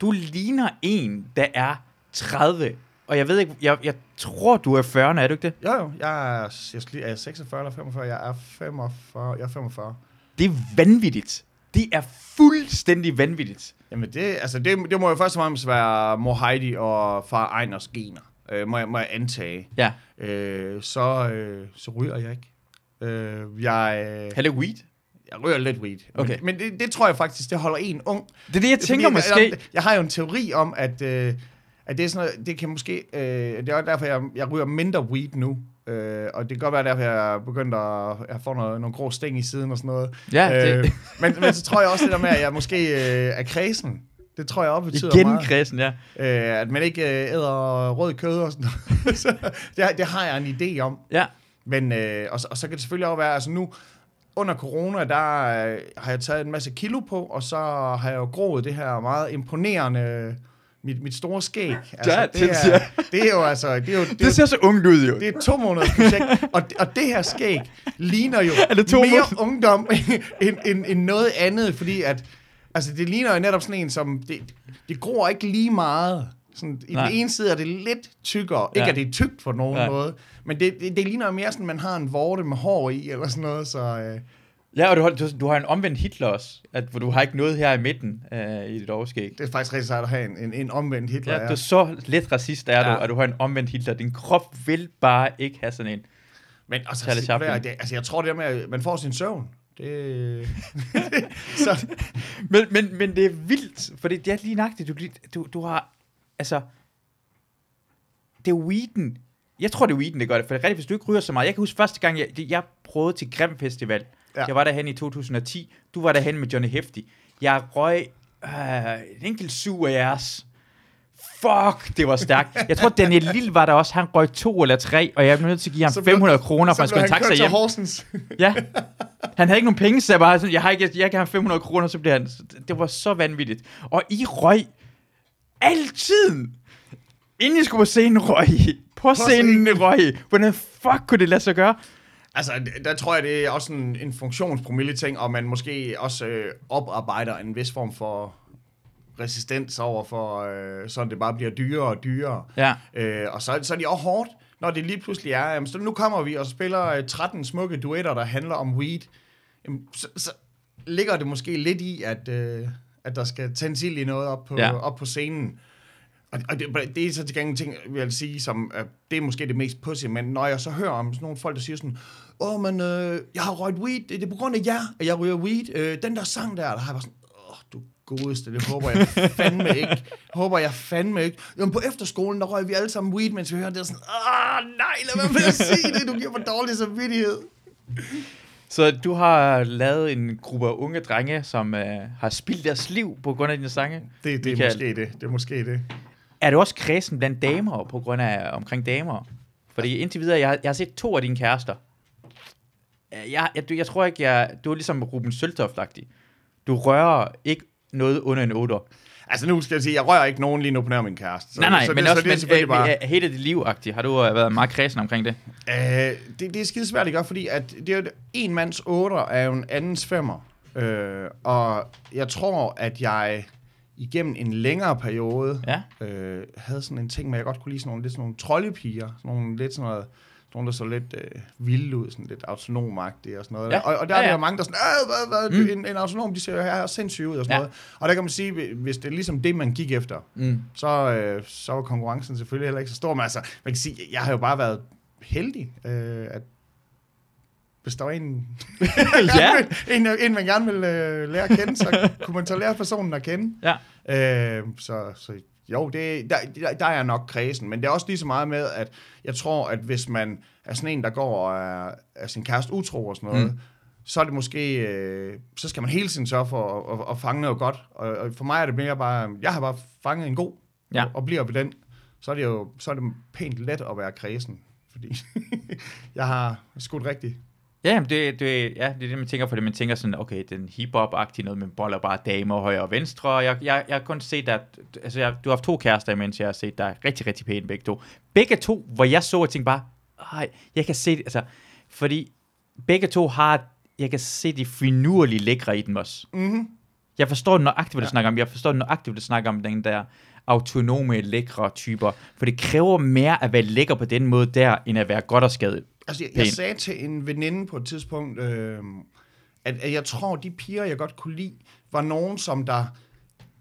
Du ligner en, der er 30. Og jeg ved ikke, jeg, jeg tror, du er 40, er du ikke det? Jo, jo, jeg er, jeg er jeg 46 eller 45? Jeg er 45. Jeg er 45. Det er vanvittigt. Det er fuldstændig vanvittigt. Jamen, det, altså, det, det må jo først og fremmest være mor Heidi og far Ejners gener, øh, må, jeg, må jeg antage. Ja. Øh, så, øh, så ryger jeg ikke. Øh, jeg, øh, Heller weed? jeg ryger lidt weed. Okay. Men, men det, det tror jeg faktisk, det holder en ung. Det er det, jeg tænker Fordi, måske. Jeg, jeg har jo en teori om, at, øh, at det er sådan noget, det kan måske, øh, det er også derfor, jeg, jeg ryger mindre weed nu. Øh, og det kan godt være, derfor jeg er begyndt at jeg får noget, nogle grå sting i siden og sådan noget. Ja, det- øh, men, men så tror jeg også det der med, at jeg måske øh, er kredsen. Det tror jeg også betyder Igen meget. kredsen, ja. Øh, at man ikke øh, æder rød kød og sådan noget. så det, har- det har jeg en idé om. Ja, Men, øh, og, så- og så kan det selvfølgelig også være, altså nu, under corona, der øh, har jeg taget en masse kilo på, og så har jeg jo groet det her meget imponerende, mit, mit store skæg. Altså, Ja, det, det er, det er jo altså, det er jo, det det jo ser så ungt ud jo. det er et to måneders projekt, og, og det her skæg ligner jo Er det to mere måneder? ungdom end, end, end noget andet, fordi at, altså det ligner jo netop sådan en, som, det, det gror ikke lige meget. Sådan, I Nej. den ene side er det lidt tykkere, ikke Ja. at det er tykt på nogen Ja. måde, men det, det, det ligner jo mere sådan, man har en vorte med hår i, eller sådan noget, så... Øh, Ja, og du har, du, du har en omvendt Hitler også, at, hvor du har ikke noget her i midten øh, i dit overskæg. det er faktisk rigtig sejt at have en, en, en omvendt Hitler. Ja, du er så lidt racist, er du, Ja. at du har en omvendt Hitler. Din krop vil bare ikke have sådan en. Men altså, det, altså, jeg tror det der med, at man får sin søvn. Det, så, Men, men, men det er vildt, for det er lige nøjagtigt. Du, du, du har, altså, det er weeden. Jeg tror, det er weeden, det gør det. For det er rigtigt, hvis du ikke ryger så meget. Jeg kan huske første gang, jeg, jeg prøvede til Grim Festival. Ja. Jeg var derhen i 2010. Du var derhen med Johnny Hefti. Jeg røg øh, en enkelt syv af jeres. Fuck, det var stærkt. Jeg tror, Daniel Lille var der også. Han røg to eller tre, og jeg blev nødt til at give ham Så blev- 500 kroner, for han skulle blev en taxa hjem. Horsens. Ja. Han havde ikke nogen penge, så jeg bare sådan, jeg, har ikke, jeg kan have 500 kroner, så bliver han... Det var så vanvittigt. Og I røg altid. Inden I skulle på scenen, røg I. På scenen røg I. Hvordan fuck kunne det lade sig gøre? Altså, der tror jeg, det er også en, en funktionspromille ting, og man måske også øh, oparbejder en vis form for resistens over for, øh, sådan det bare bliver dyrere og dyrere. Ja. Øh, og så, så er det også hårdt, når det lige pludselig er, jamen, så nu kommer vi og spiller øh, 13 smukke duetter, der handler om weed. Jamen, så, så ligger det måske lidt i, at, øh, at der skal tændes ild i noget op på, Ja. ja. op på scenen. Og, og det, det er så til gengæld ting, vil jeg sige, som øh, det er måske det mest pussy, men når jeg så hører om sådan nogle folk, der siger sådan, åh, men øh, jeg har røget weed, det, det er på grund af jer, at jeg ryger weed. Øh, den der sang der, der har jeg bare sådan, åh, du godeste, det håber jeg fandme ikke. Håber jeg fandme ikke. Jamen på efterskolen, der røg vi alle sammen weed, mens vi hørte det, og sådan, åh, nej, lad være med at sige det, du giver mig dårlig samvittighed. Så du har lavet en gruppe af unge drenge, som øh, har spildt deres liv på grund af dine sange. Det, det er Michael. måske det, det er måske det. Er du også kredsen blandt damer på grund af omkring damer? Fordi indtil videre, jeg, har- jeg har set to af dine kærester. Øh, Jeg, jeg, jeg tror ikke, jeg, du er ligesom Ruben søltoft -agtig. Du rører ikke noget under en 8. Altså nu skal jeg sige, jeg rører ikke nogen lige nu på nær min kæreste. Så, Nej, nej, så men det, også så det er men, øh, bare... øh, hele dit liv -agtigt. Har du øh, været meget kredsen omkring det? Øh, det, det er skide svært at gøre, fordi at det er en mands otter er jo en andens femmer. Øh, og jeg tror, at jeg igennem en længere periode Ja. øh, havde sådan en ting med, at jeg godt kunne lide sådan nogle, lidt sådan nogle troldepiger. Sådan nogle lidt sådan noget, nogle, der så lidt øh, vilde ud, sådan lidt autonomagtige og sådan noget. Ja. Og, og der Ja, er der ja. mange, der er sådan, hvad, hvad, Mm. en, en autonom, de ser jo her sindssygt ud og sådan Ja. ja. noget. Og der kan man sige, hvis det er ligesom det, man gik efter, Mm. så, øh, så var konkurrencen selvfølgelig heller ikke så stor. Men altså, man kan sige, jeg har jo bare været heldig, øh, at hvis der var en, ja. en, en, man gerne vil øh, lære at kende, så kunne man så lære personen at kende. Ja. Øh, så, så jo, det, der, der, der er nok kredsen, men det er også lige så meget med, at jeg tror, at hvis man er sådan en, der går og er, er sin kæreste utro og sådan noget, Mm. så er det måske, øh, så skal man hele tiden sørge for at, at, at fange noget godt. Og, og for mig er det mere bare, jeg har bare fanget en god, Ja. og, og bliver ved den. Så er det jo så er det pænt let at være kredsen, fordi jeg har skudt rigtigt. Ja, det, det, ja, det er det, man tænker, fordi man tænker sådan, okay, den hip-hop-agtige noget, man boller bare damer højre og venstre, og jeg, jeg, jeg har kun set, at altså, jeg, du har haft to kærester, mens jeg har set dig rigtig, rigtig pæne begge to. Begge to, hvor jeg så og tænkte bare, ej, jeg kan se det, altså, fordi begge to har, jeg kan se de finurlige lækre i dem også. Mm-hmm. Jeg forstår nøjagtigt, hvad du Ja. snakker om. Jeg forstår nøjagtigt, hvad du snakker om, den der autonome, lækre typer. For det kræver mere at være lækker på den måde der, end at være godt og skadet. Altså, jeg, jeg sagde til en veninde på et tidspunkt, øh, at, at jeg tror, de piger, jeg godt kunne lide, var nogen, som der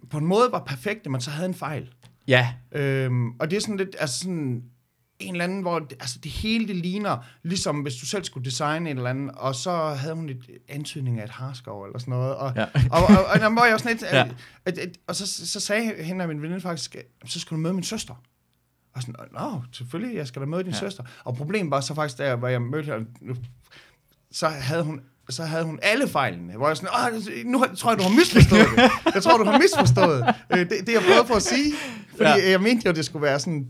på en måde var perfekte, men så havde en fejl. Ja, Øhm, og det er sådan lidt, altså sådan en eller anden, hvor altså det hele det ligner, ligesom hvis du selv skulle designe et eller andet, og så havde hun et antydning af et harskov eller sådan noget. Og, Ja. og, og, og, og var jeg sådan lidt, Ja. ja. at, at, og så, så sagde hende og min veninde faktisk, så skulle du møde min søster. Og sådan, nå, selvfølgelig, jeg skal da møde din Ja. søster. Og problemet var så faktisk, der, hvor jeg mødte hende, så havde hun så havde hun alle fejlene. Hvor jeg sådan, Åh, nu tror jeg, du har misforstået det. Jeg tror, du har misforstået øh, det, det, jeg prøvede på at sige. Fordi Ja. jeg mente jo, det skulle være sådan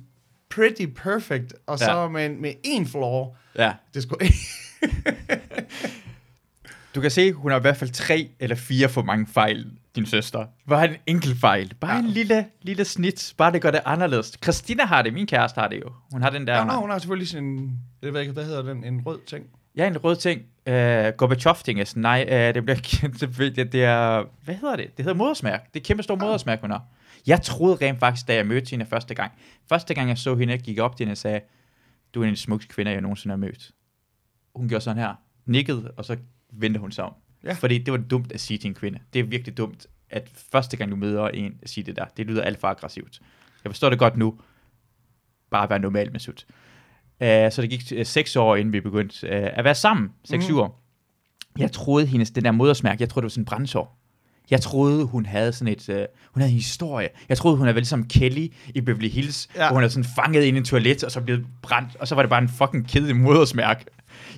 pretty perfect, og så ja. med, med én flaw. ja. Det skulle Du kan se, hun har i hvert fald tre eller fire for mange fejl, din søster. Bare en enkelt fejl. Bare ja. En lille, lille snit. Bare det gør det anderledes. Christina har det, min kæreste har det jo. Hun har den der... Ja, hun har- hun har selvfølgelig sådan en, jeg ved ikke, hvad hedder den, en rød ting. Ja, en rød ting. Uh, Gorbachev-ting. Nej, uh, det bliver det, det, det er... Hvad hedder det? Det hedder modersmærk. Det er kæmpe stort modersmærk, hun har. Jeg troede rent faktisk, da jeg mødte hende første gang. Første gang, jeg så hende, gik jeg op til hende og sagde, du er en af de smukkeste kvinder, jeg nogensinde har mødt. Hun gjorde sådan her. Nikkede, og så vendte hun sig om. Ja. Fordi det var dumt at sige til en kvinde. Det er virkelig dumt, at første gang du møder en, at sige det der. Det lyder alt for aggressivt. Jeg forstår det godt nu. Bare være normal med sut. Uh, så det gik uh, seks år, inden vi begyndte uh, at være sammen. Seks Mhm. år. Jeg troede hendes, den der modersmærke, jeg troede, det var sådan en brændsår. Jeg troede, hun havde sådan et, uh, hun havde en historie. Jeg troede, hun havde været ligesom Kelly i Beverly Hills, ja. Hvor hun havde sådan fanget ind i en toilet, og så blev brændt, og så var det bare en fucking kedelig modersmærke.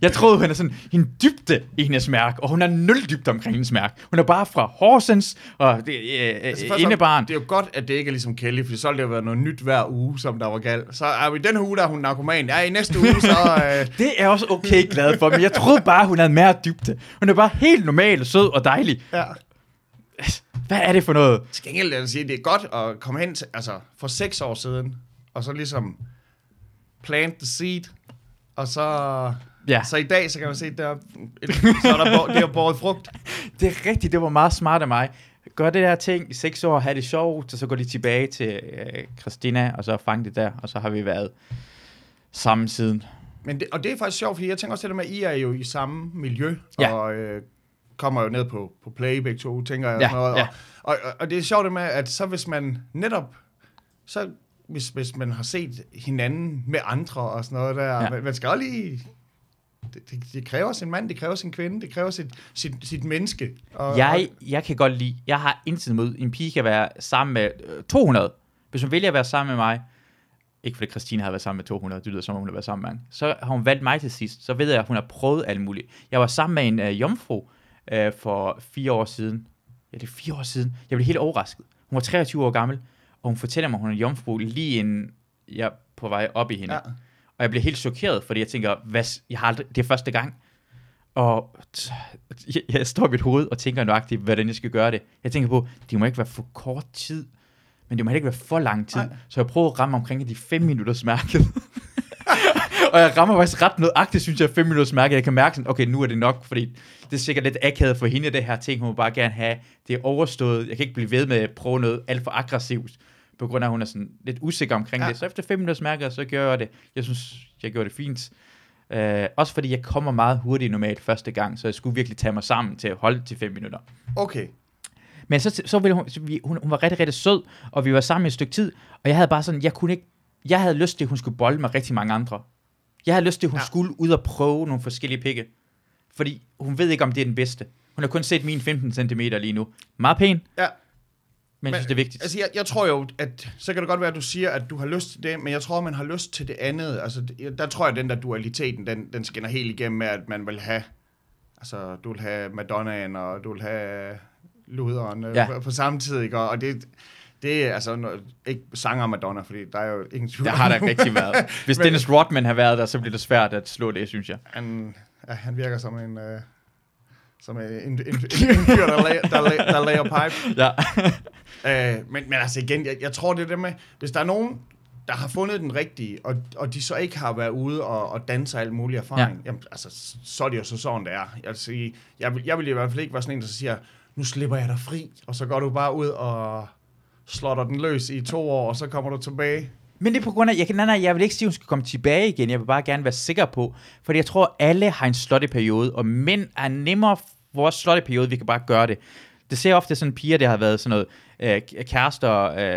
Jeg troede, hun er sådan en dybde i hendes mærke, og hun er nul dybde omkring hendes mærke. Hun er bare fra Horsens, og det, øh, Altså, øh, først og- indebarn. Det er jo godt, at det ikke er ligesom Kelly, for så ville det jo være noget nyt hver uge, som der var galt. Så er vi den her uge, der er hun narkoman. Ja, i næste uge, så... Øh, Det er jeg også okay glad for, men jeg troede bare, hun havde mere dybde. Hun er bare helt normal, sød og dejlig. ja. Hvad er det for noget? Til gengæld vil jeg sige, det er godt at komme hen til, altså for seks år siden, og så ligesom plant the seed, og så, Ja. så i dag, så kan man se, der, et, så er der, det er båret frugt. Det er rigtigt, det var meget smart af mig. gør det der ting i seks år, have det sjovt, og så går de tilbage til øh, Christina, og så fange det der, og så har vi været sammen siden. Men det, og det er faktisk sjovt, fordi jeg tænker også det der med, at I er jo i samme miljø, Ja. og øh, kommer jo ned på, på play begge to, tænker jeg. Ja, og, noget, ja. og, og, og det er sjovt det med, at så hvis man netop, så hvis, hvis man har set hinanden med andre og sådan noget der, ja. man, man skal også lige... Det, det, det kræver sin mand, det kræver sin kvinde, det kræver sit, sit, sit menneske. Og, Jeg, jeg kan godt lide, jeg har intet imod, en pige kan være sammen med øh, 200. Hvis hun vælger at være sammen med mig, ikke fordi Christine har været sammen med 200, det lyder som om hun har været sammen med en, så har hun valgt mig til sidst, så ved jeg, at hun har prøvet alt muligt. Jeg var sammen med en uh, jomfru uh, for fire år siden. Ja, det er fire år siden. Jeg blev helt overrasket. Hun var 23 år gammel, og hun fortæller mig, at hun er jomfru lige inden jeg er på vej op i hende. Ja. Og jeg blev helt chokeret, fordi jeg tænker, hvad, jeg har aldrig, det er første gang. Og jeg, jeg står i mit hoved og tænker nøjagtigt, hvordan jeg skal gøre det. Jeg tænker på, det må ikke være for kort tid, men det må heller ikke være for lang tid. Nej. Så jeg prøver at ramme omkring de 5 minutters mærket. og jeg rammer faktisk ret nøjagtigt, synes jeg, 5 minutters mærket. Jeg kan mærke sådan, okay, nu er det nok, fordi det er sikkert lidt akavet for hende, det her ting. Hun bare gerne have det overstået. Jeg kan ikke blive ved med at prøve noget alt for aggressivt, på grund af, at hun er sådan lidt usikker omkring Ja. det. Så efter 5 minutters mærket, så gør jeg det. Jeg synes, jeg gjorde det fint. Uh, også fordi jeg kommer meget hurtigt normalt første gang, så jeg skulle virkelig tage mig sammen til at holde til 5 minutter. Okay. Men så, så ville hun, så vi, hun, hun var rigtig, rigtig sød, og vi var sammen i et stykke tid, og jeg havde bare sådan, jeg kunne ikke, jeg havde lyst til, at hun skulle bolde med rigtig mange andre. Jeg havde lyst til, at hun ja. skulle ud og prøve nogle forskellige pikke. Fordi hun ved ikke, om det er den bedste. Hun har kun set min 15 cm lige nu. Meget pæn, Ja, men jeg synes, det er vigtigt. Altså, jeg, jeg tror jo, at så kan det godt være, at du siger, at du har lyst til det, men jeg tror, man har lyst til det andet. Altså, der tror jeg, at den der dualiteten, den, den skinner helt igennem med, at man vil have, altså, du vil have Madonnaen, og du vil have Luderen ja. Ja. på, på samme tid, ikke? Og det, det er altså no, ikke sanger Madonna, fordi der er jo ingen tvivl Der har der rigtig været. Hvis Men- Dennis Rodman har været der, så bliver det svært at slå det, synes jeg. Han, ja, han virker som en... Øh, som en, en, en, en, en fyr, der, lager, der, lager, der lager pipe. Ja. Øh, men, men altså igen, jeg, jeg tror det er det med, hvis der er nogen, der har fundet den rigtige, og, og de så ikke har været ude og, og danse alt mulig erfaring, ja. jamen, altså, så er det jo så sådan, det er. Jeg vil, sige, jeg, vil, jeg vil i hvert fald ikke være sådan en, der siger, nu slipper jeg dig fri, og så går du bare ud og slår den løs i to år, og så kommer du tilbage. Men det er på grund af, jeg, kan, nej, nej, jeg vil ikke sige, at hun skal komme tilbage igen. Jeg vil bare gerne være sikker på, fordi jeg tror, alle har en slotty-periode, og mænd er nemmere vores slotty-periode, vi kan bare gøre det. Det ser ofte sådan piger, der har været sådan noget øh, kærester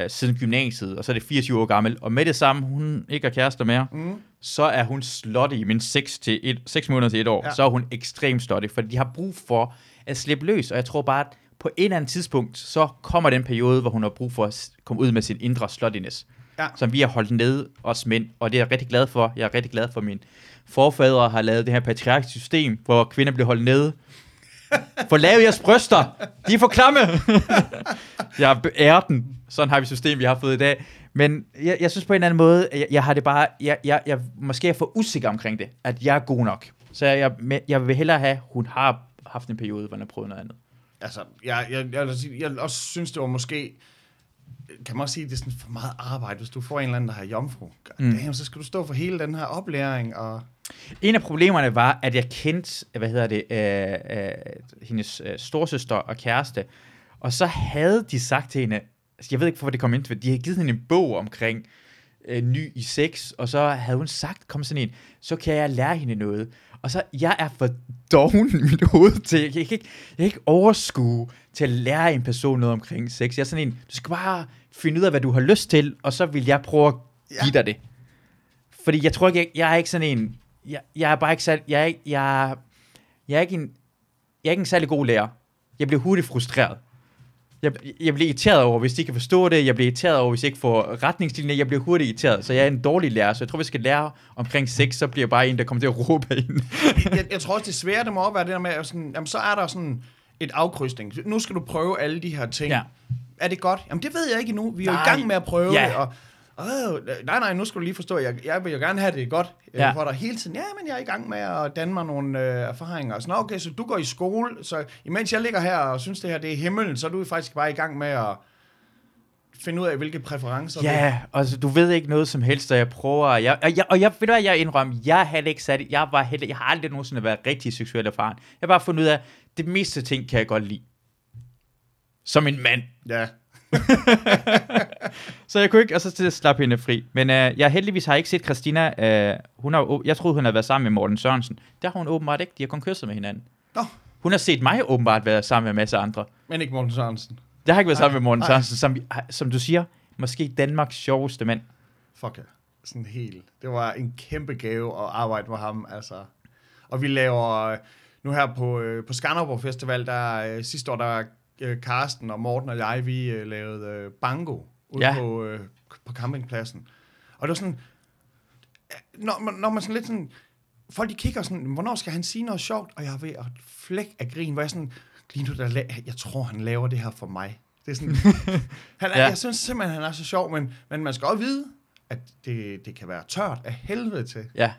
øh, siden gymnasiet, og så er det 24 år gammel, og med det samme, hun ikke har kærester mere, Mm. så er hun slotty i mindst 6, til et, 6 måneder til et år. Ja. Så er hun ekstremt slotty, for de har brug for at slippe løs, og jeg tror bare, at på et eller andet tidspunkt, så kommer den periode, hvor hun har brug for at komme ud med sin indre sluttiness Ja. som vi har holdt nede, os mænd, og det er jeg rigtig glad for. Jeg er rigtig glad for, at mine forfædre har lavet det her patriarkiske system, hvor kvinder bliver holdt nede. For lave jeres bryster! De er for klamme! jeg ærer den. Sådan har vi system, vi har fået i dag. Men jeg, jeg synes på en eller anden måde, at jeg, jeg har det bare, jeg, jeg, jeg måske er for usikker omkring det, at jeg er god nok. Så jeg, jeg, jeg vil hellere have, hun har haft en periode, hvor hun har prøvet noget andet. Altså, jeg, jeg, jeg, sige, jeg også synes, det var måske... Kan man også sige, at det er sådan for meget arbejde, hvis du får en eller anden, der har jomfru. Mm. damn, så skal du stå for hele den her oplæring, og... En af problemerne var, at jeg kendte, hvad hedder det, øh, øh, hendes øh, storsøster og kæreste, og så havde de sagt til hende, altså jeg ved ikke, hvorfor det kom ind til, de havde givet hende en bog omkring øh, ny i sex, og så havde hun sagt, kom sådan en, så kan jeg lære hende noget. Og så, jeg er for doven i mit hoved til, jeg kan ikke, jeg kan ikke overskue til at lære en person noget omkring sex. Jeg er sådan en, du skal bare finde ud af, hvad du har lyst til, og så vil jeg prøve at give dig det. Fordi jeg tror ikke, jeg, jeg er ikke sådan en, jeg, jeg er bare ikke særlig, jeg jeg, jeg er ikke en, jeg er ikke en særlig god lærer. Jeg bliver hurtigt frustreret. Jeg, jeg bliver irriteret over, hvis de ikke kan forstå det. Jeg bliver irriteret over, hvis jeg ikke får retningslinjer. Jeg bliver hurtigt irriteret, så jeg er en dårlig lærer. Så jeg tror, vi skal lære omkring sex, så bliver jeg bare en, der kommer til at råbe ind. jeg, jeg tror også, det svære, det må også være det der med, at sådan, jamen, så er der sådan et afkrydsning. Nu skal du prøve alle de her ting. Ja. Er det godt? Jamen, det ved jeg ikke endnu. Vi er jo i Nej. gang med at prøve Ja. det, og Åh, nej, nej, nu skal du lige forstå, jeg, jeg vil jo gerne have det godt Ja. ja. for dig hele tiden. Ja, men jeg er i gang med at danne mig nogle øh, erfaringer. Så, nå, okay, så du går i skole, så imens jeg ligger her og synes, det her det er himlen, så er du faktisk bare i gang med at finde ud af, hvilke præferencer du Ja, altså du ved ikke noget som helst, og jeg prøver, jeg, og jeg, og jeg ved du hvad, jeg indrømmer, jeg heller ikke sat, jeg var heller, jeg har aldrig nogensinde været rigtig seksuelt erfaren. Jeg har bare fundet ud af, det meste ting kan jeg godt lide. Som en mand. Ja. Så jeg kunne ikke, og så slappe hende fri. Men øh, jeg heldigvis har ikke set Christina, øh, hun har, jeg troede, hun havde været sammen med Morten Sørensen. Der har hun åbenbart ikke, de har kun kysset med hinanden. Nå, Hun har set mig åbenbart være sammen med en masse andre. men ikke Morten Sørensen. Jeg har ikke været sammen med Morten nej. Sørensen, som, som du siger, måske Danmarks sjoveste mand. Fuck ja. Sådan helt. Det var en kæmpe gave at arbejde med ham, altså. Og vi laver, øh, nu her på, øh, på Skanderborg Festival, der øh, sidste år, der Karsten og Morten og jeg, vi øh, lavede øh, bango ude Ja. på, øh, på campingpladsen. Og det var sådan, øh, når man, når man sådan lidt sådan, folk de kigger sådan, hvornår skal han sige noget sjovt? Og jeg er ved at flække af grin, hvor jeg sådan, lige nu, der, la- jeg tror, han laver det her for mig. Det er sådan, han er, ja. jeg synes simpelthen, han er så sjov, men, men man skal også vide, at det, det kan være tørt af helvede til. Ja.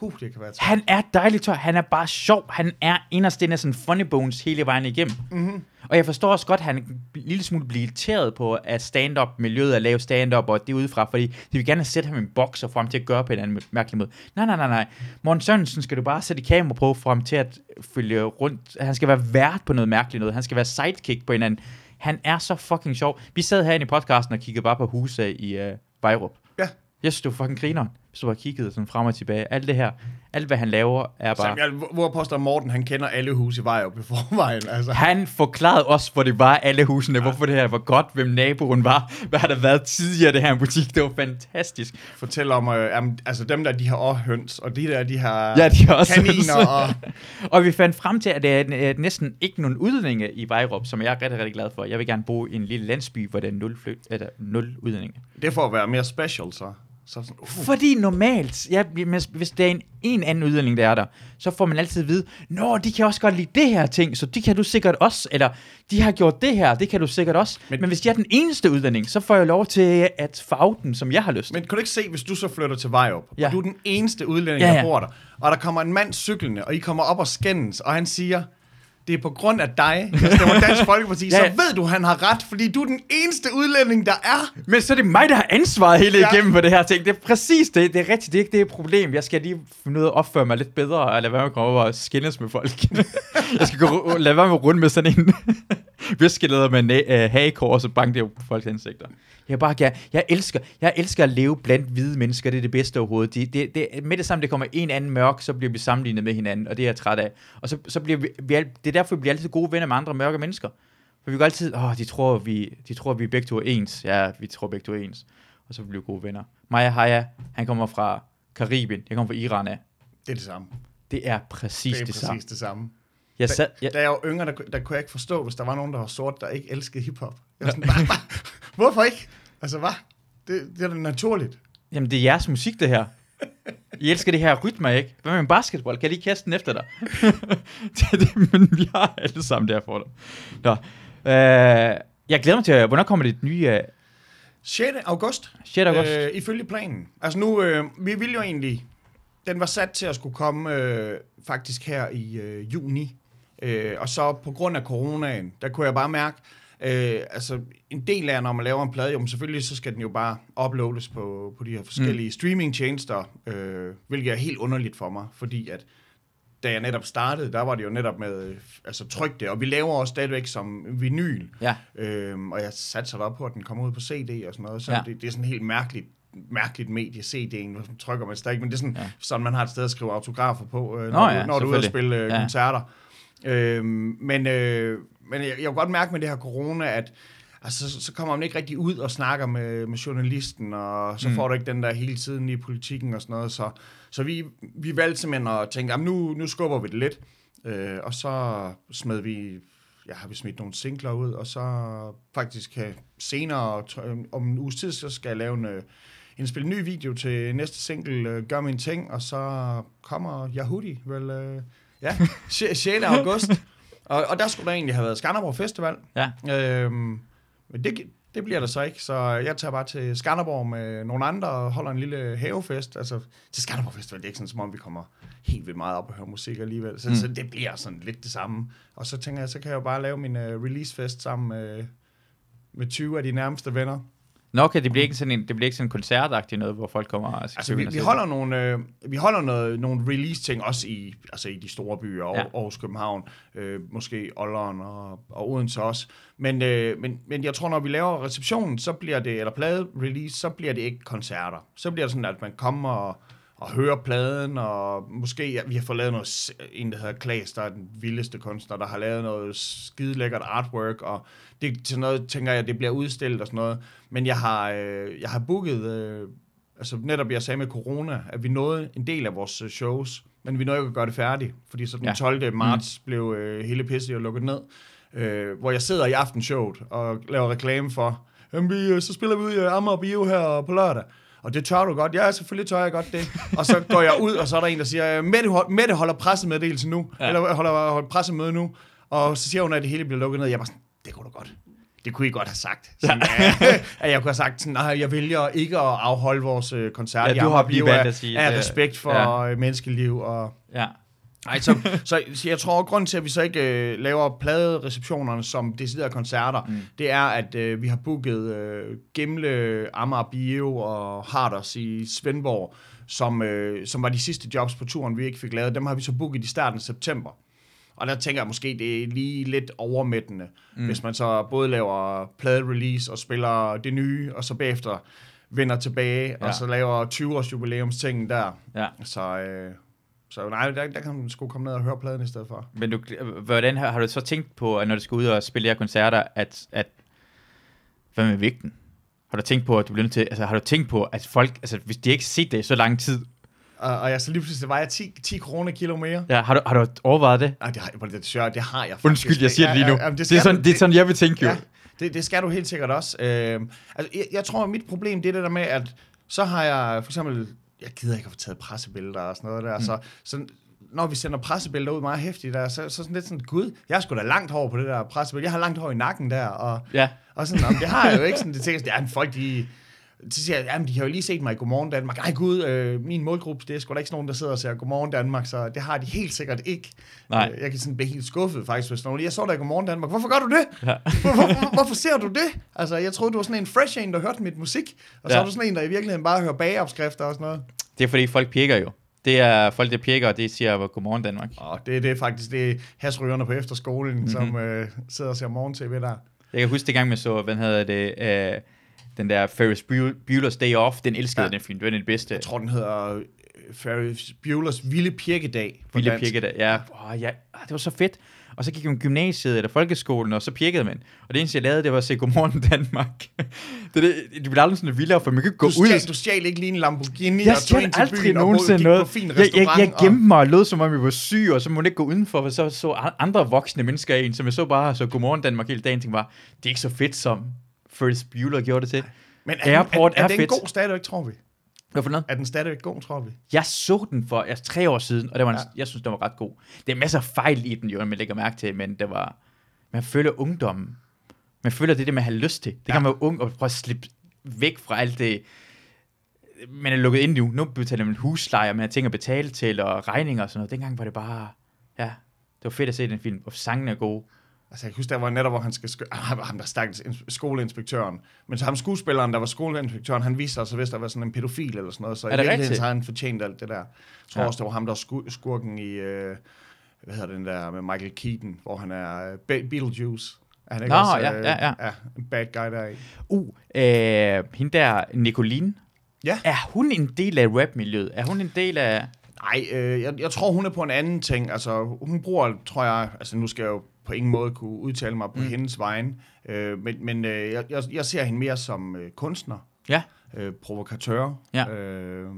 Huh, det kan være tørt. Han er dejlig tør. Han er bare sjov. Han er inderst inde sådan funny bones hele vejen igennem. Mm-hmm. Og jeg forstår også godt, at han er en lille smule bliver irriteret på at stand-up miljøet at lave stand-up og det udefra, fordi de vil gerne sætte ham i en boks og få ham til at gøre på en anden mærkelig måde. Nej, nej, nej, nej. Morten Sørensen skal du bare sætte kamera på for ham til at følge rundt. Han skal være vært på noget mærkeligt noget. Han skal være sidekick på en anden. Han er så fucking sjov. Vi sad herinde i podcasten og kiggede bare på huse i uh, Vejrup. Ja. Jeg synes, var fucking grineren. Hvis du har kigget sådan frem og tilbage. Alt det her, alt hvad han laver, er bare... Sam, jeg, hvor påstår Morten, han kender alle huse i Vejrup i forvejen. Altså. Han forklarede os, hvor det var alle husene, ja. hvorfor det her var godt, hvem naboen var, hvad har der været tidligere, det her butik, det var fantastisk. Fortæl om, øh, jamen, altså dem der, de har også høns, og de der, de har Ja, de har også kaniner. Og, Og vi fandt frem til, at det er øh, næsten ikke nogen udledninger i Vejrup, som jeg er rigtig, rigtig glad for. Jeg vil gerne bo i en lille landsby, hvor der er nul, flyt, eller nul udledninger. det for at være mere special, så. Så sådan, uh, Fordi normalt, ja, hvis der er en, en anden udlænding, der er der, så får man altid at vide, Nå, de kan også godt lide det her ting, så de kan du sikkert også, eller de har gjort det her, det kan du sikkert også. Men, Men- hvis jeg er den eneste udlænding, så får jeg lov til at farve den, som jeg har lyst. Men kan du ikke se, hvis du så flytter til Vejrup, ja. Ja. og du er den eneste udlænding, ja, ja. der bor der, og der kommer en mand cyklende, og I kommer op og skændes, og han siger, det er på grund af dig, der stemmer Dansk Folkeparti, Ja, så ved du, han har ret, fordi du er den eneste udlænding, der er. Men så er det mig, der har ansvaret hele Ja. igennem på det her ting. Det er præcis det. Det er rigtigt. Det er ikke det er et problem. Jeg skal lige finde ud af at opføre mig lidt bedre, og lade være med at komme over og skændes med folk. jeg skal gå, lade være med at runde med sådan en viskeleder med næ- øh, hagekår, og så banke det på folks ansigter. Jeg bare gerne, jeg elsker, jeg elsker at leve blandt hvide mennesker. Det er det bedste overhovedet. Det, det, det, med det samme, det kommer en anden mørk, så bliver vi sammenlignet med hinanden, og det er jeg træt af. Og så, så bliver vi, vi, al- det er derfor, vi bliver altid gode venner med andre mørke mennesker. For vi går altid, åh, de tror, vi, de tror, vi begge to er ens. Ja, vi tror begge to er ens. Og så bliver vi gode venner. Maja Haya, han kommer fra Karibien. Jeg kommer fra Iran af. Det er det samme. Det er præcis Det er det, præcis samme. det samme. Jeg sad, jeg, da jeg var yngre, der, der kunne jeg ikke forstå, hvis der var nogen, der var sort, der ikke elskede hiphop. Jeg var sådan, "Hva- hva- hvorfor ikke? Altså, hvad? Det, det er da naturligt. jamen, det er jeres musik, det her. I elsker det her rytmer, ikke? Hvad med en basketball? Kan de kaste den efter dig? det, det, men vi har alle sammen det her for dem. Nå. Øh, jeg glæder mig til, hvornår kommer det nye øh, 6. august. 6. august? Øh, ifølge planen. Altså nu, øh, vi ville jo egentlig, den var sat til at skulle komme øh, faktisk her i øh, juni. Øh, og så på grund af coronaen, der kunne jeg bare mærke, øh, altså en del af, når man laver en plade, jo, men selvfølgelig så skal den jo bare uploades på, på de her forskellige mm. streamingtjenester, øh, hvilket er helt underligt for mig, fordi at da jeg netop startede, der var det jo netop med øh, altså tryk det, og vi laver også stadigvæk som vinyl. Ja. Øhm, og jeg satser op på, at den kommer ud på CD og sådan noget. Så Ja. det, det er sådan helt mærkeligt mærkeligt medie, CD'en, trykker man stadig, men det er sådan, Ja. sådan man har et sted at skrive autografer på, øh, Nå når, ja, du, når du er ude selvfølgelig. spille øh, Ja. koncerter. Øhm, men øh, men jeg, jeg kan godt mærke med det her corona, at altså, så, så kommer man ikke rigtig ud og snakker med, med journalisten, og så Mm. får du ikke den der hele tiden i politikken og sådan noget. Så, så vi, vi valgte simpelthen at tænke, jamen nu, nu skubber vi det lidt. Øh, og så smed vi, ja, har vi smidt nogle singler ud, og så faktisk kan senere, t- om en uges tid, så skal jeg lave en, øh, indspille en ny video til næste single, øh, Gør min ting, og så kommer Yahudi vel, øh, ja, 6. august. Og, og der skulle der egentlig have været Skanderborg Festival. Ja. Øhm, men det, det bliver der så ikke, så jeg tager bare til Skanderborg med nogle andre og holder en lille havefest. Altså, til Skanderborg Festival, det er ikke sådan, som om vi kommer helt vildt meget op og høre musik alligevel. Så, mm. så det bliver sådan lidt det samme. Og så tænker jeg, så kan jeg jo bare lave min uh, releasefest sammen med, med 20 af de nærmeste venner. Nå, okay, det bliver ikke sådan en, det bliver ikke sådan en koncertagtigt noget, hvor folk kommer og skal Altså, vi, vi holder nogle, øh, vi holder noget, nogle release-ting også i, altså i de store byer, og Ja. Aarhus, København, øh, måske Aalborg og, og Odense også. Men, øh, men, men jeg tror, når vi laver receptionen, så bliver det, eller plade-release, så bliver det ikke koncerter. Så bliver det sådan, at man kommer og, og hører pladen, og måske ja, vi har fået lavet noget, en der hedder Klaas, der er den vildeste kunstner, der har lavet noget skide lækkert artwork, og det til noget, tænker jeg, det bliver udstillet og sådan noget. Men jeg har, øh, jeg har booket, øh, altså netop jeg sagde med corona, at vi nåede en del af vores øh, shows, men vi nåede ikke at gøre det færdigt, fordi så den Ja. 12. marts mm. blev øh, hele pisset jo lukket ned, øh, hvor jeg sidder i aftenshowet og laver reklame for, vi, øh, så spiller vi ud i Amager Bio her på lørdag. Og det tør du godt. Ja, selvfølgelig tør jeg godt det. Og så går jeg ud, og så er der en, der siger, Mette, hold- Mette holder pressemeddelelse nu. Ja. Eller holder, holder pressemøde nu. Og så siger hun, at det hele bliver lukket ned. Jeg var sådan, det kunne du godt. Det kunne I godt have sagt. Sådan, ja. at jeg kunne have sagt, sådan, nej, jeg vælger ikke at afholde vores øh, koncert Ja, du har af, at sige, af respekt for ja. ja. menneskeliv. Og, Ja. Nej, så, så, så jeg tror, at grunden til, at vi så ikke øh, laver pladereceptionerne som deciderede koncerter, mm. det er, at øh, vi har booket øh, Gimle, Amager Bio og Harders i Svendborg, som, øh, som var de sidste jobs på turen, vi ikke fik lavet. Dem har vi så booket i starten af september. Og der tænker jeg måske, det er lige lidt overmættende, mm. hvis man så både laver plade-release og spiller det nye, og så bagefter vender tilbage. Ja. og så laver 20-års jubilæumstingen der. ja. Så, øh, så nej, der, der kan man sgu komme ned og høre pladen i stedet for. Men du, hvordan har, har du så tænkt på, at når du skal ud og spille her koncerter, at, at hvad med vægten? Har du tænkt på, at du bliver nødt til, altså har du tænkt på, at folk, altså hvis de ikke har set det i så lang tid, Og, og jeg så lige pludselig vejer 10, 10 kroner kilo mere. ja, har, du, har du overvejet det? Nej, det, har, det, det, det, det har jeg faktisk. Undskyld, jeg siger det lige nu. Ja, ja, det, skal er sådan, du- det er sådan, jeg vil tænke jo. Ja, det, det skal du helt sikkert også. Øh, altså, jeg, jeg tror, at mit problem det er det der med, at så har jeg for eksempel, jeg gider ikke at få taget pressebilleder og sådan noget der, mm. så, så når vi sender pressebilleder ud meget hæftigt der, så, så sådan lidt sådan, gud, jeg sgu da langt hår på det der pressebillede. Jeg har langt hår i nakken der, og, Ja. og sådan, "Nå, det har jeg jo ikke sådan, det tænker sådan, ja, folk de, så siger jeg, jamen, de har jo lige set mig i Godmorgen Danmark. Ej gud, øh, min målgruppe, det er sgu da ikke sådan nogen, der sidder og ser Godmorgen Danmark, så det har de helt sikkert ikke. Nej. Øh, Jeg kan sådan blive helt skuffet faktisk, hvis nogen, jeg så dig i Godmorgen Danmark. Hvorfor gør du det? Ja. Hvor, hvor, hvorfor ser du det? Altså, jeg troede, du var sådan en fresh en, der hørte mit musik, og så Ja. er du sådan en, der i virkeligheden bare hører bageopskrifter og sådan noget. Det er fordi folk pirker jo. Det er folk, der pirker, og det siger, godmorgen Danmark. Og det, det er faktisk det er hasrygerne på efterskolen, Mhm. mm-hmm. som øh, sidder og ser morgen-tv der. Jeg kan huske det gang, man så, hvad hedder det, øh, den der Ferris Buel- Bueller's Day Off, den elskede Ja. den film, det var den bedste. Jeg tror, den hedder øh, Ferris Bueller's Vilde Pirkedag. Vilde dansk. pirke der. Ja, oh, ja, ah, det var så fedt. Og så gik jeg i gymnasiet eller folkeskolen, og så pirkede man. Og det eneste, jeg lavede, det var at se Godmorgen Danmark. det, det, det bliver aldrig sådan vildere, for man kan ikke gå Du ud. stjal, du stjal ikke lige en Lamborghini jeg og tog ind til byen og nogensinde gik noget. på fin Jeg, jeg, jeg gemte mig og lød, som om jeg var syg, og så må man ikke gå udenfor, for så så andre voksne mennesker ind, som jeg så bare så Godmorgen Danmark hele dagen, tænkte bare, det er ikke så fedt, som Ferris Bueller gjorde det til. men er, Airport er, er, er den fedt. god stadigvæk, tror vi? Hvad for noget? Er den stadigvæk god, tror vi? Jeg så den for altså, tre år siden, og det var en, Ja. jeg synes, den var ret god. Det er masser af fejl i den, jo, man lægger mærke til, men det var, man føler ungdommen. Man føler det der med at have lyst til. Det Ja. kan man være ung og prøve at slippe væk fra alt det, man er lukket ind nu. Nu betaler man husleje, og man har ting at betale til, og regninger og sådan noget. Dengang var det bare, ja, det var fedt at se den film, og sangene er gode. Altså, jeg kan huske, der var netop, hvor han skal... Sk- ah, ham, der stakkels ins- skoleinspektøren. Men så ham skuespilleren, der var skoleinspektøren, han viste sig altså vist at være sådan en pædofil eller sådan noget. Så Er i det virkeligheden rigtigt? så har han fortjent alt det der. Jeg tror Ja. også, det var ham, der var sku- skurken i... Øh, hvad hedder den der med Michael Keaton, hvor han er øh, Be- Beetlejuice. Er han ikke Nå, også, ja, ja, ja. ja. en bad guy der i. Uh, øh, hende der, Nicoline, Ja. er hun en del af rapmiljøet? Er hun en del af... Nej, øh, jeg, jeg tror, hun er på en anden ting. Altså, hun bruger, tror jeg... Altså, nu skal jeg jo på ingen måde kunne udtale mig på mm. hendes vegne. Øh, men men øh, jeg, jeg, ser hende mere som øh, kunstner. Ja, øh, provokatør, Ja. øh,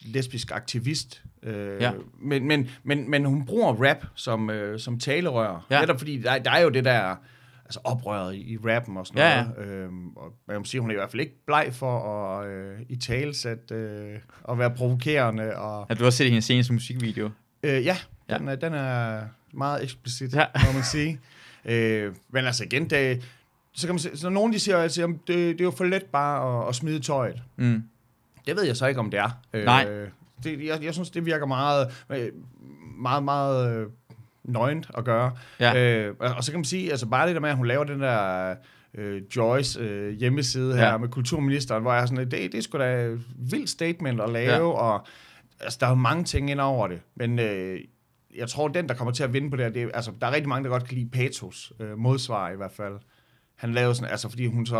lesbisk aktivist. Øh, Ja. men, men, men, men hun bruger rap som, øh, som talerør. Ja. Netop fordi, der, der er jo det der altså oprøret i, i rappen og sådan Ja, noget. Øhm, og man må sige, hun er i hvert fald ikke bleg for at øh, i talesæt øh, og være provokerende. Og, har du også set hendes seneste musikvideo? øh, ja, Ja. den, er, den er meget eksplicit, Ja. må man sige. øh, men altså igen, det, så kan man se, så nogen de siger, at det, det er jo for let bare at, at smide tøjet. Mm. Det ved jeg så ikke, om det er. Nej. Øh, det, jeg, jeg synes, det virker meget, øh, meget, meget øh, nøgent at gøre. Ja. Øh, og så kan man sige, altså bare det der med, at hun laver den der øh, Joyce øh, hjemmeside her Ja. med kulturministeren, hvor jeg er sådan, det, det er sgu da et vildt statement at lave, Ja. ja. og altså, der er jo mange ting ind over det, men øh, jeg tror, den, der kommer til at vinde på det det er, altså, der er rigtig mange, der godt kan lide Patos øh, modsvar i hvert fald. Han lavede sådan, altså fordi hun så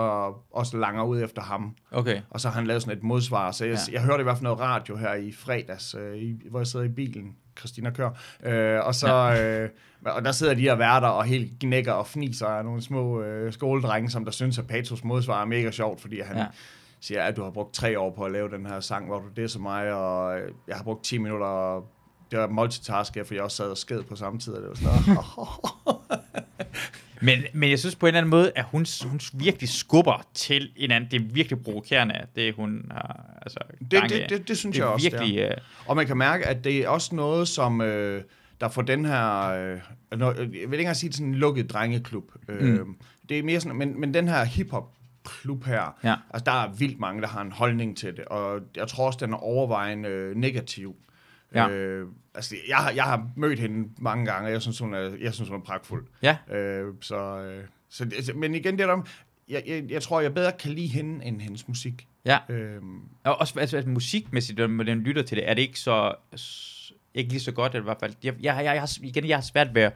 også langer ud efter ham, Okay. og så har han lavet sådan et modsvar. Så jeg, Ja. jeg hørte i hvert fald noget radio her i fredags, øh, i, hvor jeg sidder i bilen. Christina kører. Øh, og så... Ja. Øh, og der sidder de her værter og helt gnækker og fniser af nogle små øh, skoledrenge, som der synes, at Patos modsvar er mega sjovt, fordi han Ja. siger, at du har brugt tre år på at lave den her sang, hvor du det så mig, og øh, jeg har brugt 10 minutter, det var multitask, for jeg også sad og sked på samme tid, og det var sådan, Men, men jeg synes på en eller anden måde, at hun, hun virkelig skubber til en anden. Det er virkelig provokerende, det hun har altså, det, i. det, det, det synes det jeg også, det er. virkelig, øh, Og man kan mærke, at det er også noget, som øh, der får den her, øh, nå- jeg vil ikke engang sige sådan en lukket drengeklub. Øh, Mm. Det er mere sådan, men, men den her hiphop klub her, Ja. altså der er vildt mange, der har en holdning til det, og jeg tror også, den er overvejende øh, negativ. Ja. Øh, altså, jeg, har, jeg har mødt hende mange gange, og jeg synes, hun er, jeg synes, hun er pragtfuld. ja, Øh, så, øh, så, det- men igen, det er der, jeg, jeg, jeg tror, jeg bedre kan lide hende, end hendes musik. ja. Øh, Og også altså, altså, musikmæssigt, når man lytter til det, er det ikke så, ikke lige så godt, eller i hvert fald. Jeg, jeg, jeg, jeg, har, igen, jeg har svært ved at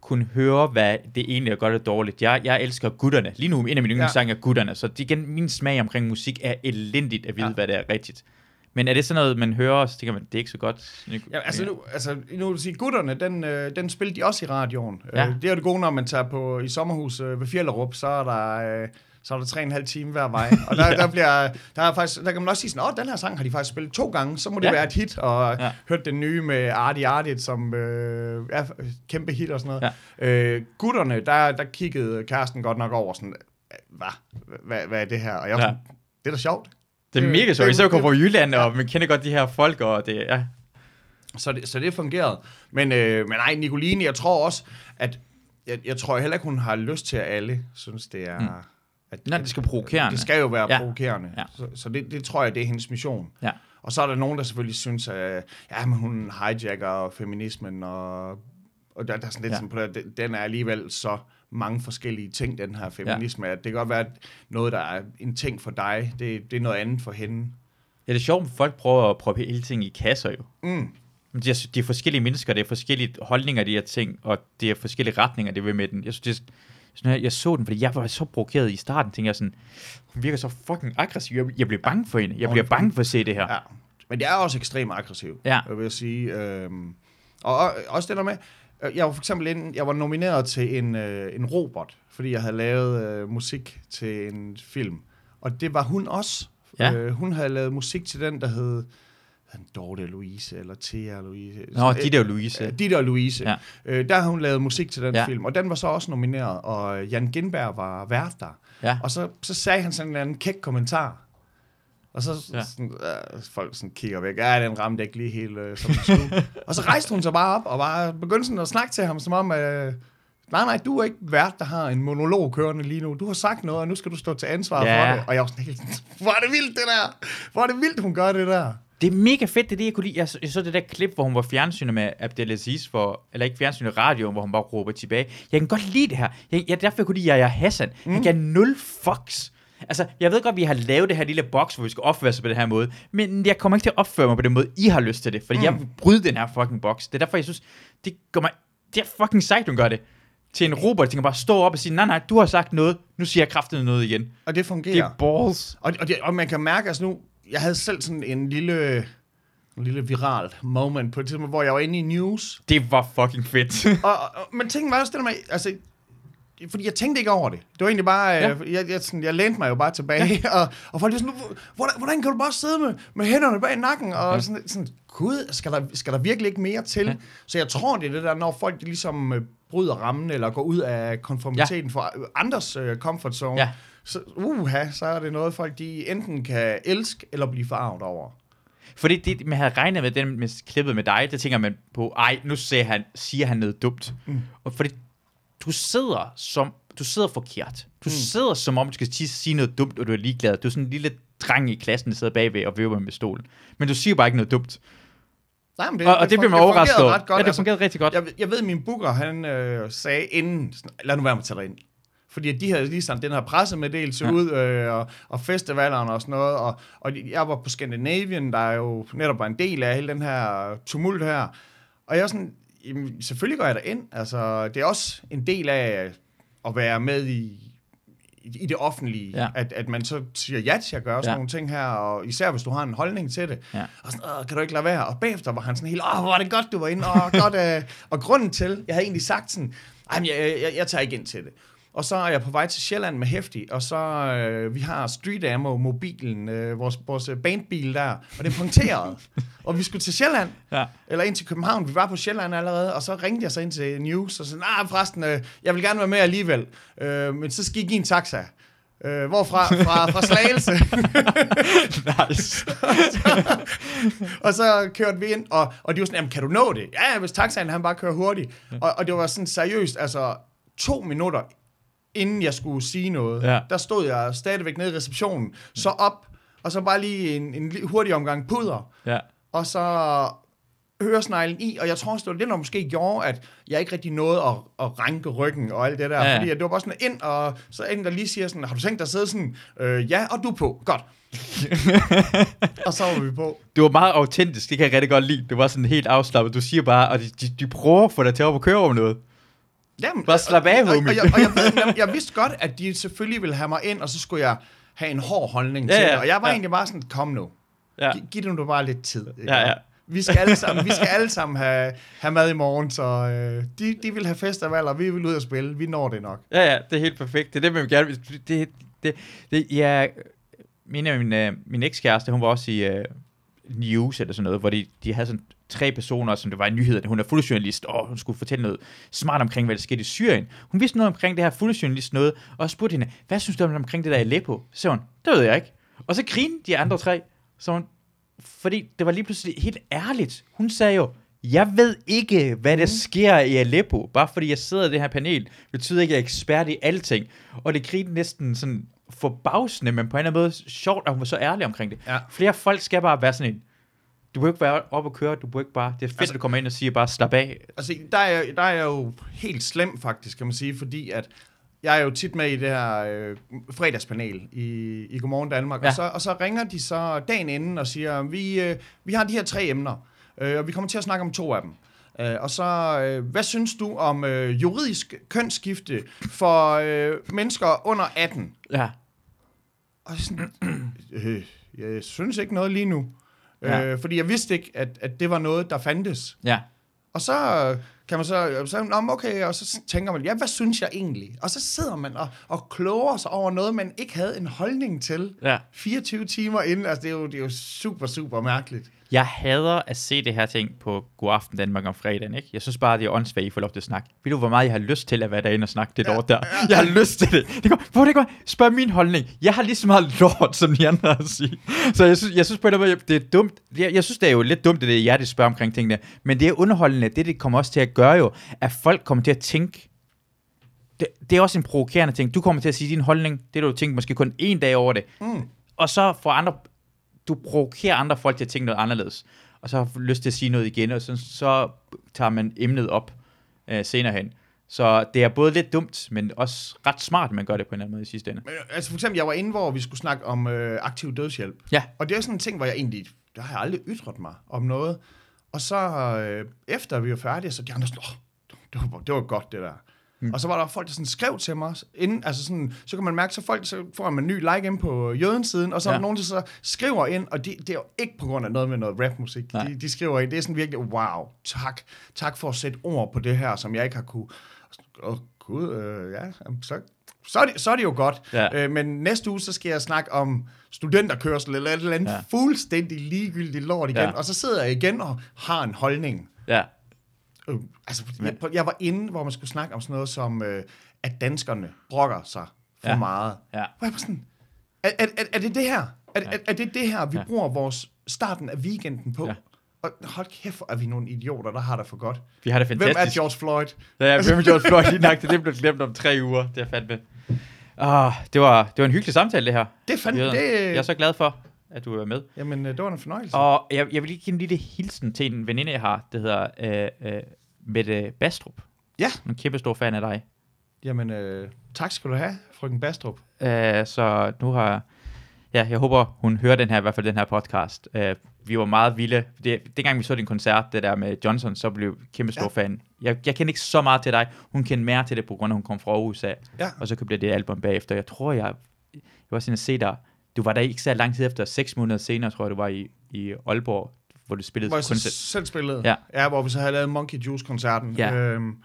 kunne høre, hvad det egentlig er godt og dårligt. Jeg, jeg elsker gutterne. Lige nu, en af mine yndlingssange er gutterne, så igen, min smag omkring musik er elendigt at vide, ja. Ja. hvad det er rigtigt. Men er det sådan noget, man hører, så tænker man, det er ikke så godt? Ja, altså nu, altså, nu vil sige, gutterne, den, øh, den spillede de også i radioen. Ja. Øh, det er det gode, når man tager på i sommerhus øh, ved Fjellerup, så er der... Øh, så er der tre og en halv time hver vej. Og der, Ja. der, bliver, der, er faktisk, der kan man også sige sådan, åh, den her sang har de faktisk spillet to gange, så må det Ja. være et hit. Og Ja. hørt den nye med Artie Artie, som øh, er kæmpe hit og sådan noget. Ja. Øh, gutterne, der, der kiggede kæresten godt nok over sådan, hvad, hvad, hvad er det her? Og jeg var Ja. sådan, det er da sjovt. Det er mega sjovt, især at komme fra Jylland, og man kender godt de her folk, og det, ja. Så det, så det fungerede. Men, øh, men nej, Nicoline, jeg tror også, at jeg, jeg tror heller ikke, hun har lyst til, at alle synes, det er... Mm. At, Nej, det skal provokerende. Det skal jo være Ja. provokerende. Ja. Så, så det, det tror jeg, det er hendes mission. Ja. Og så er der nogen, der selvfølgelig synes, at ja, men hun hijacker feminismen, og, og der, der er sådan lidt Ja. sådan på det, den- den er alligevel så mange forskellige ting, den her feminisme. Ja. At det kan godt være, at noget, der er en ting for dig, det, det er noget andet for hende. Ja, det er sjovt, at folk prøver at proppe hele ting i kasser jo. Mm. Men De er, de er forskellige mennesker, det er forskellige holdninger de her ting, og det er forskellige retninger, det vil med den. Jeg synes, det er, sådan, jeg, jeg så den, fordi jeg var så provokeret i starten, tænkte jeg sådan, hun virker så fucking aggressiv, jeg, jeg bliver bange for hende, jeg bliver bange for at se det her. Ja. Men det er også ekstremt aggressivt, Ja. jeg vil sige. Øhm, og, og også det der med, jeg var for eksempel inde, jeg var nomineret til en, øh, en robot, fordi jeg havde lavet øh, musik til en film. Og det var hun også. Ja. Øh, hun havde lavet musik til den, der hed den Dorte Louise, eller Thea Louise. Nå, de der Louise. Øh, Ditte og Louise. Ja. Øh, der har hun lavet musik til den Ja. ja. film, og den var så også nomineret, og Jan Gindberg var vært der. Ja. Og så, så sagde han sådan en eller anden kæk kommentar. Og så Ja. sådan, øh, folk sådan kigger væk. Ja, den ramte ikke lige helt øh, som skulle. og så rejste hun sig bare op og bare begyndte sådan at snakke til ham, som om, øh, nej, nej, du er ikke vært, der har en monolog kørende lige nu. Du har sagt noget, og nu skal du stå til ansvar Ja. for det. Og jeg var sådan helt, hvor er det vildt, det der. Hvor er det vildt, hun gør det der. Det er mega fedt, det er det, jeg kunne lide. Jeg, så- jeg så det der klip, hvor hun var fjernsynet med Abdelaziz, for, eller ikke fjernsynet, radio, hvor hun bare råber tilbage. Jeg kan godt lide det her. Jeg, jeg, derfor jeg kunne lide Yahya Hassan. Mm. Han gav nul fucks. Altså, jeg ved godt, vi har lavet det her lille boks, hvor vi skal opføre sig på den her måde, men jeg kommer ikke til at opføre mig på den måde, I har lyst til det, fordi mm. jeg vil bryde den her fucking boks. Det er derfor, jeg synes, det gør mig, det er fucking sejt, hun gør det. Til en robot, der kan bare stå op og sige, nej, nej, du har sagt noget, nu siger jeg kraftigt noget igen. Og det fungerer. Det er balls. Og, og, det, og man kan mærke, altså nu, jeg havde selv sådan en lille, en lille viral moment på et tidspunkt, hvor jeg var inde i news. Det var fucking fedt. Og, og, men ting var også det der med, altså, fordi jeg tænkte ikke over det. Det var egentlig bare, Ja. ja. jeg, jeg, sådan, jeg lænede mig jo bare tilbage, ja. og, og folk var sådan, "Hvor- hvordan, hvordan kan du bare sidde med, med hænderne bag nakken, og Ja. sådan, sådan, gud, skal der, skal der virkelig ikke mere til? Ja. Så jeg tror, det er det der, når folk de ligesom øh, bryder rammen, eller går ud af konformiteten ja. for øh, andres øh, comfort zone, Ja. så, uha, så er det noget, folk de enten kan elske, eller blive forarvet over. Fordi det, man havde regnet med den med klippet med dig, det tænker man på, ej, nu siger han, siger han noget dumt. Mm. Og fordi du sidder som, du sidder forkert. Du mm. sidder som om, du skal sige noget dumt, og du er ligeglad. Du er sådan en lille dreng i klassen, der sidder bagved og vipper med stolen. Men du siger bare ikke noget dumt. Nej, men Det, og, og det, bliver man overrasket over. Ja, det fungerede rigtig godt. Jeg, jeg ved, min booker, han øh, sagde inden, lad nu være med at tage dig ind. Fordi de havde lige sådan den her pressemeddelelse Ja. ud, øh, og, og festivalerne og sådan noget, og, og jeg var på Scandinavian, der er jo netop var en del af hele den her tumult her, og jeg var sådan, jamen, selvfølgelig går jeg ind, altså det er også en del af at være med i, i det offentlige, Ja. at, at man så siger ja til at gøre sådan Ja. nogle ting her, og især hvis du har en holdning til det. Ja. Og sådan, Åh, kan du ikke lade være? Og bagefter var han sådan helt, åh, hvor var det godt, du var inde, åh, godt. Øh. Og grunden til, jeg havde egentlig sagt sådan, ej, jeg, jeg, jeg tager ikke ind til det. Og så er jeg på vej til Sjælland med Hæftig, og så øh, vi har Street Ammo mobilen, øh, vores, vores øh, bandbil der, og det er punkteret. og vi skulle til Sjælland, Ja. eller ind til København. Vi var på Sjælland allerede, og så ringte jeg så ind til News, og så ah, forresten, øh, jeg vil gerne være med alligevel. Øh, men så skal I give en taxa. Øh, hvorfra? Fra, fra Slagelse. nice. og så kørte vi ind, og, og de var sådan, jamen, kan du nå det? Ja, ja, hvis taxaen han bare kører hurtigt. Og, og det var sådan seriøst, altså to minutter, inden jeg skulle sige noget, Ja. der stod jeg stadigvæk nede i receptionen, så op, og så bare lige en, en hurtig omgang pudder, Ja. og så høresneglen i, og jeg tror også, det var det, der måske gjorde, at jeg ikke rigtig nåede at, at ranke ryggen og alt det der, Ja, fordi det var bare sådan ind, og så en, der lige siger sådan, har du tænkt dig at sidde sådan, øh, ja, og du på, godt. og så var vi på. Det var meget autentisk, det kan jeg rigtig godt lide. Det var sådan helt afslappet. Du siger bare, og de, de, de prøver at få dig til at op og køre over noget. Jamen, Bare slap af, og, og, homie. og, jeg, og jeg, jeg, jeg vidste godt, at de selvfølgelig ville have mig ind, og så skulle jeg have en hård holdning Ja, til ja, det. Og jeg var ja. egentlig bare sådan, kom nu, Ja. Gi- giv dem nu bare lidt tid. Ja, ja. Vi skal alle sammen, vi skal alle sammen have, have mad i morgen, så øh, de, de vil have festivaler, og vi vil ud og spille. Vi når det nok. Ja, ja, det er helt perfekt. Det er det, man gerne vil- det, det, det, ja, min, min, øh, min ekskæreste, hun var også i uh, news eller sådan noget, hvor de, de havde sådan tre personer, som det var i nyhederne. Hun er fuldjournalist, og hun skulle fortælle noget smart omkring, hvad der skete i Syrien. Hun vidste noget omkring det her fuldjournalist noget, og spurgte hende, hvad synes du om omkring det der i Aleppo? Så sagde hun, det ved jeg ikke. Og så grinede de andre tre, så hun, fordi det var lige pludselig helt ærligt. Hun sagde jo, jeg ved ikke, hvad der sker i Aleppo. Bare fordi jeg sidder i det her panel, betyder ikke, at jeg er ekspert i alting. Og det grinte næsten sådan forbavsende, men på en eller anden måde sjovt, at hun var så ærlig omkring det. Ja. Flere folk skal bare være sådan en, du må ikke være op og køre, du må ikke bare, det er fedt, altså, at du kommer ind og siger bare, slap af. Altså, der er, der er jeg jo helt slem, faktisk, kan man sige, fordi at jeg er jo tit med i det her øh, fredagspanel i, i Godmorgen Danmark, ja. og, så, og så ringer de så dagen inden og siger, vi, øh, vi har de her tre emner, øh, og vi kommer til at snakke om to af dem. Øh, og så, øh, hvad synes du om øh, juridisk kønsskifte for øh, mennesker under 18? Ja, Og sådan, øh, jeg synes ikke noget lige nu. Ja. Øh, fordi jeg vidste ikke, at, at det var noget, der fandtes. ja, Og så kan man så, så Nå, okay, og så tænker man, ja, hvad synes jeg egentlig? Og så sidder man og, og kloger sig over noget, man ikke havde en holdning til ja. 24 timer inden. Altså, det er jo, det er jo super, super mærkeligt. Jeg hader at se det her ting på God Aften Danmark om fredagen, ikke? Jeg synes bare, det er åndssvagt, I får lov til at snakke. Ved du, hvor meget jeg har lyst til at være derinde og snakke det ja, der? Jeg har lyst til det. det går, hvorfor det går? Spørg min holdning. Jeg har lige så meget lort, som de andre at sige. Så jeg synes, jeg synes på en måde, det er dumt. Jeg, jeg synes, det er jo lidt dumt, det er jer, det spørger omkring tingene. Men det er underholdende. Det, det kommer også til at gøre jo, at folk kommer til at tænke, det, det er også en provokerende ting. Du kommer til at sige din holdning, det du tænkt måske kun en dag over det. Mm. Og så får andre, du provokerer andre folk til at tænke noget anderledes. Og så har lyst til at sige noget igen, og så, så tager man emnet op øh, senere hen. Så det er både lidt dumt, men også ret smart, at man gør det på en eller anden måde i sidste ende. Men, altså for eksempel, jeg var inde, hvor vi skulle snakke om øh, aktiv dødshjælp. Ja, Og det er sådan en ting, hvor jeg egentlig, der har jeg aldrig ytret mig om noget. Og så øh, efter vi var færdige, så de andre sådan, det var, det var godt det der. Mm. Og så var der folk, der sådan skrev til mig, inden, altså sådan, så kan man mærke, så folk, så får man en ny like ind på jøden siden, og så Ja. er der nogen, der så skriver ind, og de, det er jo ikke på grund af noget med noget rapmusik. De, de skriver ind, det er sådan virkelig, wow, tak, tak for at sætte ord på det her, som jeg ikke har kunne. Åh, oh, gud, øh, ja, så, så, er det, så er det jo godt. Ja. Øh, men næste uge, så skal jeg snakke om studenterkørsel, eller et eller andet Ja. fuldstændig ligegyldigt lort igen, ja. og så sidder jeg igen og har en holdning. ja, Øh, altså, jeg, jeg var inde, hvor man skulle snakke om sådan noget som, øh, at danskerne brokker sig for Ja. meget. ja. Hvor jeg var sådan, er, er, er, er det det her? Er, Ja. er, er det det her, vi Ja. bruger vores starten af weekenden på? Ja. Og hold kæft, er vi nogle idioter, der har det for godt. Vi har det Hvem fantastisk. er George Floyd? Ja, ja, hvem er George Floyd? Lige nok, det blev glemt om tre uger. Det er fandme. Ah, det, var, det var en hyggelig samtale, det her. Det fandt det. Jeg er så glad for, at du er med. Jamen, øh, det var en fornøjelse. Og jeg, jeg vil lige give en lille hilsen til en veninde, jeg har, der hedder øh, øh, Mette Bastrup. Ja. En kæmpe stor fan af dig. Jamen, øh, tak skal du have, frøken Bastrup. Øh, så nu har... Ja, jeg håber, hun hører den her, i hvert fald den her podcast. Øh, vi var meget vilde. Det, dengang vi så din koncert, det der med Johnson, så blev jeg kæmpe stor ja. fan. Jeg, jeg kender ikke så meget til dig. Hun kendte mere til det, på grund af, at hun kom fra USA. Ja. Og så købte jeg det album bagefter. Jeg tror, jeg, jeg var sådan at se dig. Du var der ikke så lang tid efter. Seks måneder senere, tror jeg, du var i, i Aalborg, hvor du spillede Hvor jeg koncert. selv spillede. Ja. ja. hvor vi så havde lavet Monkey Juice-koncerten. Ja. Øhm,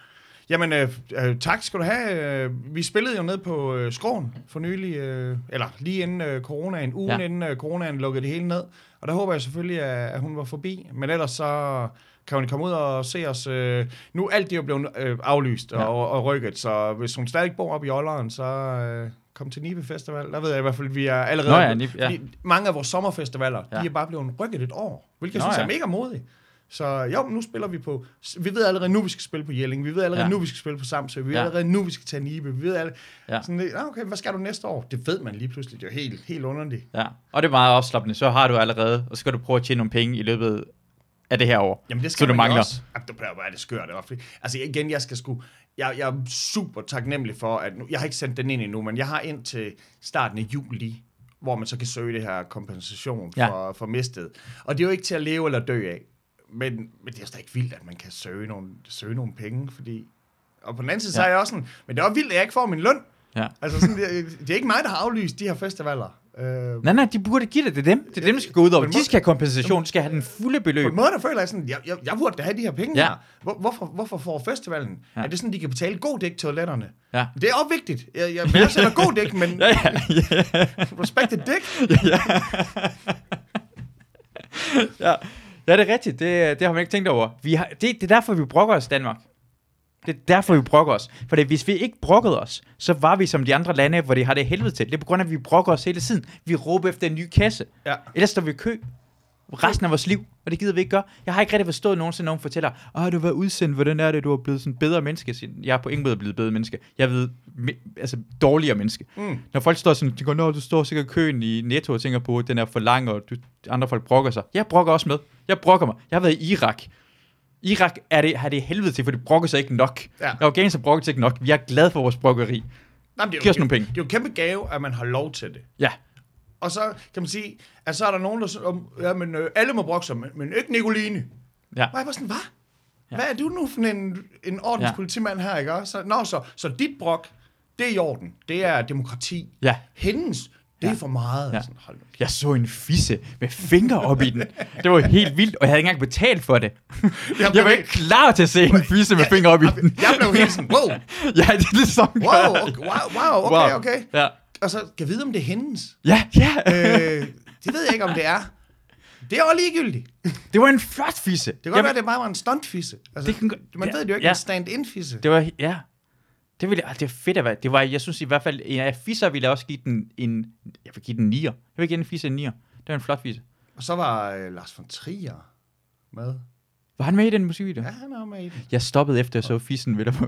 jamen, øh, øh, tak skal du have. Øh, vi spillede jo ned på øh, Skråen for nylig, øh, eller lige inden øh, coronaen, ugen Ja. inden øh, coronaen lukkede det hele ned. Og der håber jeg selvfølgelig, at, at hun var forbi. Men ellers så kan hun komme ud og se os. Øh, nu alt det er jo blevet øh, aflyst Ja. ja. og, og rykket, så hvis hun stadig bor oppe i Olderen, så øh, kom til Nibe Festival. Der ved jeg i hvert fald, at vi er allerede... Nå ja, Nibe, ja. mange af vores sommerfestivaler, Ja. de er bare blevet rykket et år, hvilket jeg Nå synes ja. er mega modigt. Så jo, nu spiller vi på... Vi ved allerede nu, vi skal spille på Jelling. Vi ved allerede Ja. nu, vi skal spille på Samsø. Vi ved Ja. allerede nu, vi skal tage Nibe. Vi ved alle... Ja. Sådan, lidt, "Ah, okay, hvad skal du næste år? Det ved man lige pludselig. Det er jo helt, helt underligt. Ja, og det er meget afslappende. Så har du allerede, og så skal du prøve at tjene nogle penge i løbet af det her år. Jamen, det Så skal du man jo mangler. også. Jamen, det bliver bare det skørt. Det altså igen, jeg skal sgu... Jeg, jeg er super taknemmelig for, at nu, jeg har ikke sendt den ind endnu, men jeg har ind til starten af juli, hvor man så kan søge det her kompensation Ja. for, for mistet. Og det er jo ikke til at leve eller dø af. Men, men det er stadig vildt, at man kan søge nogle, søge nogle penge, fordi... Og på den anden side, så Ja. er jeg også sådan, men det er også vildt, at jeg ikke får min løn. Ja. Altså sådan, det, det er ikke mig, der har aflyst de her festivaler. Øh, Nej, nej, de burde give det. Det er dem. Det er dem, der skal gå ud over. De skal have kompensation. De skal have den fulde På beløb. en måde, der føler jeg sådan, jeg, jeg, jeg burde da have de her penge Ja. ja. her. Hvor, hvorfor, hvorfor får festivalen? Ja. Ja. Er det sådan, de kan betale god dæk toiletterne? Ja. Det er også vigtigt. Jeg, jeg værdsætter god dæk, men Ja, ja, ja. respect the dick. ja. ja, det er rigtigt. Det, det har man ikke tænkt over. Vi har, det, det er derfor, vi brokker os, Danmark. Det er derfor, vi brokker os. For hvis vi ikke brokkede os, så var vi som de andre lande, hvor de har det helvede til. Det er på grund af, at vi brokker os hele tiden. Vi råber efter en ny kasse. Ja. Ellers står vi i kø resten af vores liv, og det gider vi ikke gøre. Jeg har ikke rigtig forstået nogensinde, nogen fortæller, åh, du var udsendt, hvordan er det, du er blevet sådan bedre menneske? Jeg er på ingen måde blevet bedre menneske. Jeg er blevet me- altså, dårligere menneske. Mm. Når folk står sådan, de går, nå, du står sikkert i køen i Netto og tænker på, at den er for lang, og du, andre folk brokker sig. Jeg brokker også med. Jeg brokker mig. Jeg har været i Irak. Irak er det, har det helvede til, for det brokker sig ikke nok. Ja. Afghanistan brokker sig ikke nok. Vi er glade for vores brokkeri. Nej, men det er Giv os jo, nogle penge. Det er jo en kæmpe gave, at man har lov til det. Ja. Og så kan man sige, at så er der nogen, der siger, ja, men øh, alle må brokke sig, men, men ikke Nicoline. Ja. Og jeg var sådan, hvad? Ja. Hvad er du nu for en, en ordenspolitimand her, ikke? Så, nå, så, så dit brok, det er i orden. Det er demokrati. Ja. Hendes, det Ja. er for meget. Ja. Sådan, hold nu. Jeg så en fisse med fingre op i den. Det var helt vildt, og jeg havde ikke engang betalt for det. Jeg var ikke klar til at se en fisse med fingre op i den. Jeg blev helt sådan, wow, Ja, det er lidt sådan. wow, okay, wow, okay, okay. Ja. Og så kan jeg vide, om det er hendes. Ja, ja. Øh, det ved jeg ikke, om det er. Det er også ligegyldigt. Det var en flot fisse. Det kan godt være, at det bare var en stuntfisse. Altså, Det kan man ja, ved det jo ikke, ja. en stand-in-fisse. Det var, ja. Det, ville, ah, det er fedt at være. Det var, jeg synes i hvert fald, en af fisser ville jeg også give den en, jeg vil give den en nier. Jeg vil give den en fisse en nier. Det var en flot fisse. Og så var øh, Lars von Trier med. Var han med i den musikvideo? Ja, han er med i den. Jeg stoppede efter, jeg så fissen ved der på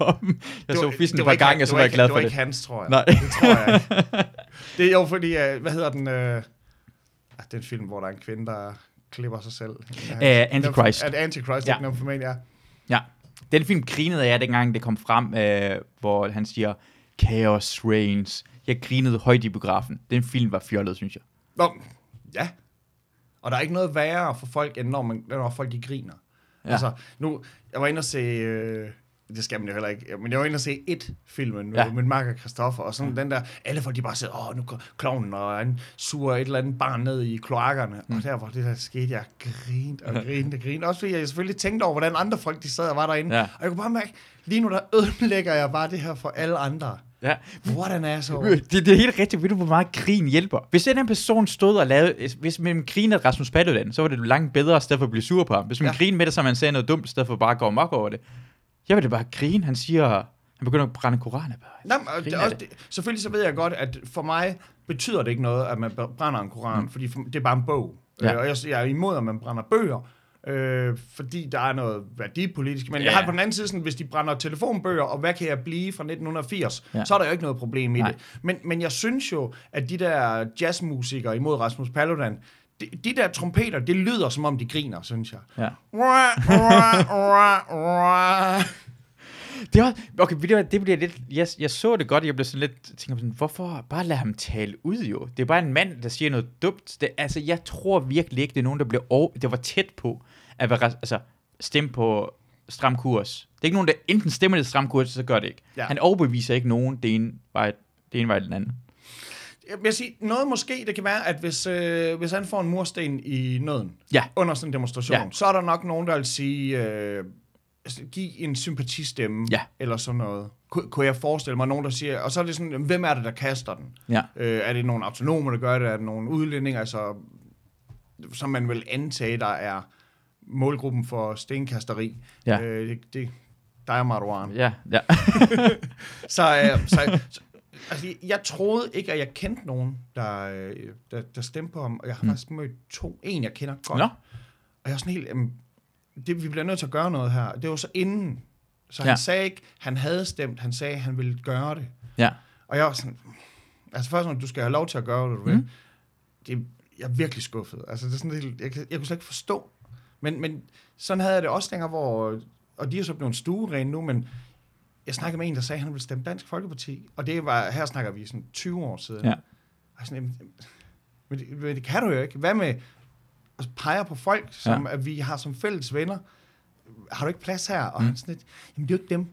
Robben. Jeg så fissen et par gange, og så var jeg glad det for var det. ikke hans, tror jeg. Nej. Det tror jeg ikke. Det er jo fordi, uh, hvad hedder den? Uh, det er en film, hvor der er en kvinde, der klipper sig selv. Uh, Antichrist. Er det Antichrist? Ja. Ja. Ikke noget ja. Ja. Den film grinede jeg, dengang det kom frem, øh, hvor han siger, Chaos reigns. Jeg grinede højt i biografen. Den film var fjollet, synes jeg. Nå, ja. Og der er ikke noget værre for folk, end når, man, når folk de griner. Ja. Altså, nu, jeg var inde og se, øh, det skal man jo heller ikke, men jeg var inde og se et filmen Ja. ja. med Mark og Christoffer, og sådan den der, alle folk de bare siger, åh, nu går klovnen, og han suger et eller andet barn ned i kloakkerne, mm. og der hvor det der skete, jeg grinte og grinte og grinte, også fordi jeg selvfølgelig tænkte over, hvordan andre folk de sad og var derinde, Ja. og jeg kunne bare mærke, lige nu der ødelægger jeg bare det her for alle andre. Ja. What an asshole. Det, det er helt rigtigt. Ved du, hvor meget grin hjælper? Hvis den her person stod og lavede... Hvis man grinede Rasmus Paludan, så var det langt bedre, i stedet for at blive sur på ham. Hvis man ja. Grinede med det, så man sagde noget dumt, i stedet for bare at gå amok over det. Jeg vil det bare grine. Han siger... Han begynder at brænde koraner. Bare. Det, også, det. selvfølgelig så ved jeg godt, at for mig betyder det ikke noget, at man brænder en koran, mm. fordi for, det er bare en bog. Ja. Øh, og jeg, jeg er imod, at man brænder bøger, øh, fordi der er noget værdipolitisk. Men Ja. jeg har på den anden side sådan, hvis de brænder telefonbøger, og hvad kan jeg blive fra 1980, Ja. ja. så er der jo ikke noget problem i Nej. det. Men, men jeg synes jo, at de der jazzmusikere imod Rasmus Paludan, de, de der trompeter, det lyder som om de griner, synes jeg. Ja. Det også- okay, hvad, det bliver lidt, jeg, jeg så det godt, jeg blev sådan lidt, tænker sådan, hvorfor bare lade ham tale ud jo? Det er bare en mand, der siger noget dumt. Det, altså, jeg tror virkelig ikke, det er nogen, der blev over, det var tæt på at være, altså, stemme på stram kurs. Det er ikke nogen, der enten stemmer det stram kurs, så gør det ikke. Ja. Han overbeviser ikke nogen, det ene vej, det ene vej eller den anden. Jeg vil sige, noget måske, det kan være, at hvis, øh, hvis han får en mursten i nøden, Ja. under sådan en demonstration, Ja. så er der nok nogen, der vil sige, øh, altså, giv en sympatistemme, Ja. eller sådan noget. Ku- Kunne jeg forestille mig nogen, der siger, og så er det sådan, hvem er det, der kaster den? Ja. Øh, er det nogle autonomer, der gør det? Er det nogle udlændinge, altså, som man vil antage, der er målgruppen for stenkasteri? Ja. Øh, det, det, der er Marwan. Ja, ja. Så, øh, så, så altså, jeg- jeg troede ikke, at jeg kendte nogen, der, øh, der, der stemte på ham. Og jeg har mm. faktisk mødt to. En, jeg kender godt. Nå, Og jeg er sådan helt, jamen, det, vi bliver nødt til at gøre noget her. Det var så inden. Så han Ja. sagde ikke, han havde stemt. Han sagde, han ville gøre det. ja. Og jeg var sådan, altså først, når du skal have lov til at gøre, hvad du vil. Mm. Det, jeg er virkelig skuffet. Altså, det er sådan jeg, kan- jeg kunne slet ikke forstå. Men, men sådan havde jeg det også længere, hvor, og de er så blevet stuerene nu, men jeg snakkede med en, der sagde, at han ville stemme Dansk Folkeparti. Og det var, her snakker vi sådan 20 år siden. Ja. Og sådan, jamen, men, det, men det kan du jo ikke. Hvad med at pege på folk, som ja. at vi har som fælles venner? Har du ikke plads her? Og mm. han sådan lidt, jamen det er jo ikke dem.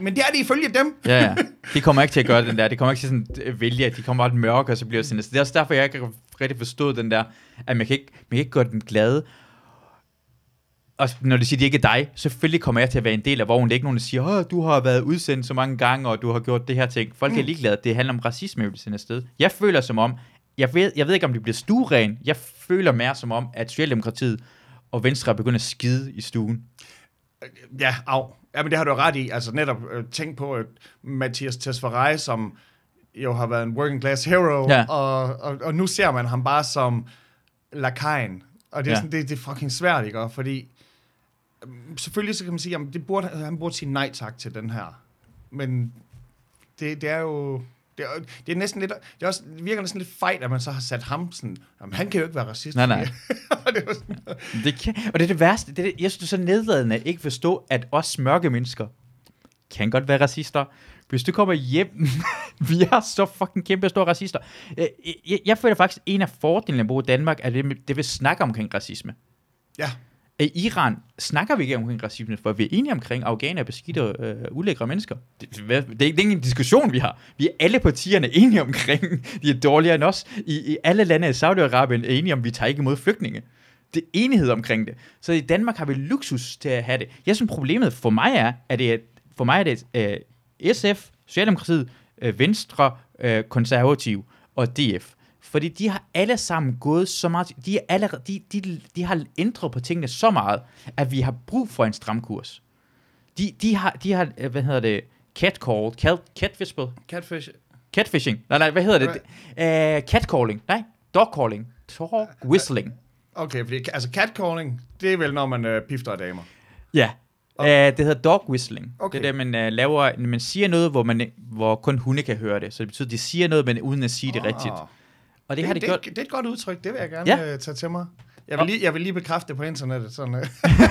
Men det er det ifølge dem. Ja, ja. De kommer ikke til at gøre den der. De kommer ikke til sådan at vælge, at de kommer bare mørke, og så bliver det sådan. Så det er også derfor, jeg ikke rigtig forstået den der, at man kan ikke, man kan ikke gøre den glade. Og når de siger, at det ikke er dig, selvfølgelig kommer jeg til at være en del af vognen. Det er ikke nogen, der siger, at du har været udsendt så mange gange, og du har gjort det her ting. Folk er Mm. ligeglade. Det handler om racisme, jeg sende afsted. Jeg føler som om, jeg ved, jeg ved ikke, om det bliver stueren. Jeg føler mere som om, at Socialdemokratiet og Venstre er begyndt at skide i stuen. Ja, af. Ja, men det har du ret i. Altså netop øh, tænk på at Mathias Tesfaye, som jo har været en working class hero, Ja. og, og, og nu ser man ham bare som lakajen. Og det er, Ja. sådan, det, det er fucking svært, ikke? Og Fordi selvfølgelig så kan man sige, at det burde, han burde sige nej tak til den her. Men det, det er jo... Det er, det er næsten lidt... Det, er også, det virker næsten lidt fejt, at man så har sat ham sådan... Jamen, han kan jo ikke være racist. Nej, nej. og det sådan, Det kan, og det er det værste. Det er det, jeg synes, det er så nedladende at ikke forstå, at os mørke mennesker kan godt være racister. Hvis du kommer hjem, vi er så fucking kæmpe store racister. Øh, Jeg, jeg føler faktisk, en af fordelene at bo i Danmark, er det, det vil snakke omkring racisme. ja, i Iran snakker vi ikke omkring racisme, for vi er enige omkring, at afghaner er beskidte, øh, ulækre mennesker. Det, det, det, er, det er ikke en diskussion, vi har. Vi er alle partierne enige omkring, de er dårligere end os. I, i alle lande i Saudi-Arabien er enige om, at vi tager ikke imod flygtninge. Det er enighed omkring det. Så i Danmark har vi luksus til at have det. Jeg synes, problemet for mig er, at det er, for mig er det øh, SF, Socialdemokratiet, øh, Venstre, øh, Konservativ og DF. Fordi de har alle sammen gået så meget, de, er alle, de, de, de har ændret på tingene så meget, at vi har brug for en stram kurs. De, de, har, de har, øh, hvad hedder det, catcalled, cat, catfishing, catfish. catfishing, nej, nej, hvad hedder det? Uh, catcalling, nej, dogcalling, dog whistling. Okay, fordi altså catcalling, det er vel, når man øh, pifter af damer. Ja, uh, det hedder dog whistling. Okay. Det er det, man uh, laver, man siger noget, hvor, man, hvor kun hunde kan høre det. Så det betyder, at de siger noget, men uden at sige det rigtigt. Og det, Det, har det, de det, gjort. det er et godt udtryk, det vil jeg gerne Ja. uh, tage til mig. Jeg vil, lige, jeg vil lige bekræfte det på internettet. Sådan, uh.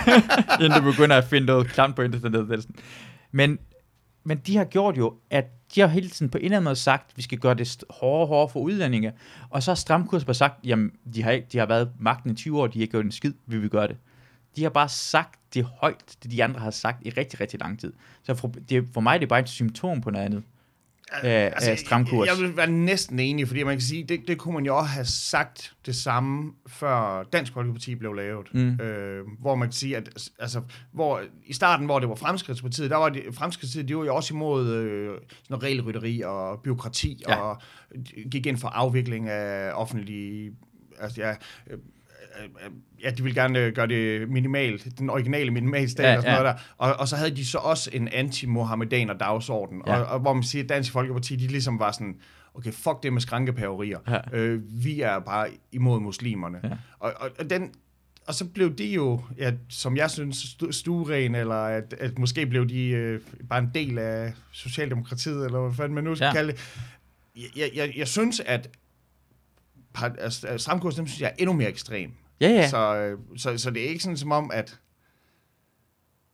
inden du begynder at finde noget klamt på internettet. er. Men, men de har gjort jo, at de har hele tiden på en eller anden måde sagt, at vi skal gøre det hårdere og hårdere for udlændinge. Og så har Stramkurs bare sagt, jamen, de har, ikke, de har været magten i 20 år, de har ikke gjort en skid, vi vil gøre det. De har bare sagt det højt, det de andre har sagt i rigtig, rigtig lang tid. Så for, det, for mig det er det bare et symptom på noget andet. Af, af stram kurs. Altså, Jeg vil være næsten enig, fordi man kan sige, det, det kunne man jo også have sagt det samme, før Dansk Folkeparti blev lavet. Mm. Øh, hvor man kan sige, at altså, hvor, i starten, hvor det var Fremskridtspartiet, der var det, Fremskridtspartiet, de var jo også imod øh, sådan noget regelrytteri og byråkrati, Ja. og gik ind for afvikling af offentlige... Altså, ja, øh, ja, de ville gerne øh, gøre det minimalt, den originale minimalstat Ja, og sådan ja. noget der. Og, og så havde de så også en anti-Mohammedaner dagsorden, Ja. og, og hvor man siger, at Dansk Folkeparti, de ligesom var sådan, okay, fuck det med skrankepaverier. Ja. Øh, vi er bare imod muslimerne. Ja. Og, og, og, den, og så blev de jo, ja, som jeg synes, stu- stueren, eller at, at måske blev de øh, bare en del af Socialdemokratiet, eller hvad fanden man nu skal Ja. kalde det. Jeg, jeg, jeg, synes, at altså, stramkurs, dem synes jeg er endnu mere ekstrem. Ja, ja. Så, øh, så, så det er ikke sådan som om, at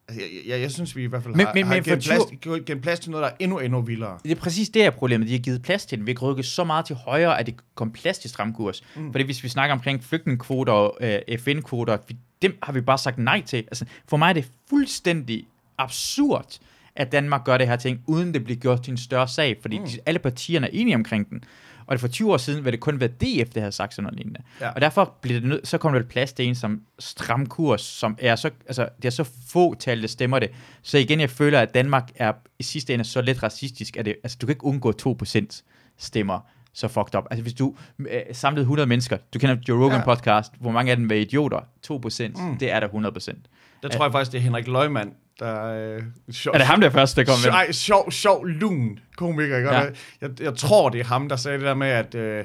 Altså, jeg, jeg, jeg synes, vi i hvert fald Men- har, men- har men givet, plads, tur- givet, plads til noget, der er endnu, endnu vildere. Det er præcis det her problemet. De har givet plads til den. Vi kan rykke så meget til højre, at det kom plads til stram kurs. Mm. Fordi hvis vi snakker omkring flygtningekvoter og øh, FN-kvoter, dem har vi bare sagt nej til. Altså, for mig er det fuldstændig absurd, at Danmark gør det her ting, uden det bliver gjort til en større sag, fordi mm. alle partierne er enige omkring den. Og for 20 år siden ville det kun være DF, der havde sagt sådan noget lignende. Ja. Og derfor bliver det nød, så kommer der plads til en som stram kurs, som er så, altså, det er så få tal, der stemmer det. Så igen, jeg føler, at Danmark er i sidste ende så lidt racistisk, at det, altså, du kan ikke undgå 2% stemmer så fucked up. Altså hvis du øh, samlede 100 mennesker, du kender Joe Rogan Ja. podcast, hvor mange af dem var idioter? 2%, mm. det er der 100%. Der tror jeg faktisk, det er Henrik Løgman, der øh, sjov, Er det ham der først, der kom med? Ej, sjov, sjov, lun komiker, ikke? Ja. Jeg, jeg tror, det er ham, der sagde det der med, at øh,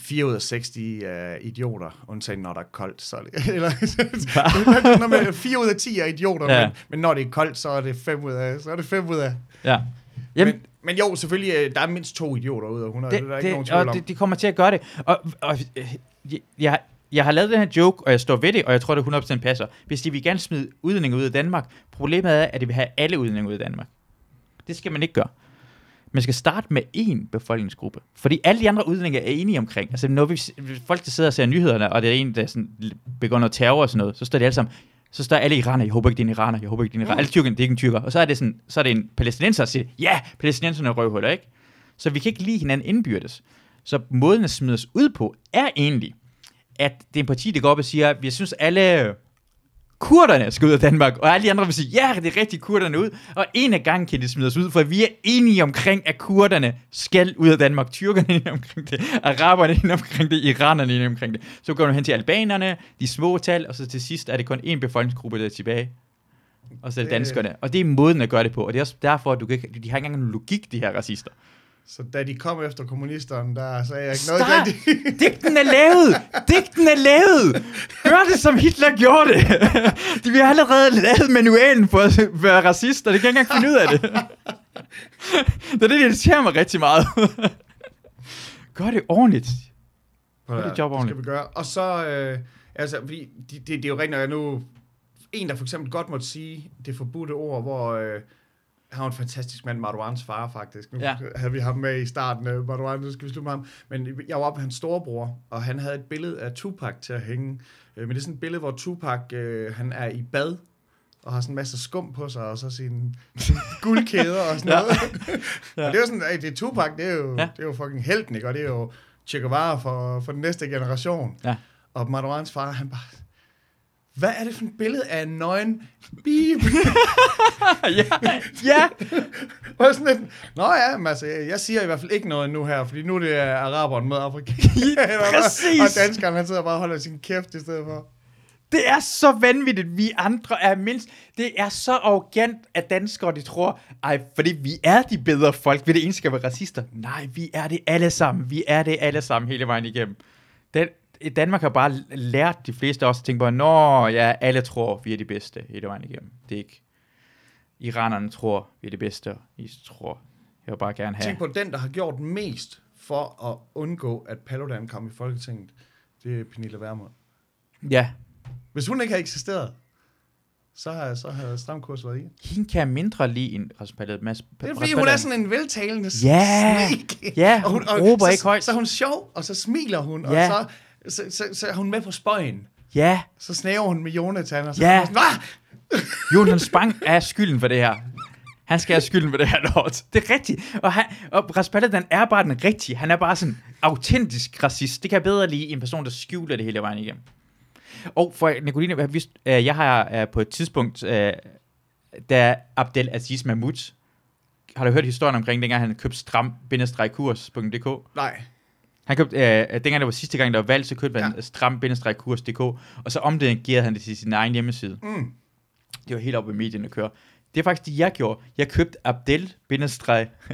4 ud af 6 de er idioter, undtagen når der er koldt. Så er det, eller, når med, 4 ud af 10 er idioter, Ja. men, men når det er koldt, så er det 5 ud af, så er det 5 ud af. Ja. Jamen, Men, men jo, selvfølgelig, øh, der er mindst to idioter ud af 100, det, det er der ikke nogen det, tvivl og om. det, de kommer til at gøre det. Og, og øh, jeg- jeg, jeg har lavet den her joke, og jeg står ved det, og jeg tror, det 100% passer. Hvis de vil gerne smide udlændinge ud af Danmark, problemet er, at de vil have alle udlændinge ud af Danmark. Det skal man ikke gøre. Man skal starte med én befolkningsgruppe. Fordi alle de andre udlændinge er enige omkring. Altså, når vi, folk, der sidder og ser nyhederne, og det er en, der sådan begår noget terror og sådan noget, så står de alle sammen, så står alle iraner, jeg håber ikke, det er en iraner, jeg håber ikke, det er en iraner. Mm. Alle tyrkerne, det er ikke en tyrker. Og så er det, sådan, så er det en palæstinenser, der siger, ja, palæstinenserne er røvhuller, ikke? Så vi kan ikke lide hinanden indbyrdes. Så måden at smide os ud på, er egentlig, at det er en parti, der går op og siger, jeg synes alle kurderne skal ud af Danmark, og alle de andre vil sige, ja, det er rigtigt, kurderne ud, og en af gangen kan de smide os ud, for vi er enige omkring, at kurderne skal ud af Danmark, tyrkerne er enige omkring det, araberne er enige omkring det, iranerne er enige omkring det. Så går du hen til albanerne, de små tal, og så til sidst er det kun én befolkningsgruppe, der er tilbage. Og så er det danskerne. Og det er måden at gøre det på. Og det er også derfor, at du kan, ikke- de har ikke engang nogen logik, de her racister. Så da de kom efter kommunisterne, der sagde jeg ikke noget. Start! Da de, Digten er lavet! Digten er lavet! Gør det, som Hitler gjorde det! De vil allerede lavet manualen for at være racister. Det kan jeg ikke engang finde ud af det. Det er det, der irriterer mig rigtig meget. Gør det ordentligt. Gør det job det ordentligt. skal vi gøre. Og så, øh, altså, fordi det, det, det er jo rigtigt, når jeg nu... En, der for eksempel godt måtte sige det forbudte ord, hvor... Øh, han var en fantastisk mand, Marwans far faktisk. Nu Ja. havde vi ham med i starten, øh, Marwan, nu skal vi slutte med ham. Men jeg var oppe hans storebror, og han havde et billede af Tupac til at hænge. Øh, men det er sådan et billede, hvor Tupac, øh, han er i bad, og har sådan en masse skum på sig, og så sine, sine guldkæder og sådan Ja. noget. Ja. Og det er jo sådan, at det er Tupac, det er jo, Ja. ja. det er jo fucking helten, ikke? Og det er jo Che Guevara for, for den næste generation. Ja. Og Marwans far, han bare... Hvad er det for et billede af en nøgen beep? ja, ja. og sådan lidt, Nå ja, men altså, jeg siger i hvert fald ikke noget nu her, fordi nu er det araberen med afrikanerne. Præcis. og danskeren, han sidder bare og holder sin kæft i stedet for. Det er så vanvittigt. Vi andre er mindst... Det er så arrogant, at danskere, de tror, ej, fordi vi er de bedre folk, vil det eneste skal være racister. Nej, vi er det alle sammen. Vi er det alle sammen hele vejen igennem. Den, Danmark har bare lært de fleste os at tænke på, nå, ja, alle tror, vi er de bedste hele vejen igennem. Det er ikke... Iranerne tror, vi er det bedste, og I tror, jeg vil bare gerne have... Tænk på, den, der har gjort mest for at undgå, at Paludan kom i Folketinget, det er Pernille Vermund. Ja, Hvis hun ikke havde eksisteret, så havde, så havde Stramkurs været i. hende kan jeg mindre lide end Rasmus Paludan. Det er fordi, hun er sådan en veltalende Ja, snik. ja, hun råber så, ikke højt. Så er hun sjov, og så smiler hun, Ja. og så, så, så, så er hun med på spøjen. Ja, Så snæver hun med Jonathan, og så Ja. er hun sådan? Jonathan Spang er skylden for det her. Han skal have skylden for det her lort. Det er rigtigt. Og, han, og Rasmus Paludan er bare den rigtige. Han er bare sådan autentisk racist. Det kan jeg bedre lide en person, der skjuler det hele vejen igennem. Og for Nicoline, jeg, vidst, øh, jeg har øh, på et tidspunkt, øh, da Abdel Aziz Mahmoud, har du hørt historien omkring, dengang han købte stram-kurs.dk? Nej. Han købte, øh, dengang det var sidste gang, der var valgt, så købte han Ja. stram-kurs.dk, og så omdirigerede han det til sin egen hjemmeside. Mm. Det var helt op i medierne at køre. Det er faktisk det, jeg gjorde. Jeg købte Abdel,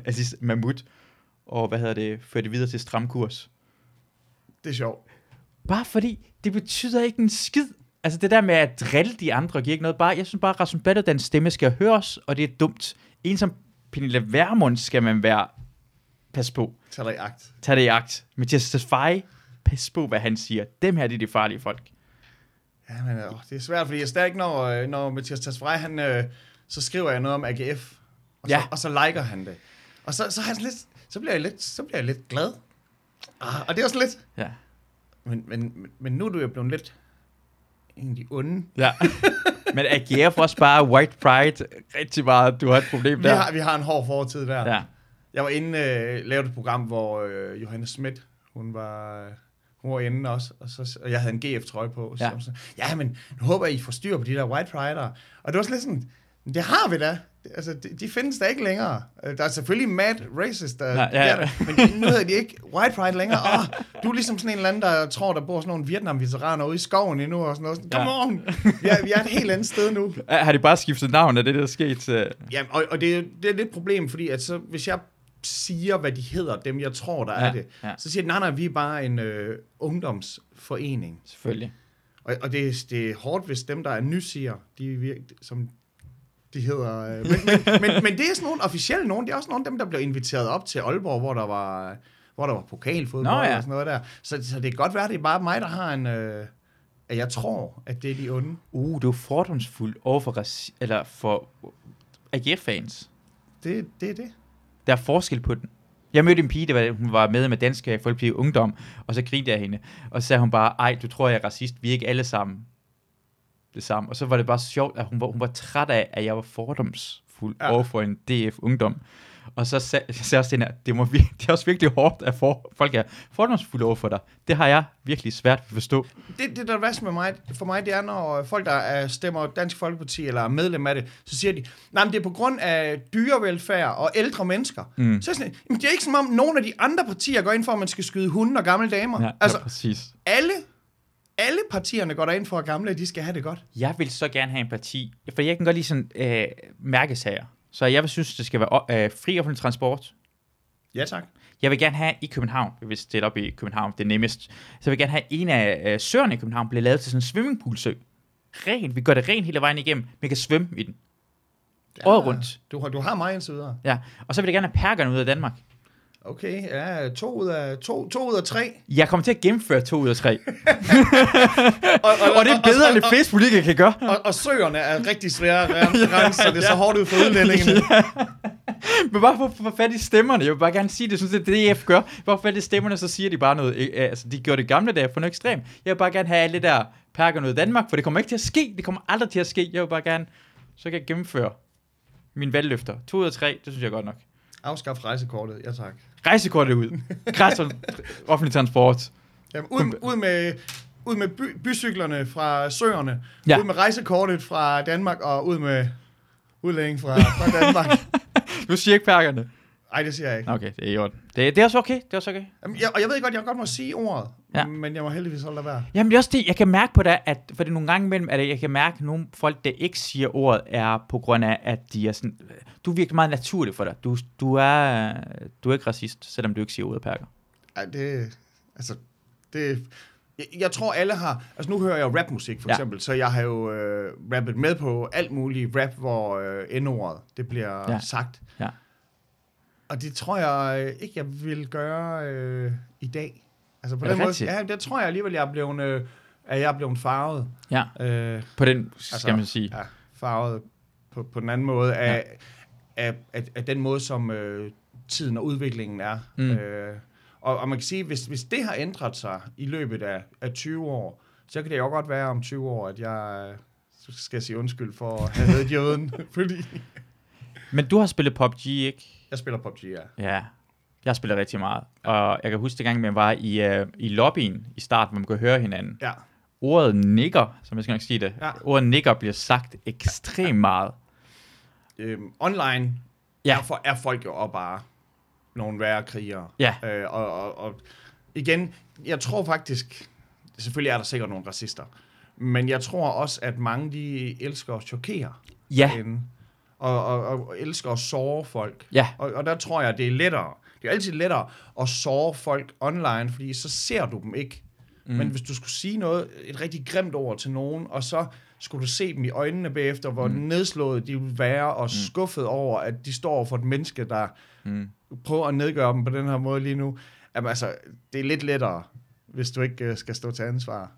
Aziz Mahmoud, og hvad hedder det, førte det videre til stram kurs. Det er sjovt. Bare fordi, det betyder ikke en skid. Altså det der med at drille de andre giver ikke noget. Bare, jeg synes bare, at Rasmus Paludans stemme skal høres, og det er dumt. En som Pernille Vermund skal man være, pas på, Tag dig i agt. tag det i agt. Mathias Tesfaye, pas på, hvad han siger. Dem her, det er de farlige folk. Ja, men åh, det er svært, fordi jeg stadig, når, øh, når Mathias Tasfaray, han, øh, så skriver jeg noget om AGF, og så, Ja. og så liker han det. Og så, så, han lidt, så, bliver jeg lidt, så bliver jeg lidt glad. Ah, og det er også lidt... Ja. Men, men, men- nu er du jo blevet lidt en af de onde. ja. Men AGF også bare white pride rigtig meget. Du har et problem Vi der. har, vi har en hård fortid der. Ja. Jeg var inde øh, lavede et program, hvor øh, Johannes Schmidt, hun var, øh, hun var inde også, og, så, og jeg havde en GF-trøje på. Så, Ja. Så, ja, men nu håber jeg, I får styr på de der White Rider. Og det var sådan lidt sådan, det har vi da. Altså, de, de findes der ikke længere. Øh, Der er selvfølgelig mad racist, der, Nej, ja, ja. Der, men de- nu hedder de ikke White Pride længere. Oh, du er ligesom sådan en eller anden, der tror, der bor sådan nogle Vietnam-veteraner ude i skoven endnu, og sådan noget. Sådan, Come Ja. on! Vi er, vi er et helt andet sted nu. Har de bare skiftet navn af det, der er sket til... Ja, og, og det, er- det er lidt et problem, fordi at så, hvis jeg siger, hvad de hedder, dem jeg tror, der Ja, er det, ja. så siger de, nej, nej, vi er bare en øh, ungdomsforening. Selvfølgelig. Og, og det, er- det er hårdt, hvis dem, der er nysiger, de virke, som de hedder... Øh, men, men, men, men det er sådan nogle officielle nogen, det er også nogle af dem, der blev inviteret op til Aalborg, hvor der var, hvor der var pokalfodbold Nå, ja. og sådan noget der. Så, så det kan godt være, det er bare mig, der har en... Øh, at jeg tror, at det er de onde. Uh, du er fordomsfuld over for, eller for AGF-fans. Det, det er det. Der er forskel på den. Jeg mødte en pige, der var, hun var med med Danske Folkeparti Ungdom, og så grinte jeg hende. Og så sagde hun bare, ej, du tror, jeg er racist. Vi er ikke alle sammen det samme. Og så var det bare sjovt, at hun var, hun var træt af, at jeg var fordomsfuld ja. Ja. over for en DF Ungdom. Og så sagde jeg sagde også hende, at det, må vir- det er også virkelig hårdt, at for, folk er fordomsfulde over for dig. Det har jeg virkelig svært ved at forstå. det, det der er værst med mig, for mig, det er, når folk, der er, stemmer Dansk Folkeparti eller er medlem af det, så siger de, nej, men det er på grund af dyrevelfærd og ældre mennesker. Mm. Så er jeg sådan, jamen, det er ikke som om, nogen af de andre partier går ind for, at man skal skyde hunde og gamle damer. Ja, altså, ja, præcis. alle, alle partierne går ind for, at gamle, de skal have det godt. Jeg vil så gerne have en parti, for jeg kan godt lide sådan øh, mærkesager. Så jeg vil synes, det skal være øh, fri offentlig transport. Ja, tak. Jeg vil gerne have i København, hvis det er op i København, det er nemmest. Så jeg vil gerne have en af øh, søerne i København bliver lavet til sådan en swimmingpoolsø. Rent, vi gør det rent hele vejen igennem. Vi kan svømme i den. Ja, Året rundt. Du, har- du har mig indtil videre. Ja. Og så vil jeg gerne have perkerne ud af Danmark. Okay, ja, to ud af, to, to ud af tre. Jeg kommer til at gennemføre to ud af tre. Og, og det er bedre, end det fleste politikere kan gøre. Og, og søerne er rigtig svære at rense, så det er så hårdt ud for udlændingene. Men bare for, for fat i stemmerne. Jeg vil bare gerne sige det, synes det er det, DF gør. Bare for fat i stemmerne, så siger de bare noget. øh, Altså, de gjorde det gamle dage for noget ekstremt. Jeg vil bare gerne have alle der perker noget i Danmark, for det kommer ikke til at ske. Det kommer aldrig til at ske. Jeg vil bare gerne, så kan jeg gennemføre mine valgløfter. To ud af tre, det synes jeg godt nok. Afskaf rejsekortet, ja tak. Rejsekortet ud. Græs offentlig transport. Jamen, ud, ud med, ud med by, bycyklerne fra søerne, Ja. ud med rejsekortet fra Danmark, og ud med udlænding fra, fra Danmark. Du siger ikke perkerne. Nej, det siger jeg ikke. Okay, det er i orden. Det, det er også okay. Det er også okay. Jamen, jeg, og jeg ved godt, jeg godt må sige ordet, Ja. ja. men jeg må heldigvis holde lade være. Jamen det er også det, jeg kan mærke på dig, at for det nogle gange imellem, at jeg kan mærke, at nogle folk, der ikke siger ordet, er på grund af, at de er sådan, du er virkelig meget naturlig for dig. Du, du, er, du er ikke racist, selvom du ikke siger ordet perker. Ej, det, altså, det, jeg, jeg tror alle har, altså nu hører jeg rapmusik for Ja. ja. eksempel, så jeg har jo øh, rappet med på alt muligt rap, hvor øh, N-ordet, det bliver Ja. ja. sagt. Ja. Og det tror jeg øh, ikke, jeg vil gøre øh, i dag. Altså på Er den det måde, rigtigt? ja, det tror jeg alligevel, jeg er blevet, øh, at jeg er blevet farvet. Ja, Øh, på den, skal altså, man sige. Ja, farvet på, på den anden måde af, ja. af, af, af den måde, som øh, tiden og udviklingen er. Mm. Øh, og, og man kan sige, hvis, hvis det har ændret sig i løbet af, af 20 år, så kan det jo godt være om 20 år, at jeg øh, skal sige undskyld for at have heddet jøden, fordi Men du har spillet PUBG, ikke? Jeg spiller PUBG, ja. Ja, jeg spiller rigtig meget. Og jeg kan huske, det gang, man var i, uh, i lobbyen i starten, hvor man kunne høre hinanden. Ja, Ordet nigger, som jeg skal nok sige det, Ja. ordet nigger bliver sagt ekstremt meget. øhm, online Ja. ja. er, for, er folk jo også bare nogle værre krigere. Ja. Øh, og, og, og igen, jeg tror faktisk, selvfølgelig er der sikkert nogle racister, men jeg tror også, at mange de elsker at chokere. Ja, derinde, Og, og, og elsker at såre folk. ja, Og, og der tror jeg, det er lettere. Det er altid lettere at såre folk online, fordi så ser du dem ikke. Mm. Men hvis du skulle sige noget, et rigtig grimt ord til nogen, og så skulle du se dem i øjnene bagefter, hvor mm. nedslået de vil være, og skuffet over, at de står for et menneske, der mm. prøver at nedgøre dem på den her måde lige nu. Jamen altså, det er lidt lettere, hvis du ikke øh, skal stå til ansvar.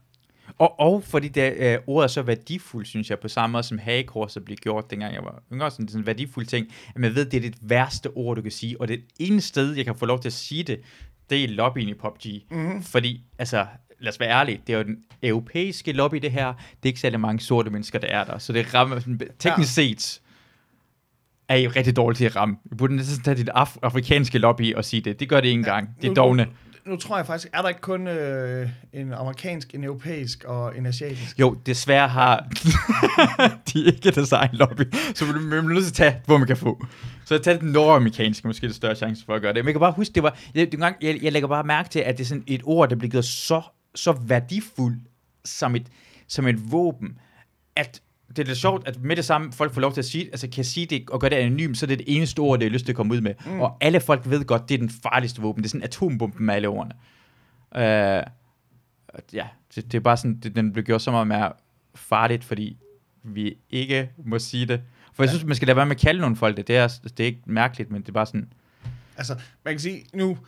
Og, og fordi det, øh, ordet er så værdifuldt, synes jeg, på samme måde som hagekorset blev gjort, dengang jeg var yngre, sådan, sådan en værdifuld ting, at man ved, det er det værste ord, du kan sige, og det eneste sted, jeg kan få lov til at sige det, det er lobbyen i PUBG. Mm-hmm. Fordi, altså, lad os være ærlige, det er jo den europæiske lobby, det her. Det er ikke særlig mange sorte mennesker, der er der. Så det rammer, sådan, teknisk ja. set, er I rigtig dårligt til at ramme. Vi burde næsten tage dit af- afrikanske lobby og sige det. Det gør det ikke engang. Det er dogne. Nu tror jeg faktisk, er der ikke kun øh, en amerikansk, en europæisk og en asiatisk? Jo, desværre har de ikke deres egen lobby. Så man man er nødt til at tage, hvor man kan få. Så jeg tager den nordamerikanske, måske det større chance for at gøre det. Men jeg kan bare huske, det var, jeg, det, jeg, jeg lægger bare mærke til, at det er sådan et ord, der bliver givet så, så værdifuldt som et, som et våben, at det er lidt sjovt, at med det samme, folk får lov til at sige, altså kan sige det og gøre det anonymt, så det er det eneste ord, det er lyst til at komme ud med. Mm. Og alle folk ved godt, det er den farligste våben. Det er sådan atombomben med alle ordene. Øh, ja, det, det er bare sådan, det, den blev gjort så meget mere farligt, fordi vi ikke må sige det. For jeg synes, man skal lade være med at kalde nogle folk det. Det er, det er ikke mærkeligt, men det er bare sådan, Altså, man kan sige, nu...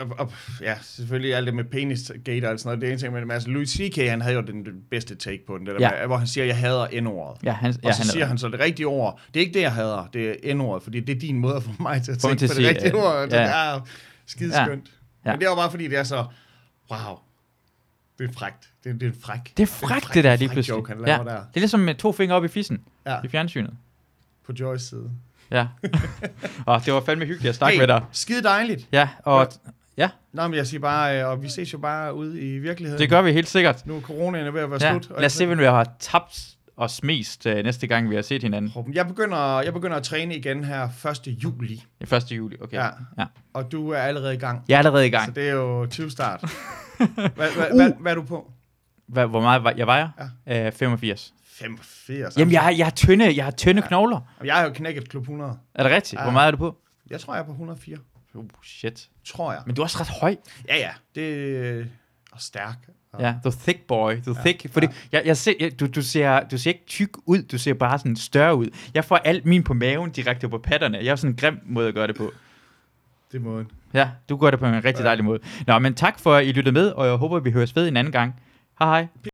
Og, og, ja, selvfølgelig alt det med penis gate og sådan noget, det er en ting, men altså, Louis C.K. han havde jo den, den bedste take på den, det der Ja. med, hvor han siger, jeg hader N-ordet. ja, han, Og ja, så han siger han så det rigtige ord. Det er ikke det, jeg hader, det er N-ordet, fordi det er din måde at få mig til at tænke på til at det rigtige øh, ord. Det ja. er skideskønt. Ja. Men det er jo bare fordi, det er så, wow, det er frækt. Det, er- det er fræk. det er frækt, det der lige pludselig. joke, han ja, laver det der er ligesom med to fingre op i fissen Ja, i fjernsynet. på Joyce side. Ja. og det var fandme hyggeligt at snakke Hey, med dig. skide dejligt. Ja, og ja, Nå, men jeg siger bare, øh, og vi ses jo bare ude i virkeligheden. det gør vi helt sikkert. Nu er coronaen ved at være Ja, slut. og lad os se, hvem vi har tabt os mest uh, næste gang, vi har set hinanden. Jeg begynder, jeg begynder at træne igen her 1. juli, I 1. juli, okay. Ja. ja. og du er allerede i gang. Jeg er allerede i Så gang. det er jo 20 start. Hvad, hvad, Uh. hvad, hvad er du på? Hva, hvor meget jeg vejer? Ja. Uh, 85. 85. Jamen, jeg, har- jeg har tynde, jeg har tynde Ja. knogler. Jeg har jo knækket klub 100. Er det rigtigt? Ja. Hvor meget er du på? Jeg tror, jeg er på 104. Oh, shit. Tror jeg. Men du er også ret høj. Ja, ja. Det er og stærk. Og Ja, the thick boy. The Ja, thick. Fordi jeg, jeg ser, jeg, du, du, ser, du ser ikke tyk ud, du ser bare sådan større ud. Jeg får alt min på maven direkte på patterne. Jeg har sådan en grim måde at gøre det på. det er måden. Ja, du gør det på en rigtig dejlig måde. Nå, men tak for, at I lyttede med, og jeg håber, vi høres ved en anden gang. Hej hej.